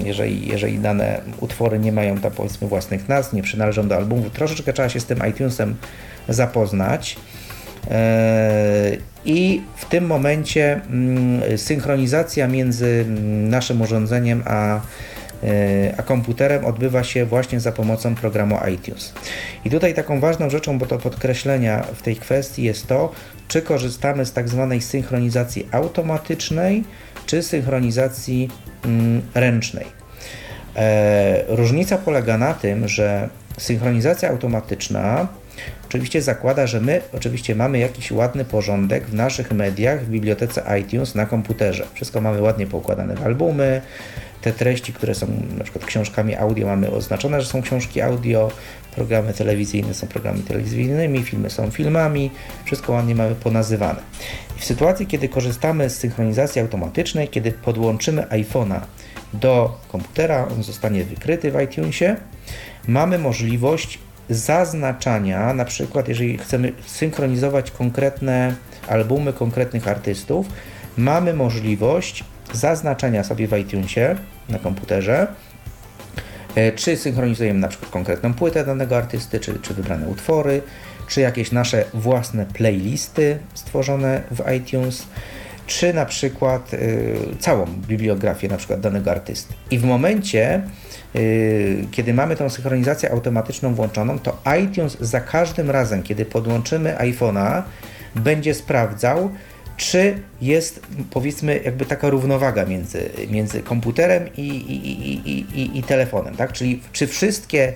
jeżeli, jeżeli dane utwory nie mają tam powiedzmy własnych nazw, nie przynależą do albumu, troszeczkę trzeba się z tym iTunesem zapoznać. E, I w tym momencie mm, synchronizacja między mm, naszym urządzeniem a E, a komputerem odbywa się właśnie za pomocą programu iTunes. I tutaj taką ważną rzeczą, bo to podkreślenia w tej kwestii jest to, czy korzystamy z tak zwanej synchronizacji automatycznej, czy synchronizacji mm, ręcznej. E, różnica polega na tym, że synchronizacja automatyczna oczywiście zakłada, że my oczywiście mamy jakiś ładny porządek w naszych mediach, w bibliotece iTunes na komputerze. Wszystko mamy ładnie poukładane w albumy, te treści, które są na przykład książkami audio, mamy oznaczone, że są książki audio, programy telewizyjne są programami telewizyjnymi, filmy są filmami, wszystko ładnie mamy ponazywane. I w sytuacji, kiedy korzystamy z synchronizacji automatycznej, kiedy podłączymy iPhone'a do komputera, on zostanie wykryty w iTunesie, mamy możliwość zaznaczania, na przykład jeżeli chcemy synchronizować konkretne albumy konkretnych artystów, mamy możliwość zaznaczenia sobie w iTunesie na komputerze, czy synchronizujemy na przykład konkretną płytę danego artysty, czy, czy wybrane utwory, czy jakieś nasze własne playlisty stworzone w iTunes, czy na przykład y, całą bibliografię na przykład danego artysty. I w momencie, y, kiedy mamy tą synchronizację automatyczną włączoną, to iTunes za każdym razem, kiedy podłączymy iPhone'a, będzie sprawdzał, czy jest powiedzmy jakby taka równowaga między, między komputerem i, i, i, i, i telefonem, tak? Czyli czy wszystkie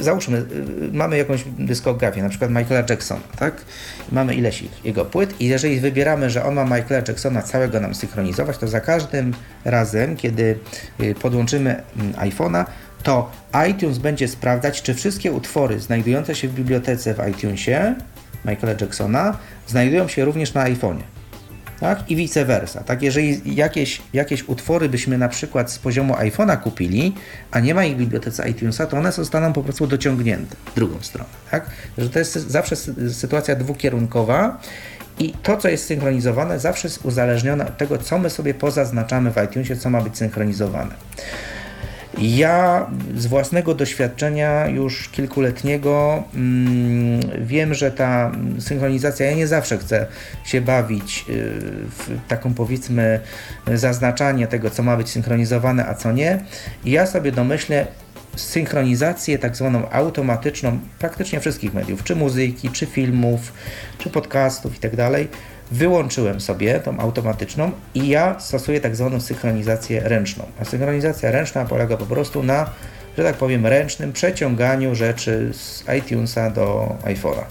załóżmy, y, mamy jakąś dyskografię, na przykład Michaela Jacksona, tak? Mamy ileś jego płyt i jeżeli wybieramy, że on ma Michaela Jacksona całego nam synchronizować, to za każdym razem, kiedy y, podłączymy mm, iPhone'a, to iTunes będzie sprawdzać, czy wszystkie utwory znajdujące się w bibliotece w iTunesie Michaela Jacksona znajdują się również na iPhone'ie. Tak? I vice versa. Tak? Jeżeli jakieś, jakieś utwory byśmy na przykład z poziomu iPhone'a kupili, a nie ma ich w bibliotece iTunesa, to one zostaną po prostu dociągnięte w drugą stronę. Tak? Że to jest zawsze sytuacja dwukierunkowa i to, co jest synchronizowane, zawsze jest uzależnione od tego, co my sobie pozaznaczamy w iTunesie, co ma być synchronizowane. Ja z własnego doświadczenia już kilkuletniego mm, wiem, że ta synchronizacja, ja nie zawsze chcę się bawić y, w taką powiedzmy zaznaczanie tego, co ma być synchronizowane, a co nie. I ja sobie domyślę synchronizację tak zwaną automatyczną praktycznie wszystkich mediów, czy muzyki, czy filmów, czy podcastów itd. Wyłączyłem sobie tą automatyczną i ja stosuję tak zwaną synchronizację ręczną. A synchronizacja ręczna polega po prostu na, że tak powiem, ręcznym przeciąganiu rzeczy z iTunesa do iPhone'a.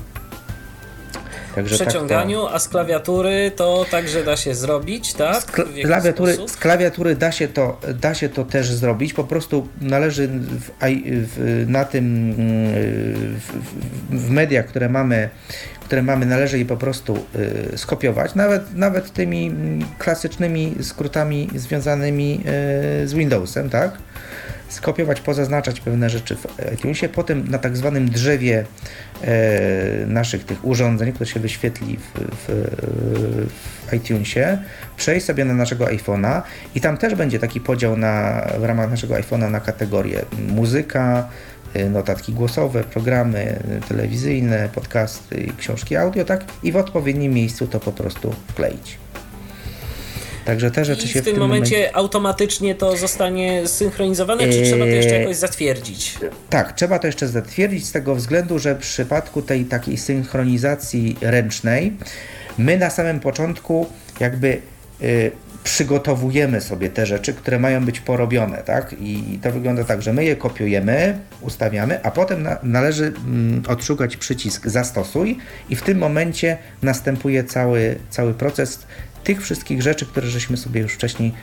Także przeciąganiu, tak to... a z klawiatury to także da się zrobić, tak? Z,
klawiatury, z klawiatury da się, to, da się to też zrobić, po prostu należy w, w, na tym w, w, mediach, które mamy które mamy, należy je po prostu y, skopiować, nawet, nawet tymi klasycznymi skrótami związanymi y, z Windowsem, tak? skopiować, pozaznaczać pewne rzeczy w iTunesie, potem na tak zwanym drzewie e, naszych tych urządzeń, które się wyświetli w, w, w iTunesie, przejść sobie na naszego iPhone'a i tam też będzie taki podział na, w ramach naszego iPhone'a na kategorie muzyka, notatki głosowe, programy telewizyjne, podcasty, książki audio, tak? I w odpowiednim miejscu to po prostu wkleić. Także te rzeczy
I
się
w tym, w tym momencie, momencie, automatycznie to zostanie synchronizowane, czy trzeba to jeszcze jakoś zatwierdzić?
Tak, trzeba to jeszcze zatwierdzić z tego względu, że w przypadku tej takiej synchronizacji ręcznej my na samym początku jakby y, przygotowujemy sobie te rzeczy, które mają być porobione, tak? I to wygląda tak, że my je kopiujemy, ustawiamy, a potem na, należy mm, odszukać przycisk zastosuj i w tym momencie następuje cały, cały proces tych wszystkich rzeczy, które żeśmy sobie już wcześniej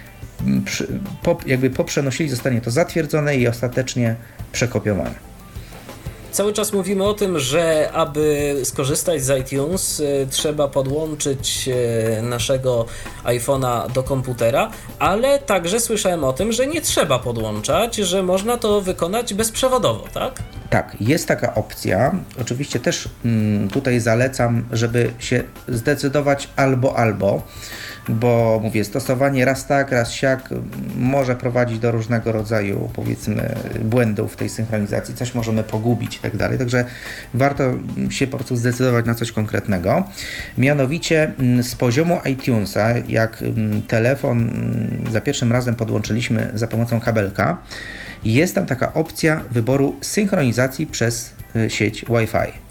mm, przy, po, jakby poprzenosili, zostanie to zatwierdzone i ostatecznie przekopiowane.
Cały czas mówimy o tym, że aby skorzystać z iTunes, y, trzeba podłączyć y, naszego iPhone'a do komputera, ale także słyszałem o tym, że nie trzeba podłączać, że można to wykonać bezprzewodowo, tak?
Tak, jest taka opcja. Oczywiście też mm, tutaj zalecam, żeby się zdecydować albo albo bo mówię, stosowanie raz tak, raz siak może prowadzić do różnego rodzaju, powiedzmy, błędów w tej synchronizacji, coś możemy pogubić i tak dalej, także warto się po prostu zdecydować na coś konkretnego. Mianowicie mm, z poziomu iTunesa, jak mm, telefon mm, za pierwszym razem podłączyliśmy za pomocą kabelka, jest tam taka opcja wyboru synchronizacji przez y, sieć Wi-Fi.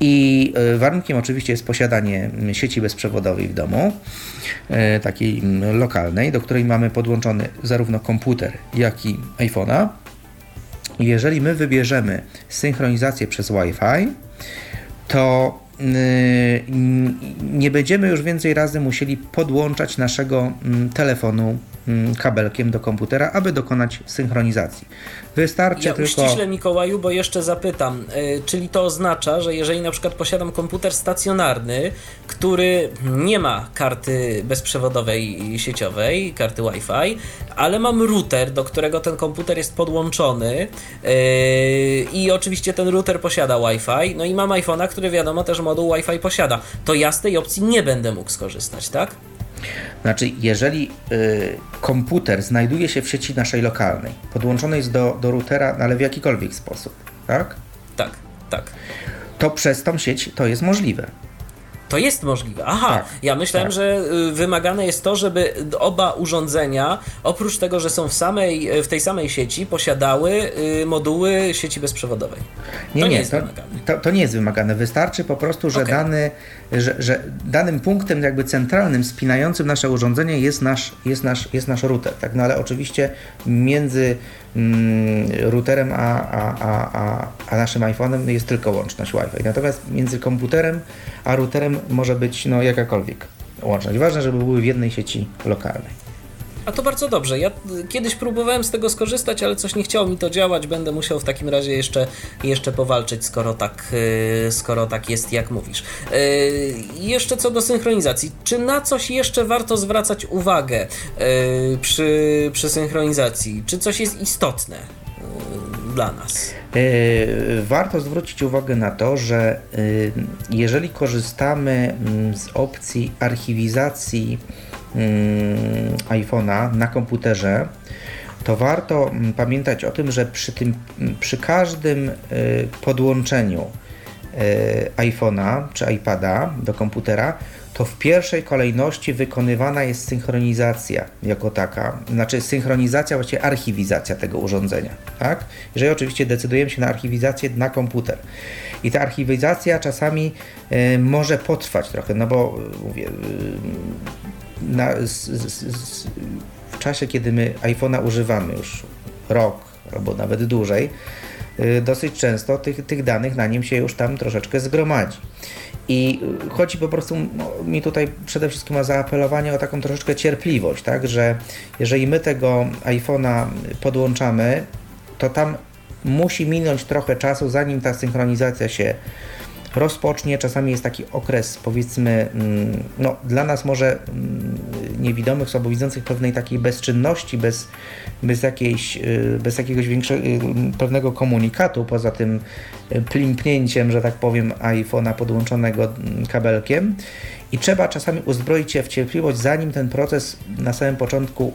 I e, warunkiem oczywiście jest posiadanie sieci bezprzewodowej w domu, e, takiej lokalnej, do której mamy podłączony zarówno komputer, jak i iPhone'a. Jeżeli my wybierzemy synchronizację przez Wi-Fi, to nie będziemy już więcej razy musieli podłączać naszego telefonu kabelkiem do komputera, aby dokonać synchronizacji. Wystarczy
ja
tylko...
ściśle Mikołaju, bo jeszcze zapytam, yy, czyli to oznacza, że jeżeli na przykład posiadam komputer stacjonarny, który nie ma karty bezprzewodowej sieciowej, karty Wi-Fi, ale mam router, do którego ten komputer jest podłączony yy, i oczywiście ten router posiada Wi-Fi, no i mam iPhone'a, który wiadomo też moduł Wi-Fi posiada, to ja z tej opcji nie będę mógł skorzystać, tak?
Znaczy, jeżeli y, komputer znajduje się w sieci naszej lokalnej, podłączony jest do, do routera, no ale w jakikolwiek sposób, tak?
Tak, tak.
To przez tą sieć to jest możliwe.
To jest możliwe. Aha, tak, ja myślałem, tak. że y, wymagane jest to, żeby oba urządzenia, oprócz tego, że są w, samej, w tej samej sieci, posiadały y, moduły sieci bezprzewodowej.
Nie, to nie, nie jest to, wymagane. To, to, nie jest wymagane. Wystarczy po prostu, że, okay. dany, że, że danym punktem jakby centralnym spinającym nasze urządzenie jest nasz, jest nasz, jest nasz router. Tak? No ale oczywiście między routerem a, a, a, a, a naszym iPhone'em jest tylko łączność Wi-Fi. Natomiast między komputerem a routerem może być no, jakakolwiek łączność. Ważne, żeby były w jednej sieci lokalnej.
A to bardzo dobrze. Ja kiedyś próbowałem z tego skorzystać, ale coś nie chciało mi to działać. Będę musiał w takim razie jeszcze, jeszcze powalczyć, skoro tak, y, skoro tak jest, jak mówisz. Y, jeszcze co do synchronizacji. Czy na coś jeszcze warto zwracać uwagę y, przy, przy synchronizacji? Czy coś jest istotne dla nas?
Warto zwrócić uwagę na to, że jeżeli korzystamy mm, z opcji archiwizacji iPhone'a na komputerze, to warto mm, pamiętać o tym, że przy, tym, mm, przy każdym y, podłączeniu y, iPhone'a czy iPada do komputera, to w pierwszej kolejności wykonywana jest synchronizacja jako taka, znaczy synchronizacja, właściwie archiwizacja tego urządzenia, tak? Jeżeli oczywiście decydujemy się na archiwizację na komputer. I ta archiwizacja czasami y, może potrwać trochę, no bo mówię, na, z, z, z, w czasie, kiedy my iPhone'a używamy już rok albo nawet dłużej, y, dosyć często tych, tych danych na nim się już tam troszeczkę zgromadzi. I chodzi po prostu no, mi tutaj przede wszystkim o zaapelowanie o taką troszeczkę cierpliwość, tak, że jeżeli my tego iPhone'a podłączamy, to tam musi minąć trochę czasu, zanim ta synchronizacja się rozpocznie. Czasami jest taki okres, powiedzmy, mm, no, dla nas może mm, niewidomych, słabowidzących pewnej takiej bezczynności, bez, bez, jakiejś, y, bez jakiegoś większego, y, pewnego komunikatu, poza tym y, plimpnięciem, że tak powiem, iPhone'a podłączonego mm, kabelkiem. I trzeba czasami uzbroić się w cierpliwość, zanim ten proces na samym początku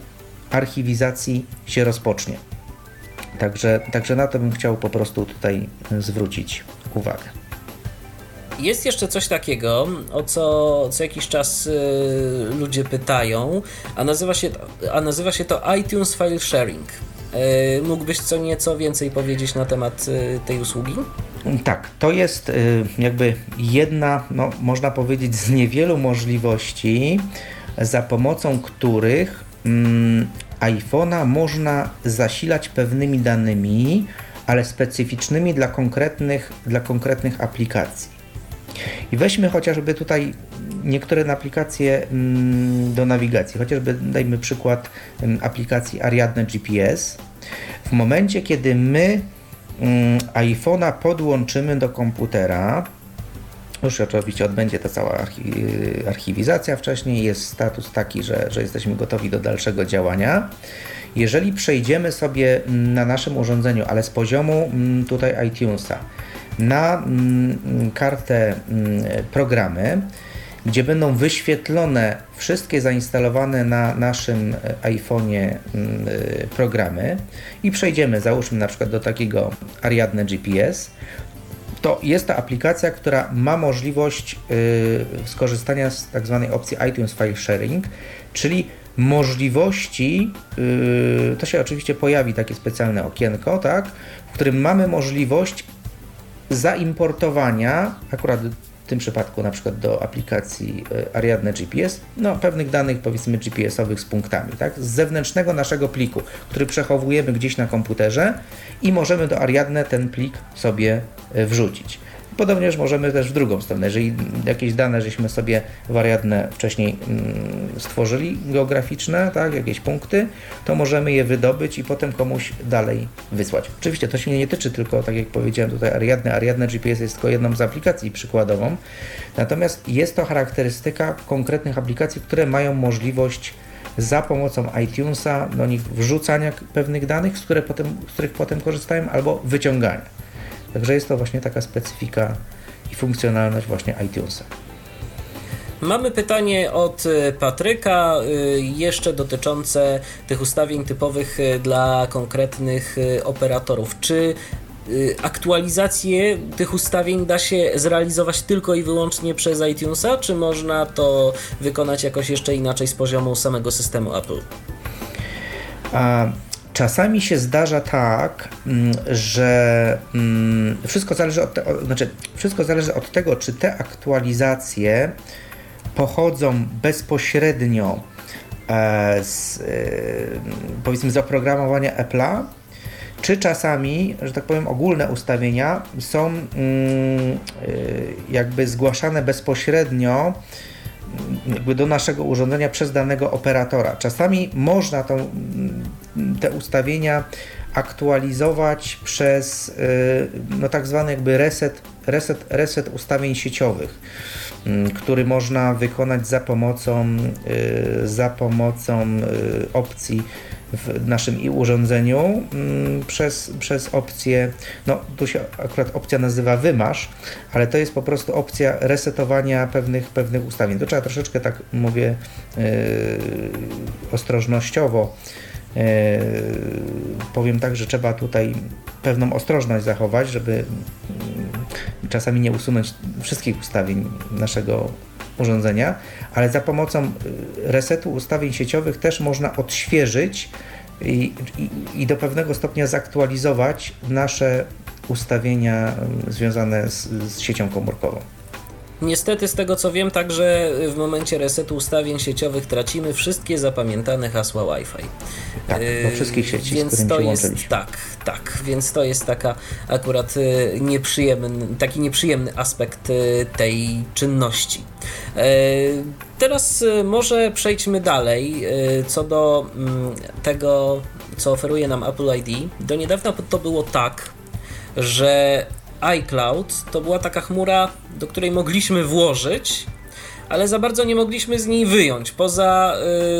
archiwizacji się rozpocznie. Także, także na to bym chciał po prostu tutaj zwrócić uwagę.
Jest jeszcze coś takiego, o co co jakiś czas y, ludzie pytają, a nazywa, się, a nazywa się to iTunes File Sharing. Y, mógłbyś co nieco więcej powiedzieć na temat y, tej usługi?
Tak, to jest y, jakby jedna, no, można powiedzieć, z niewielu możliwości, za pomocą których mm, iPhone'a można zasilać pewnymi danymi, ale specyficznymi dla konkretnych, dla konkretnych aplikacji. I weźmy chociażby tutaj niektóre aplikacje mm, do nawigacji, chociażby dajmy przykład mm, aplikacji Ariadne GPS. W momencie, kiedy my mm, iPhone'a podłączymy do komputera, już oczywiście odbędzie ta cała archiwizacja wcześniej, jest status taki, że, że jesteśmy gotowi do dalszego działania. Jeżeli przejdziemy sobie na naszym urządzeniu, ale z poziomu tutaj iTunesa, na mm, kartę mm, programy, gdzie będą wyświetlone wszystkie zainstalowane na naszym iPhone'ie mm, programy i przejdziemy, załóżmy na przykład do takiego Ariadne GPS, to jest to aplikacja, która ma możliwość y, skorzystania z tak zwanej opcji iTunes File Sharing, czyli możliwości, y, to się oczywiście pojawi takie specjalne okienko, tak, w którym mamy możliwość zaimportowania, akurat w tym przypadku na przykład do aplikacji e, Ariadne GPS, no pewnych danych powiedzmy GPS-owych z punktami, tak? Z zewnętrznego naszego pliku, który przechowujemy gdzieś na komputerze i możemy do Ariadne ten plik sobie e, wrzucić. Podobnież możemy też w drugą stronę, jeżeli jakieś dane żeśmy sobie wariatne wcześniej mm, stworzyli, geograficzne, tak, jakieś punkty, to możemy je wydobyć i potem komuś dalej wysłać. Oczywiście to się nie tyczy tylko, tak jak powiedziałem tutaj, Ariadne. Ariadne GPS jest tylko jedną z aplikacji przykładową, natomiast jest to charakterystyka konkretnych aplikacji, które mają możliwość za pomocą iTunesa do nich wrzucania pewnych danych, z, które potem, z których potem korzystają, albo wyciągania. Także jest to właśnie taka specyfika i funkcjonalność właśnie iTunesa.
Mamy pytanie od e, Patryka, e, jeszcze dotyczące tych ustawień typowych e, dla konkretnych operatorów. Czy aktualizację tych ustawień da się zrealizować tylko i wyłącznie przez iTunesa, czy można to wykonać jakoś jeszcze inaczej z poziomu samego systemu Apple?
A Czasami się zdarza tak, mm, że mm, wszystko zależy od, te, znaczy, wszystko zależy od tego, czy te aktualizacje pochodzą bezpośrednio e, z, e, powiedzmy z oprogramowania Apple'a, czy czasami, że tak powiem, ogólne ustawienia są mm, e, jakby zgłaszane bezpośrednio jakby do naszego urządzenia przez danego operatora. Czasami można tą, te ustawienia aktualizować przez no, tak zwany jakby reset, reset, reset ustawień sieciowych, który można wykonać za pomocą, za pomocą opcji w naszym i urządzeniu mm, przez, przez opcję, no tu się akurat opcja nazywa wymasz, ale to jest po prostu opcja resetowania pewnych, pewnych ustawień. To trzeba troszeczkę tak mówię yy, ostrożnościowo. Yy, powiem tak, że trzeba tutaj pewną ostrożność zachować, żeby yy, czasami nie usunąć wszystkich ustawień naszego urządzenia, ale za pomocą y, resetu ustawień sieciowych też można odświeżyć i, i, i do pewnego stopnia zaktualizować nasze ustawienia y, związane z, z siecią komórkową.
Niestety, z tego co wiem, także w momencie resetu ustawień sieciowych tracimy wszystkie zapamiętane hasła Wi-Fi.
Tak, do wszystkich sieci,
więc
z
to
jest,
Tak, tak, więc to jest taka akurat y, nieprzyjemny, taki nieprzyjemny aspekt y, tej czynności. E, teraz y, może przejdźmy dalej co do mm, tego, co oferuje nam Apple ID. Do niedawna to było tak, że iCloud to była taka chmura, do której mogliśmy włożyć, ale za bardzo nie mogliśmy z niej wyjąć. Poza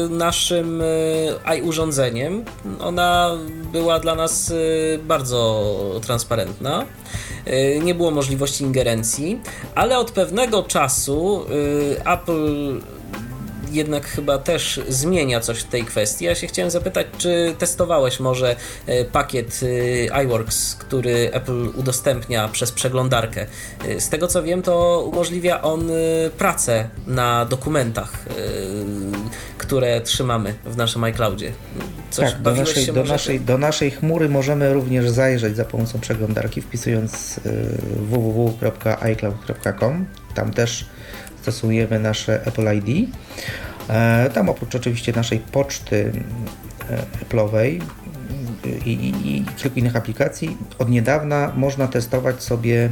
y, naszym y, iUrządzeniem, ona była dla nas y, bardzo transparentna. Y, nie było możliwości ingerencji, ale od pewnego czasu y, Apple jednak chyba też zmienia coś w tej kwestii. Ja się chciałem zapytać, czy testowałeś może e, pakiet e, iWorks, który Apple udostępnia przez przeglądarkę. E, z tego co wiem, to umożliwia on pracę na dokumentach, które trzymamy w naszym iCloudzie.
Coś tak, do naszej, do, naszej, do naszej chmury możemy również zajrzeć za pomocą przeglądarki, wpisując www.icloud.com. Tam też stosujemy nasze Apple ID. E, tam oprócz oczywiście naszej poczty e, Apple'owej i, i, i kilku innych aplikacji, od niedawna można testować sobie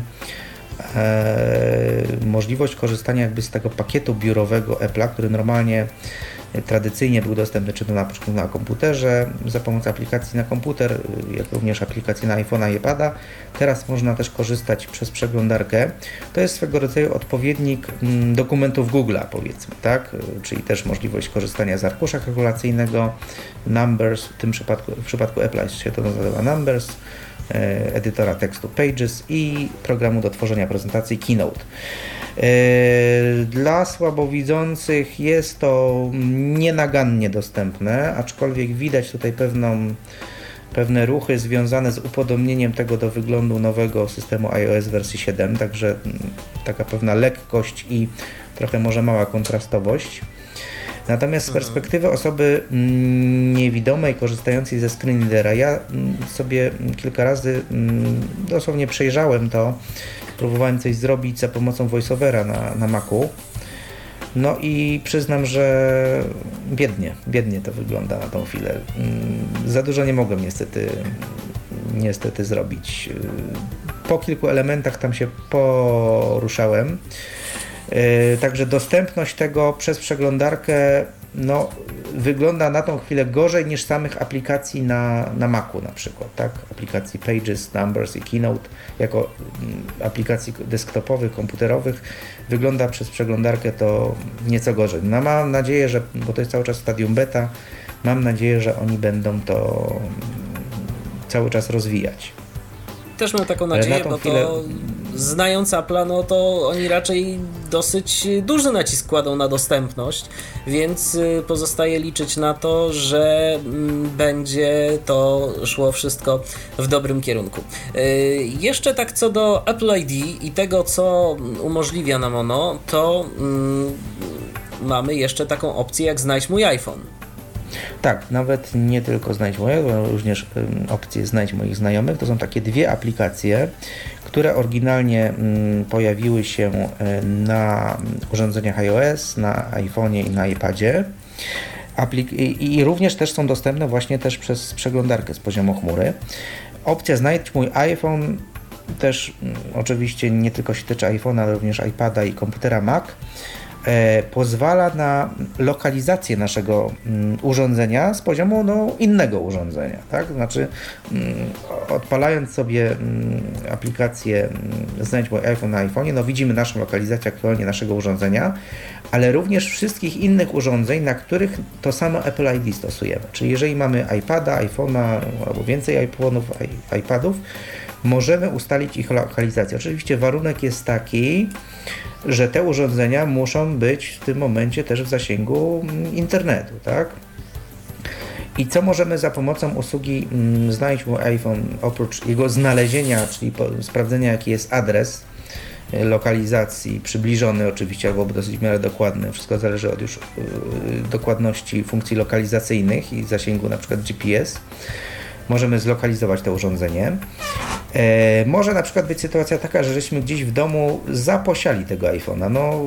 e, możliwość korzystania jakby z tego pakietu biurowego Apple'a, który normalnie tradycyjnie był dostępny czy to na, na komputerze za pomocą aplikacji na komputer, jak również aplikacji na iPhone'a i iPada. Teraz można też korzystać przez przeglądarkę. To jest swego rodzaju odpowiednik mm, dokumentów Google'a powiedzmy, tak? Czyli też możliwość korzystania z arkusza kalkulacyjnego, Numbers, w tym przypadku, w przypadku Apple się to nazywa Numbers, e, edytora tekstu Pages i programu do tworzenia prezentacji Keynote. E, dla słabowidzących jest to nienagannie dostępne, aczkolwiek widać tutaj pewną, pewne ruchy związane z upodobnieniem tego do wyglądu nowego systemu iOS wersji 7, także mm, taka pewna lekkość i trochę może mała kontrastowość. Natomiast z mhm. perspektywy osoby mm, niewidomej korzystającej ze screenreadera, ja mm, sobie kilka razy dosłownie przejrzałem to próbowałem coś zrobić za pomocą voiceovera na, na Macu. No i przyznam, że biednie, biednie to wygląda na tą chwilę. Mm, za dużo nie mogłem niestety, niestety zrobić. Po kilku elementach tam się poruszałem. Yy, także dostępność tego przez przeglądarkę no, wygląda na tą chwilę gorzej niż samych aplikacji na, na Macu na przykład, tak? Aplikacji Pages, Numbers i Keynote jako mm, aplikacji desktopowych, komputerowych wygląda przez przeglądarkę to nieco gorzej. No mam nadzieję, że, bo to jest cały czas stadium beta, mam nadzieję, że oni będą to mm, cały czas rozwijać.
Też mam taką nadzieję, bo chwilę... to znając Apple'a, no to oni raczej dosyć duży nacisk kładą na dostępność, więc y, pozostaje liczyć na to, że mm, będzie to szło wszystko w dobrym kierunku. Y, jeszcze tak co do Apple ID i tego, co umożliwia nam ono, to mm, mamy jeszcze taką opcję jak znajdź mój iPhone.
Tak, nawet nie tylko znajdź mojego, również opcję znajdź moich znajomych. To są takie dwie aplikacje, które oryginalnie mm, pojawiły się e, na urządzeniach iOS, na iPhone'ie i na iPadzie. Aplik I również też są dostępne właśnie też przez przeglądarkę z poziomu chmury. Opcja znajdź mój iPhone też mm, oczywiście nie tylko się tyczy iPhone'a, ale również iPada i komputera Mac pozwala na lokalizację naszego mm, urządzenia z poziomu no, innego urządzenia. Tak? Znaczy, mm, odpalając sobie mm, aplikację Znajdź mój iPhone na iPhone'ie, no widzimy naszą lokalizację aktualnie naszego urządzenia, ale również wszystkich innych urządzeń, na których to samo Apple ID stosujemy. Czyli jeżeli mamy iPada, iPhone'a albo więcej iPhone'ów, iPadów, możemy ustalić ich lokalizację. Oczywiście warunek jest taki, że te urządzenia muszą być w tym momencie też w zasięgu mm, internetu, tak? I co możemy za pomocą usługi mm, Znajdź mój iPhone, oprócz jego znalezienia, czyli sprawdzenia jaki jest adres e, lokalizacji, przybliżony oczywiście, albo dosyć w miarę dokładny, wszystko zależy od już yy, dokładności funkcji lokalizacyjnych i zasięgu na przykład GPS. Możemy zlokalizować to urządzenie. E, może na przykład być sytuacja taka, że żeśmy gdzieś w domu zaposiali tego iPhone'a. No,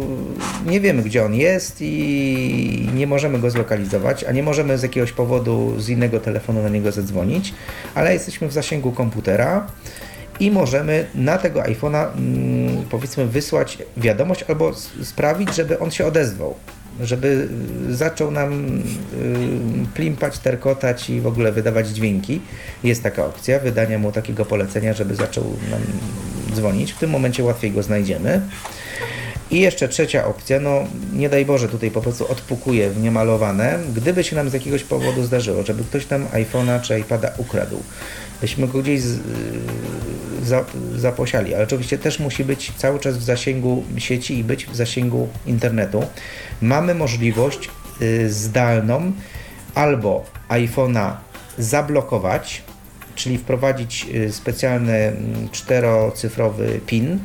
nie wiemy gdzie on jest i nie możemy go zlokalizować, a nie możemy z jakiegoś powodu z innego telefonu na niego zadzwonić, ale jesteśmy w zasięgu komputera i możemy na tego iPhone'a mm, powiedzmy wysłać wiadomość albo sprawić, żeby on się odezwał. Żeby y, zaczął nam y, plimpać, terkotać i w ogóle wydawać dźwięki. Jest taka opcja wydania mu takiego polecenia, żeby zaczął nam dzwonić. W tym momencie łatwiej go znajdziemy. I jeszcze trzecia opcja, no nie daj Boże, tutaj po prostu odpukuje w niemalowane. Gdyby się nam z jakiegoś powodu zdarzyło, żeby ktoś nam iPhone'a czy iPada ukradł, byśmy go gdzieś z, za, zaposiali, ale oczywiście też musi być cały czas w zasięgu sieci i być w zasięgu internetu. Mamy możliwość y, zdalną albo iPhone'a zablokować, czyli wprowadzić y, specjalny mm, czterocyfrowy PIN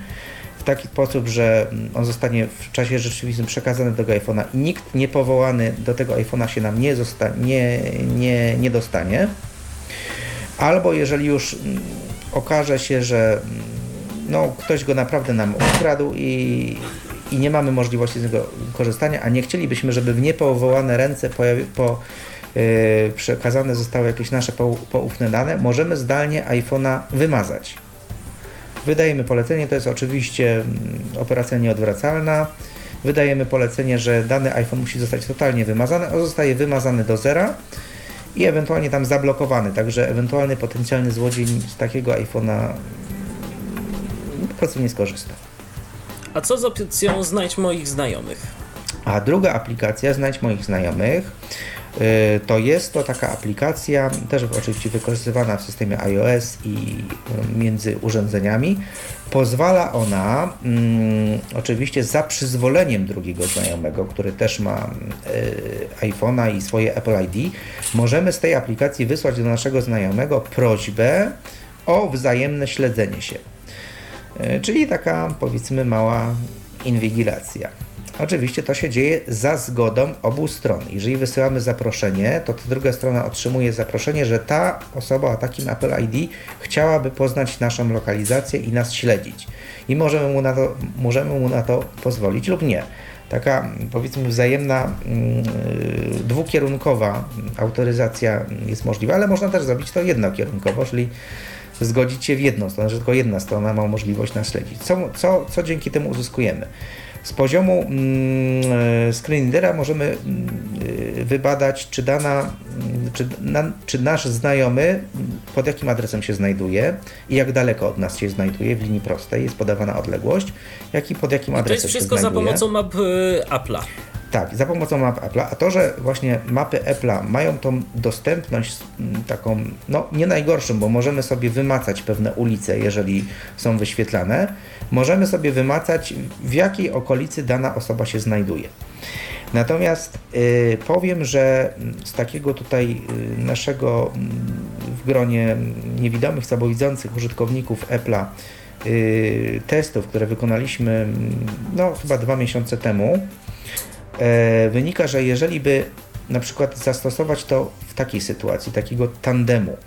taki sposób, że mm, on zostanie w czasie rzeczywistym przekazany do tego iPhone'a i nikt niepowołany do tego iPhone'a się nam nie, nie, nie, nie dostanie. Albo jeżeli już mm, okaże się, że mm, no, ktoś go naprawdę nam ukradł i, i nie mamy możliwości z niego korzystania, a nie chcielibyśmy, żeby w niepowołane ręce pojawi, po, yy, przekazane zostały jakieś nasze pou- poufne dane, możemy zdalnie iPhone'a wymazać. Wydajemy polecenie, to jest oczywiście mm, operacja nieodwracalna. Wydajemy polecenie, że dany iPhone musi zostać totalnie wymazany, on zostaje wymazany do zera i ewentualnie tam zablokowany, także ewentualny potencjalny złodziej z takiego iPhone'a mm, po prostu nie skorzysta.
A co z opcją Znajdź moich znajomych?
A druga aplikacja, Znajdź moich znajomych, to jest to taka aplikacja, też oczywiście wykorzystywana w systemie iOS i yy, między urządzeniami. Pozwala ona, mm, oczywiście za przyzwoleniem drugiego znajomego, który też ma yy, iPhone'a i swoje Apple ID, możemy z tej aplikacji wysłać do naszego znajomego prośbę o wzajemne śledzenie się. E, Czyli taka powiedzmy mała inwigilacja. Oczywiście to się dzieje za zgodą obu stron. Jeżeli wysyłamy zaproszenie, to ta druga strona otrzymuje zaproszenie, że ta osoba o takim Apple ID chciałaby poznać naszą lokalizację i nas śledzić. I możemy mu na to, możemy mu na to pozwolić lub nie. Taka powiedzmy wzajemna, mm, y, dwukierunkowa autoryzacja jest możliwa, ale można też zrobić to jednokierunkowo, czyli zgodzić się w jedną stronę, że tylko jedna strona ma możliwość nas śledzić. Co, co, co dzięki temu uzyskujemy? Z poziomu mm, e, screen readera możemy mm, y, wybadać, czy dana, mm, czy, na, czy nasz znajomy pod jakim adresem się znajduje i jak daleko od nas się znajduje w linii prostej, jest podawana odległość, jak i pod jakim
To
adresem
jest
się
wszystko za
znajduje.
pomocą map y, Apple'a.
Tak, za pomocą map Apple'a, a to, że właśnie mapy Apple'a mają tą dostępność mm, taką, no nie najgorszą, bo możemy sobie wymacać pewne ulice, jeżeli są wyświetlane, możemy sobie wymacać w jakiej okolicy dana osoba się znajduje. Natomiast y, powiem, że z takiego tutaj y, naszego mm, w gronie niewidomych, słabowidzących użytkowników Apple'a y, testów, które wykonaliśmy mm, no chyba dwa miesiące temu, wynika, że jeżeli by na przykład zastosować to w takiej sytuacji, takiego tandemu,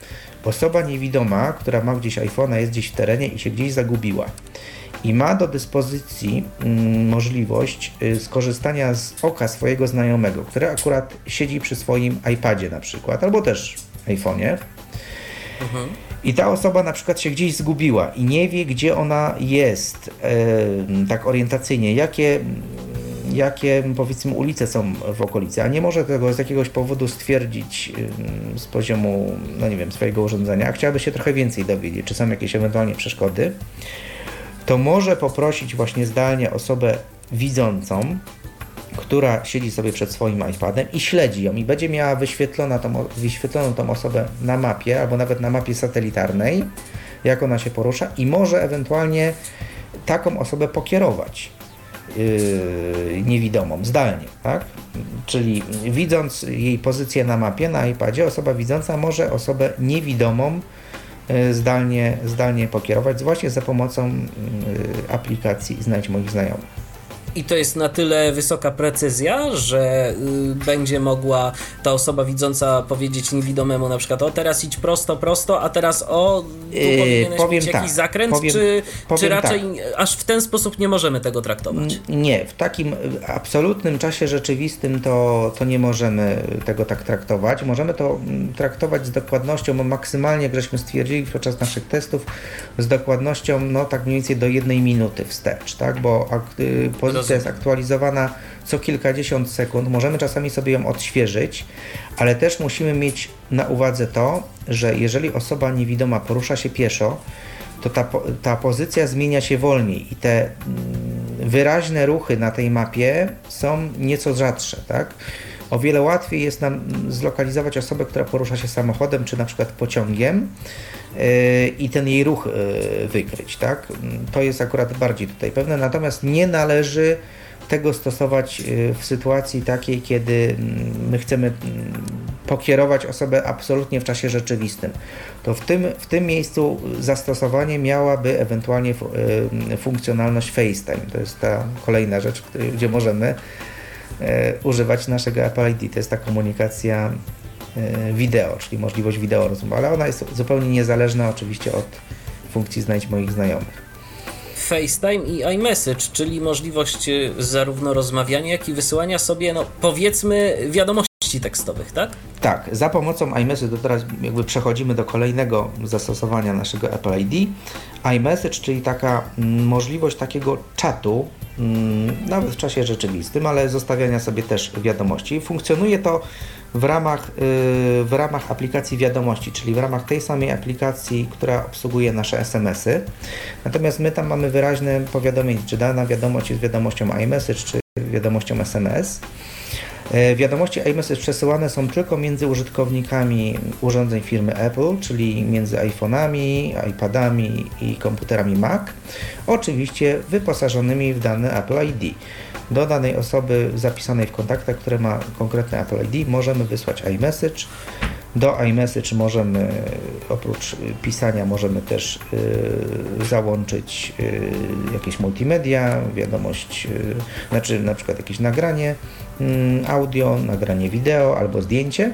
osoba niewidoma, która ma gdzieś iPhone'a, jest gdzieś w terenie i się gdzieś zagubiła i ma do dyspozycji mm, możliwość y, skorzystania z oka swojego znajomego, który akurat siedzi przy swoim iPadzie na przykład, albo też iPhone'ie, i ta osoba na przykład się gdzieś zgubiła i nie wie, gdzie ona jest, e, tak orientacyjnie, jakie, jakie powiedzmy ulice są w okolicy, a nie może tego z jakiegoś powodu stwierdzić z poziomu, no nie wiem, swojego urządzenia, chciałaby się trochę więcej dowiedzieć, czy są jakieś ewentualnie przeszkody, to może poprosić właśnie zdalnie osobę widzącą, która siedzi sobie przed swoim iPadem i śledzi ją i będzie miała wyświetlona tą, wyświetloną tą osobę na mapie albo nawet na mapie satelitarnej, jak ona się porusza i może ewentualnie taką osobę pokierować niewidomą, zdalnie, tak? Czyli widząc jej pozycję na mapie, na iPadzie, osoba widząca może osobę niewidomą yy, zdalnie, zdalnie pokierować, właśnie za pomocą yy, aplikacji Znajdź moich znajomych.
I to jest na tyle wysoka precyzja, że y, będzie mogła ta osoba widząca powiedzieć niewidomemu na przykład o teraz idź prosto, prosto, a teraz o tu yy, powinieneś powiem mieć tak, jakiś zakręt, powiem, czy, powiem czy raczej tak. aż w ten sposób nie możemy tego traktować?
Nie, w takim absolutnym czasie rzeczywistym to, to nie możemy tego tak traktować. Możemy to traktować z dokładnością, bo maksymalnie, jak żeśmy stwierdzili podczas naszych testów, z dokładnością no tak mniej więcej do jednej minuty wstecz, tak, bo y, pozycja jest aktualizowana co kilkadziesiąt sekund. Możemy czasami sobie ją odświeżyć, ale też musimy mieć na uwadze to, że jeżeli osoba niewidoma porusza się pieszo, to ta, ta pozycja zmienia się wolniej i te mm, wyraźne ruchy na tej mapie są nieco rzadsze, tak? O wiele łatwiej jest nam zlokalizować osobę, która porusza się samochodem czy na przykład pociągiem yy, i ten jej ruch yy, wykryć, tak? To jest akurat bardziej tutaj pewne, natomiast nie należy tego stosować yy, w sytuacji takiej, kiedy mm, my chcemy mm, pokierować osobę absolutnie w czasie rzeczywistym. To w tym, w tym miejscu zastosowanie miałaby ewentualnie funkcjonalność FaceTime. To jest ta kolejna rzecz, gdzie możemy używać naszego Apple ID. To jest ta komunikacja e, wideo, czyli możliwość wideo rozmowy, ale ona jest zupełnie niezależna oczywiście od funkcji znajdź moich znajomych.
FaceTime i iMessage, czyli możliwość e, zarówno rozmawiania, jak i wysyłania sobie, no powiedzmy, wiadomości tekstowych, tak?
Tak, za pomocą iMessage, to teraz jakby przechodzimy do kolejnego zastosowania naszego Apple ID. iMessage, czyli taka mm, możliwość takiego czatu Mm, nawet w czasie rzeczywistym, ale zostawiania sobie też wiadomości. Funkcjonuje to w ramach, y, w ramach aplikacji wiadomości, czyli w ramach tej samej aplikacji, która obsługuje nasze SMS-y. Natomiast my tam mamy wyraźne powiadomienie, czy dana wiadomość jest wiadomością iMessage, czy wiadomością SMS. E, wiadomości iMessage przesyłane są tylko między użytkownikami urządzeń firmy Apple, czyli między iPhone'ami, iPadami i komputerami Mac, oczywiście wyposażonymi w dane Apple ID. Do danej osoby zapisanej w kontaktach, która ma konkretne Apple ID, możemy wysłać iMessage. Do iMessage możemy, oprócz pisania, możemy też y, załączyć y, jakieś multimedia, wiadomość, y, znaczy na przykład jakieś nagranie Mm, audio, nagranie wideo albo zdjęcie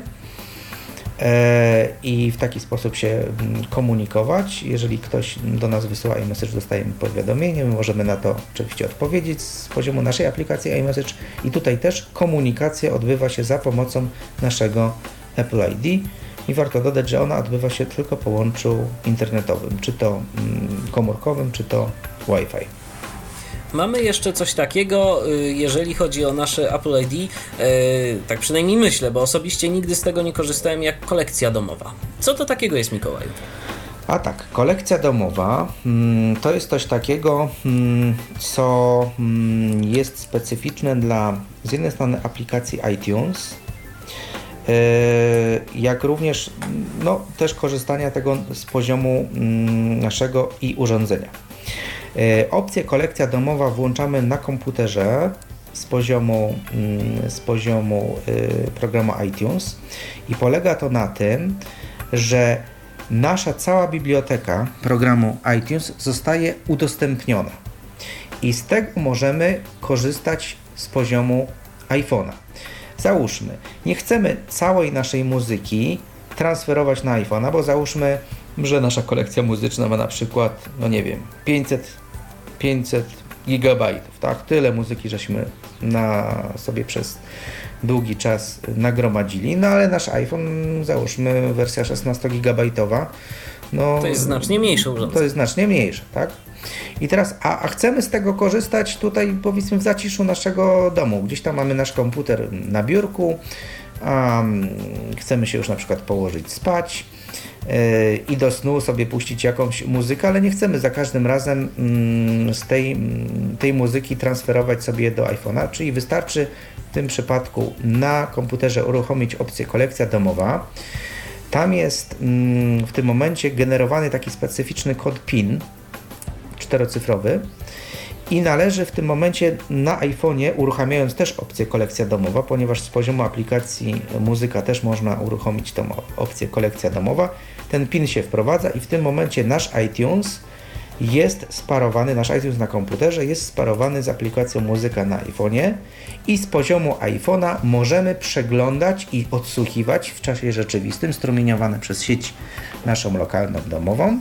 i w taki sposób się mm, komunikować. Jeżeli ktoś do nas wysyła iMessage, dostajemy powiadomienie, my możemy na to oczywiście odpowiedzieć z poziomu naszej aplikacji iMessage i tutaj też komunikacja odbywa się za pomocą naszego Apple ID i warto dodać, że ona odbywa się tylko po łączu internetowym, czy to mm, komórkowym, czy to Wi-Fi.
Mamy jeszcze coś takiego, y, jeżeli chodzi o nasze Apple ID, y, tak przynajmniej myślę, bo osobiście nigdy z tego nie korzystałem, jak kolekcja domowa. Co to takiego jest, Mikołaj?
A tak, kolekcja domowa mm, to jest coś takiego, mm, co mm, jest specyficzne dla z jednej strony aplikacji iTunes, y, jak również no, też korzystania tego z poziomu naszego i urządzenia. E, opcję kolekcja domowa włączamy na komputerze z poziomu, mm, z poziomu e, programu iTunes i polega to na tym, że nasza cała biblioteka programu iTunes zostaje udostępniona i z tego możemy korzystać z poziomu iPhone'a. Załóżmy, nie chcemy całej naszej muzyki transferować na iPhone'a, bo załóżmy, że nasza kolekcja muzyczna ma na przykład, no nie wiem, 500 500 gigabajtów, tak? Tyle muzyki żeśmy na sobie przez długi czas nagromadzili, no ale nasz iPhone, załóżmy wersja 16 gigabajtowa, No,
To jest znacznie mniejsze urządzenie.
To jest znacznie mniejsze, tak? I teraz, a, a chcemy z tego korzystać tutaj powiedzmy w zaciszu naszego domu. Gdzieś tam mamy nasz komputer na biurku, um, chcemy się już na przykład położyć spać i do snu sobie puścić jakąś muzykę, ale nie chcemy za każdym razem mm, z tej, mm, tej muzyki transferować sobie do iPhone'a, czyli wystarczy w tym przypadku na komputerze uruchomić opcję kolekcja domowa. Tam jest mm, w tym momencie generowany taki specyficzny kod PIN, czterocyfrowy i należy w tym momencie na iPhone'ie, uruchamiając też opcję kolekcja domowa, ponieważ z poziomu aplikacji muzyka też można uruchomić tą opcję kolekcja domowa, ten PIN się wprowadza i w tym momencie nasz iTunes jest sparowany, nasz iTunes na komputerze jest sparowany z aplikacją muzyka na iPhone'ie i z poziomu iPhone'a możemy przeglądać i odsłuchiwać w czasie rzeczywistym, strumieniowane przez sieć naszą lokalną domową,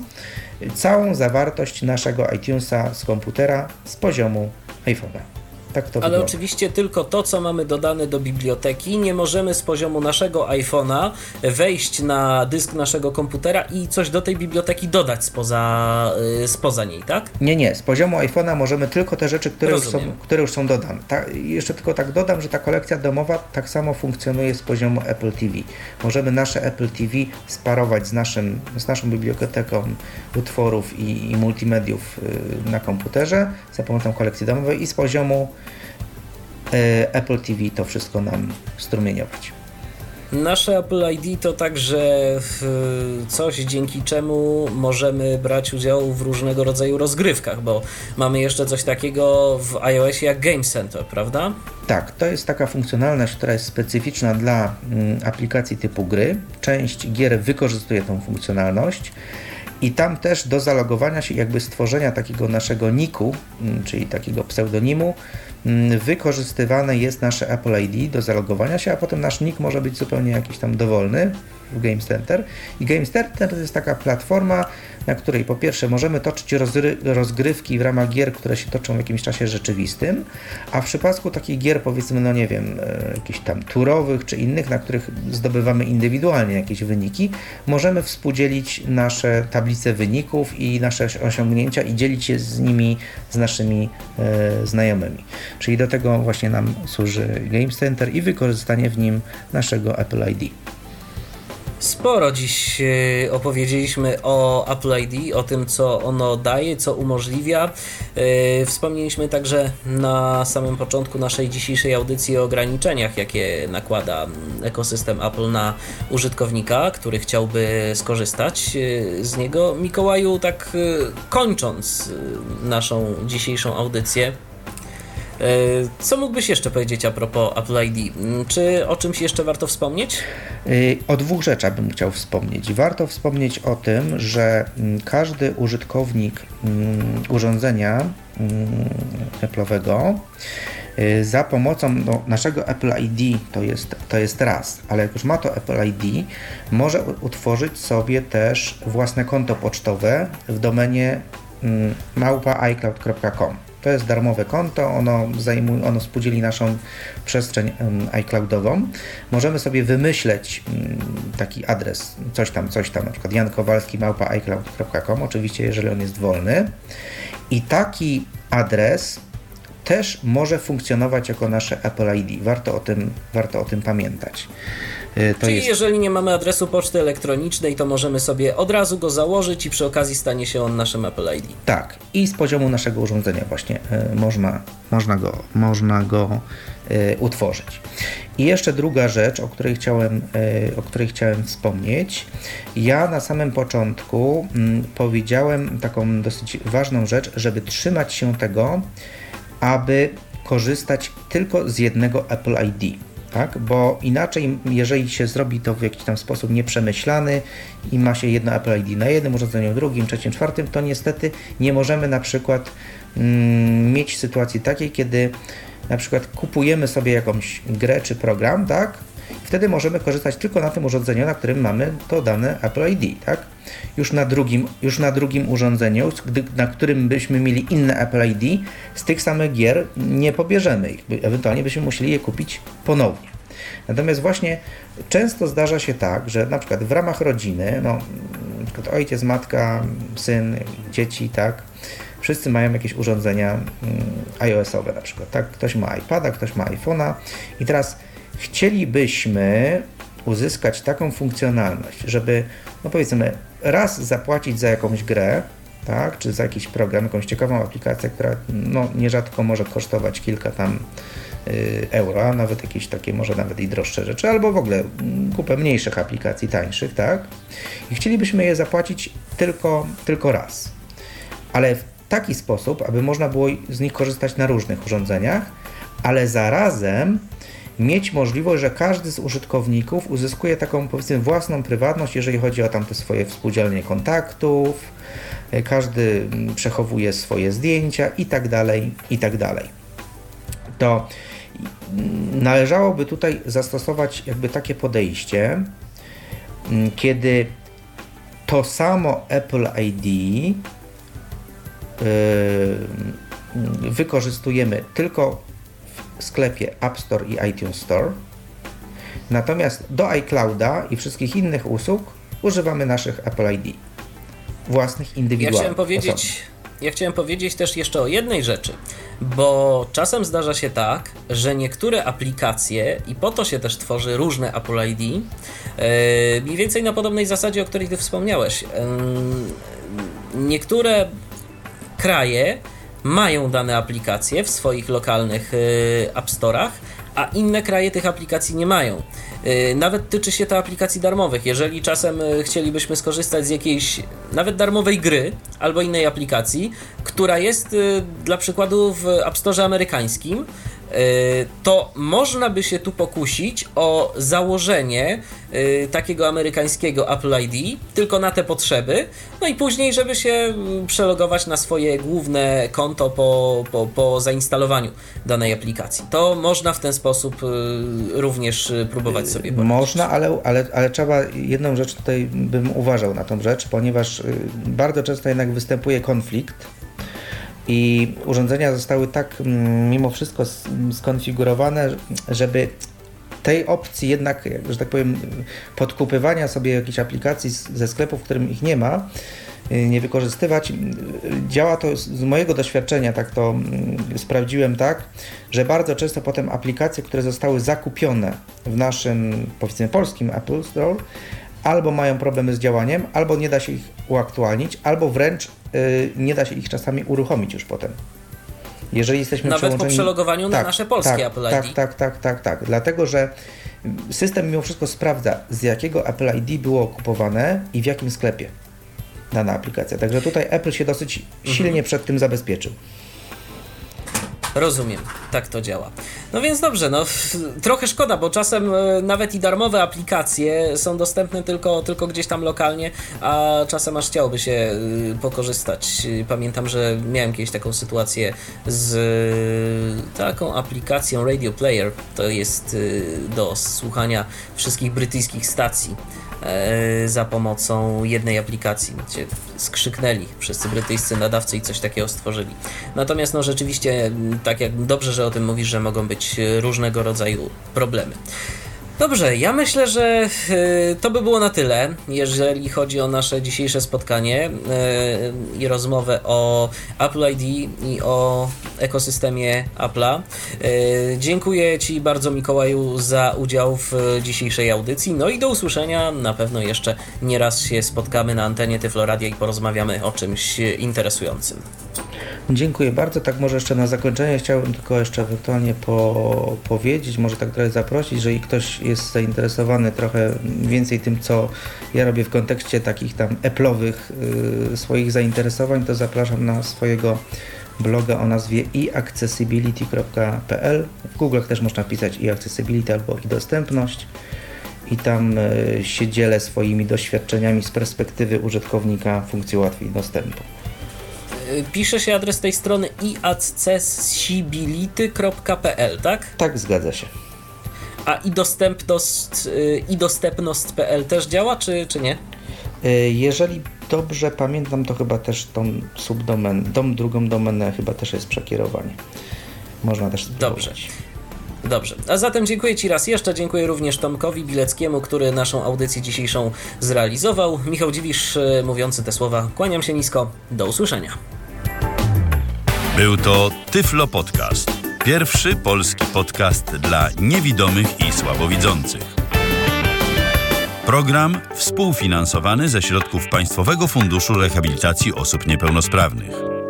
całą zawartość naszego iTunesa z komputera z poziomu iPhone'a. Tak to
Ale
wygląda.
oczywiście tylko to, co mamy dodane do biblioteki. Nie możemy z poziomu naszego iPhone'a wejść na dysk naszego komputera i coś do tej biblioteki dodać spoza, y, spoza niej, tak?
Nie, nie. Z poziomu iPhone'a możemy tylko te rzeczy, które, już są, które już są dodane. Ta, jeszcze tylko tak dodam, że ta kolekcja domowa tak samo funkcjonuje z poziomu Apple TV. Możemy nasze Apple TV sparować z, naszym, z naszą biblioteką utworów i, i multimediów y, na komputerze za pomocą kolekcji domowej i z poziomu Apple TV to wszystko nam strumieniować.
Nasze Apple ID to także coś, dzięki czemu możemy brać udział w różnego rodzaju rozgrywkach, bo mamy jeszcze coś takiego w iOSie jak Game Center, prawda?
Tak, to jest taka funkcjonalność, która jest specyficzna dla mm, aplikacji typu gry. Część gier wykorzystuje tą funkcjonalność i tam też do zalogowania się, jakby stworzenia takiego naszego niku, mm, czyli takiego pseudonimu, wykorzystywane jest nasze Apple ID do zalogowania się, a potem nasz nick może być zupełnie jakiś tam dowolny w Game Center. I Game Center to jest taka platforma, na której po pierwsze możemy toczyć rozgrywki w ramach gier, które się toczą w jakimś czasie rzeczywistym, a w przypadku takich gier powiedzmy, no nie wiem, e, jakichś tam turowych czy innych, na których zdobywamy indywidualnie jakieś wyniki, możemy współdzielić nasze tablice wyników i nasze osią- osiągnięcia i dzielić się z nimi z naszymi e, znajomymi. Czyli do tego właśnie nam służy Game Center i wykorzystanie w nim naszego Apple ID.
Sporo dziś e, opowiedzieliśmy o Apple ID, o tym, co ono daje, co umożliwia. E, Wspomnieliśmy także na samym początku naszej dzisiejszej audycji o ograniczeniach, jakie nakłada ekosystem Apple na użytkownika, który chciałby skorzystać e, z niego. Mikołaju, tak kończąc naszą dzisiejszą audycję, co mógłbyś jeszcze powiedzieć a propos Apple ID? Mm, Czy o czymś jeszcze warto wspomnieć?
Y, O dwóch rzeczach bym chciał wspomnieć. Warto wspomnieć o tym, że mm, każdy użytkownik mm, urządzenia Apple'owego y, za pomocą no, naszego Apple ID to jest, to jest raz, ale jak już ma to Apple ID, może utworzyć sobie też własne konto pocztowe w domenie mm, małpa.icloud.com. To jest darmowe konto, ono, zajmuje, ono naszą przestrzeń iCloudową. Możemy sobie wymyśleć mm, taki adres, coś tam, coś tam, na przykład jankowalski.icloud.com, oczywiście jeżeli on jest wolny. I taki adres też może funkcjonować jako nasze Apple ID. Warto o tym, warto o tym pamiętać. Y, To
Czyli
jest
jeżeli nie mamy adresu poczty elektronicznej, to możemy sobie od razu go założyć i przy okazji stanie się on naszym Apple ID.
Tak, i z poziomu naszego urządzenia właśnie y, można, można go, można go y, utworzyć. I jeszcze druga rzecz, o której chciałem, o której chciałem wspomnieć. Ja na samym początku mm, powiedziałem taką dosyć ważną rzecz, żeby trzymać się tego, aby korzystać tylko z jednego Apple ID. Tak? Bo inaczej, jeżeli się zrobi to w jakiś tam sposób nieprzemyślany i ma się jedno Apple ID na jednym urządzeniu, drugim, trzecim, czwartym, to niestety nie możemy na przykład mm, mieć sytuacji takiej, kiedy na przykład kupujemy sobie jakąś grę czy program, tak? Wtedy możemy korzystać tylko na tym urządzeniu, na którym mamy to dane Apple ID, tak? Już na drugim, już na drugim urządzeniu, gdy, na którym byśmy mieli inne Apple ID, z tych samych gier nie pobierzemy ich. Ewentualnie byśmy musieli je kupić ponownie. Natomiast właśnie często zdarza się tak, że na przykład w ramach rodziny, no, ojciec, matka, syn, dzieci, tak, wszyscy mają jakieś urządzenia mm, iOS-owe na przykład, tak, ktoś ma iPada, ktoś ma iPhone'a i teraz chcielibyśmy uzyskać taką funkcjonalność, żeby, no powiedzmy, raz zapłacić za jakąś grę, tak, czy za jakiś program, jakąś ciekawą aplikację, która no, nierzadko może kosztować kilka tam y, euro, a nawet jakieś takie może nawet i droższe rzeczy, albo w ogóle kupę mniejszych aplikacji, tańszych, tak? I chcielibyśmy je zapłacić tylko, tylko raz. Ale w taki sposób, aby można było z nich korzystać na różnych urządzeniach, ale zarazem mieć możliwość, że każdy z użytkowników uzyskuje taką powiedzmy własną prywatność, jeżeli chodzi o tamte swoje współdzielnie kontaktów, e, każdy mm, przechowuje swoje zdjęcia i tak dalej, i tak dalej. To mm, należałoby tutaj zastosować jakby takie podejście, mm, kiedy to samo Apple ID yy, wykorzystujemy tylko w sklepie App Store i iTunes Store. Natomiast do iClouda i wszystkich innych usług używamy naszych Apple ID. Własnych, indywidualnych.
Ja chciałem powiedzieć, ja chciałem powiedzieć też jeszcze o jednej rzeczy, bo czasem zdarza się tak, że niektóre aplikacje, i po to się też tworzy różne Apple ID, yy, mniej więcej na podobnej zasadzie, o której ty wspomniałeś. Yy, niektóre kraje mają dane aplikacje w swoich lokalnych y, App Store'ach, a inne kraje tych aplikacji nie mają. Y, nawet tyczy się to aplikacji darmowych. Jeżeli czasem y, chcielibyśmy skorzystać z jakiejś nawet darmowej gry albo innej aplikacji, która jest dla przykładu w App Store amerykańskim, to można by się tu pokusić o założenie y, takiego amerykańskiego Apple ID tylko na te potrzeby, no i później, żeby się y, przelogować na swoje główne konto po, po, po zainstalowaniu danej aplikacji. To można w ten sposób również próbować sobie
powiedzieć. Można, ale, ale, ale trzeba jedną rzecz tutaj bym uważał na tą rzecz, ponieważ bardzo często jednak występuje konflikt i urządzenia zostały tak mm, mimo wszystko skonfigurowane, żeby tej opcji jednak, że tak powiem, podkupywania sobie jakichś aplikacji ze sklepów, w którym ich nie ma, y, nie wykorzystywać. Działa to z mojego doświadczenia, tak to mm, sprawdziłem tak, że bardzo często potem aplikacje, które zostały zakupione w naszym, powiedzmy, polskim Apple Store, albo mają problemy z działaniem, albo nie da się ich uaktualnić, albo wręcz Y, nie da się ich czasami uruchomić już potem. Jeżeli jesteśmy
Nawet po przelogowaniu tak, na nasze polskie
tak,
Apple
ID. Tak, tak, tak, tak, tak. Dlatego, że system mimo wszystko sprawdza, z jakiego Apple ID było kupowane i w jakim sklepie dana aplikacja. Także tutaj Apple się dosyć silnie mhm. przed tym zabezpieczył.
Rozumiem, tak to działa. No więc dobrze, no trochę szkoda, bo czasem e, nawet i darmowe aplikacje są dostępne tylko, tylko gdzieś tam lokalnie, a czasem aż chciałoby się e, pokorzystać. Pamiętam, że miałem kiedyś taką sytuację z e, taką aplikacją Radio Player. To jest do słuchania wszystkich brytyjskich stacji E, za pomocą jednej aplikacji, gdzie skrzyknęli wszyscy brytyjscy nadawcy i coś takiego stworzyli. Natomiast no rzeczywiście, tak jak dobrze, że o tym mówisz, że mogą być różnego rodzaju problemy. Dobrze, ja myślę, że e, to by było na tyle, jeżeli chodzi o nasze dzisiejsze spotkanie e, i rozmowę o Apple ID i o ekosystemie Apple'a. E, dziękuję Ci bardzo, Mikołaju, za udział w dzisiejszej audycji. No i do usłyszenia. Na pewno jeszcze nieraz się spotkamy na antenie Tyfloradia i porozmawiamy o czymś interesującym.
Dziękuję bardzo. Tak może jeszcze na zakończenie chciałbym tylko jeszcze ewentualnie po, powiedzieć, może tak trochę zaprosić, jeżeli ktoś jest zainteresowany trochę więcej tym, co ja robię w kontekście takich tam Apple'owych y, swoich zainteresowań, to zapraszam na swojego bloga o nazwie iaccessibility.pl. W Google też można wpisać i-accessibility albo i dostępność i tam y, się dzielę swoimi doświadczeniami z perspektywy użytkownika funkcji łatwiej dostępu.
Pisze się adres tej strony iaccessibility.pl, tak?
Tak, zgadza się.
A i dostępność, y, i dostępność.pl też działa, czy, czy nie?
Y, jeżeli dobrze pamiętam, to chyba też tą subdomen, dom, drugą domenę chyba też jest przekierowanie. Można też spróbować.
Dobrze. Dobrze, a zatem dziękuję Ci raz jeszcze, dziękuję również Tomkowi Bileckiemu, który naszą audycję dzisiejszą zrealizował. Michał Dziwisz e, mówiący te słowa, kłaniam się nisko, do usłyszenia.
Był to Tyflo Podcast. Pierwszy polski podcast dla niewidomych i słabowidzących. Program współfinansowany ze środków Państwowego Funduszu Rehabilitacji Osób Niepełnosprawnych.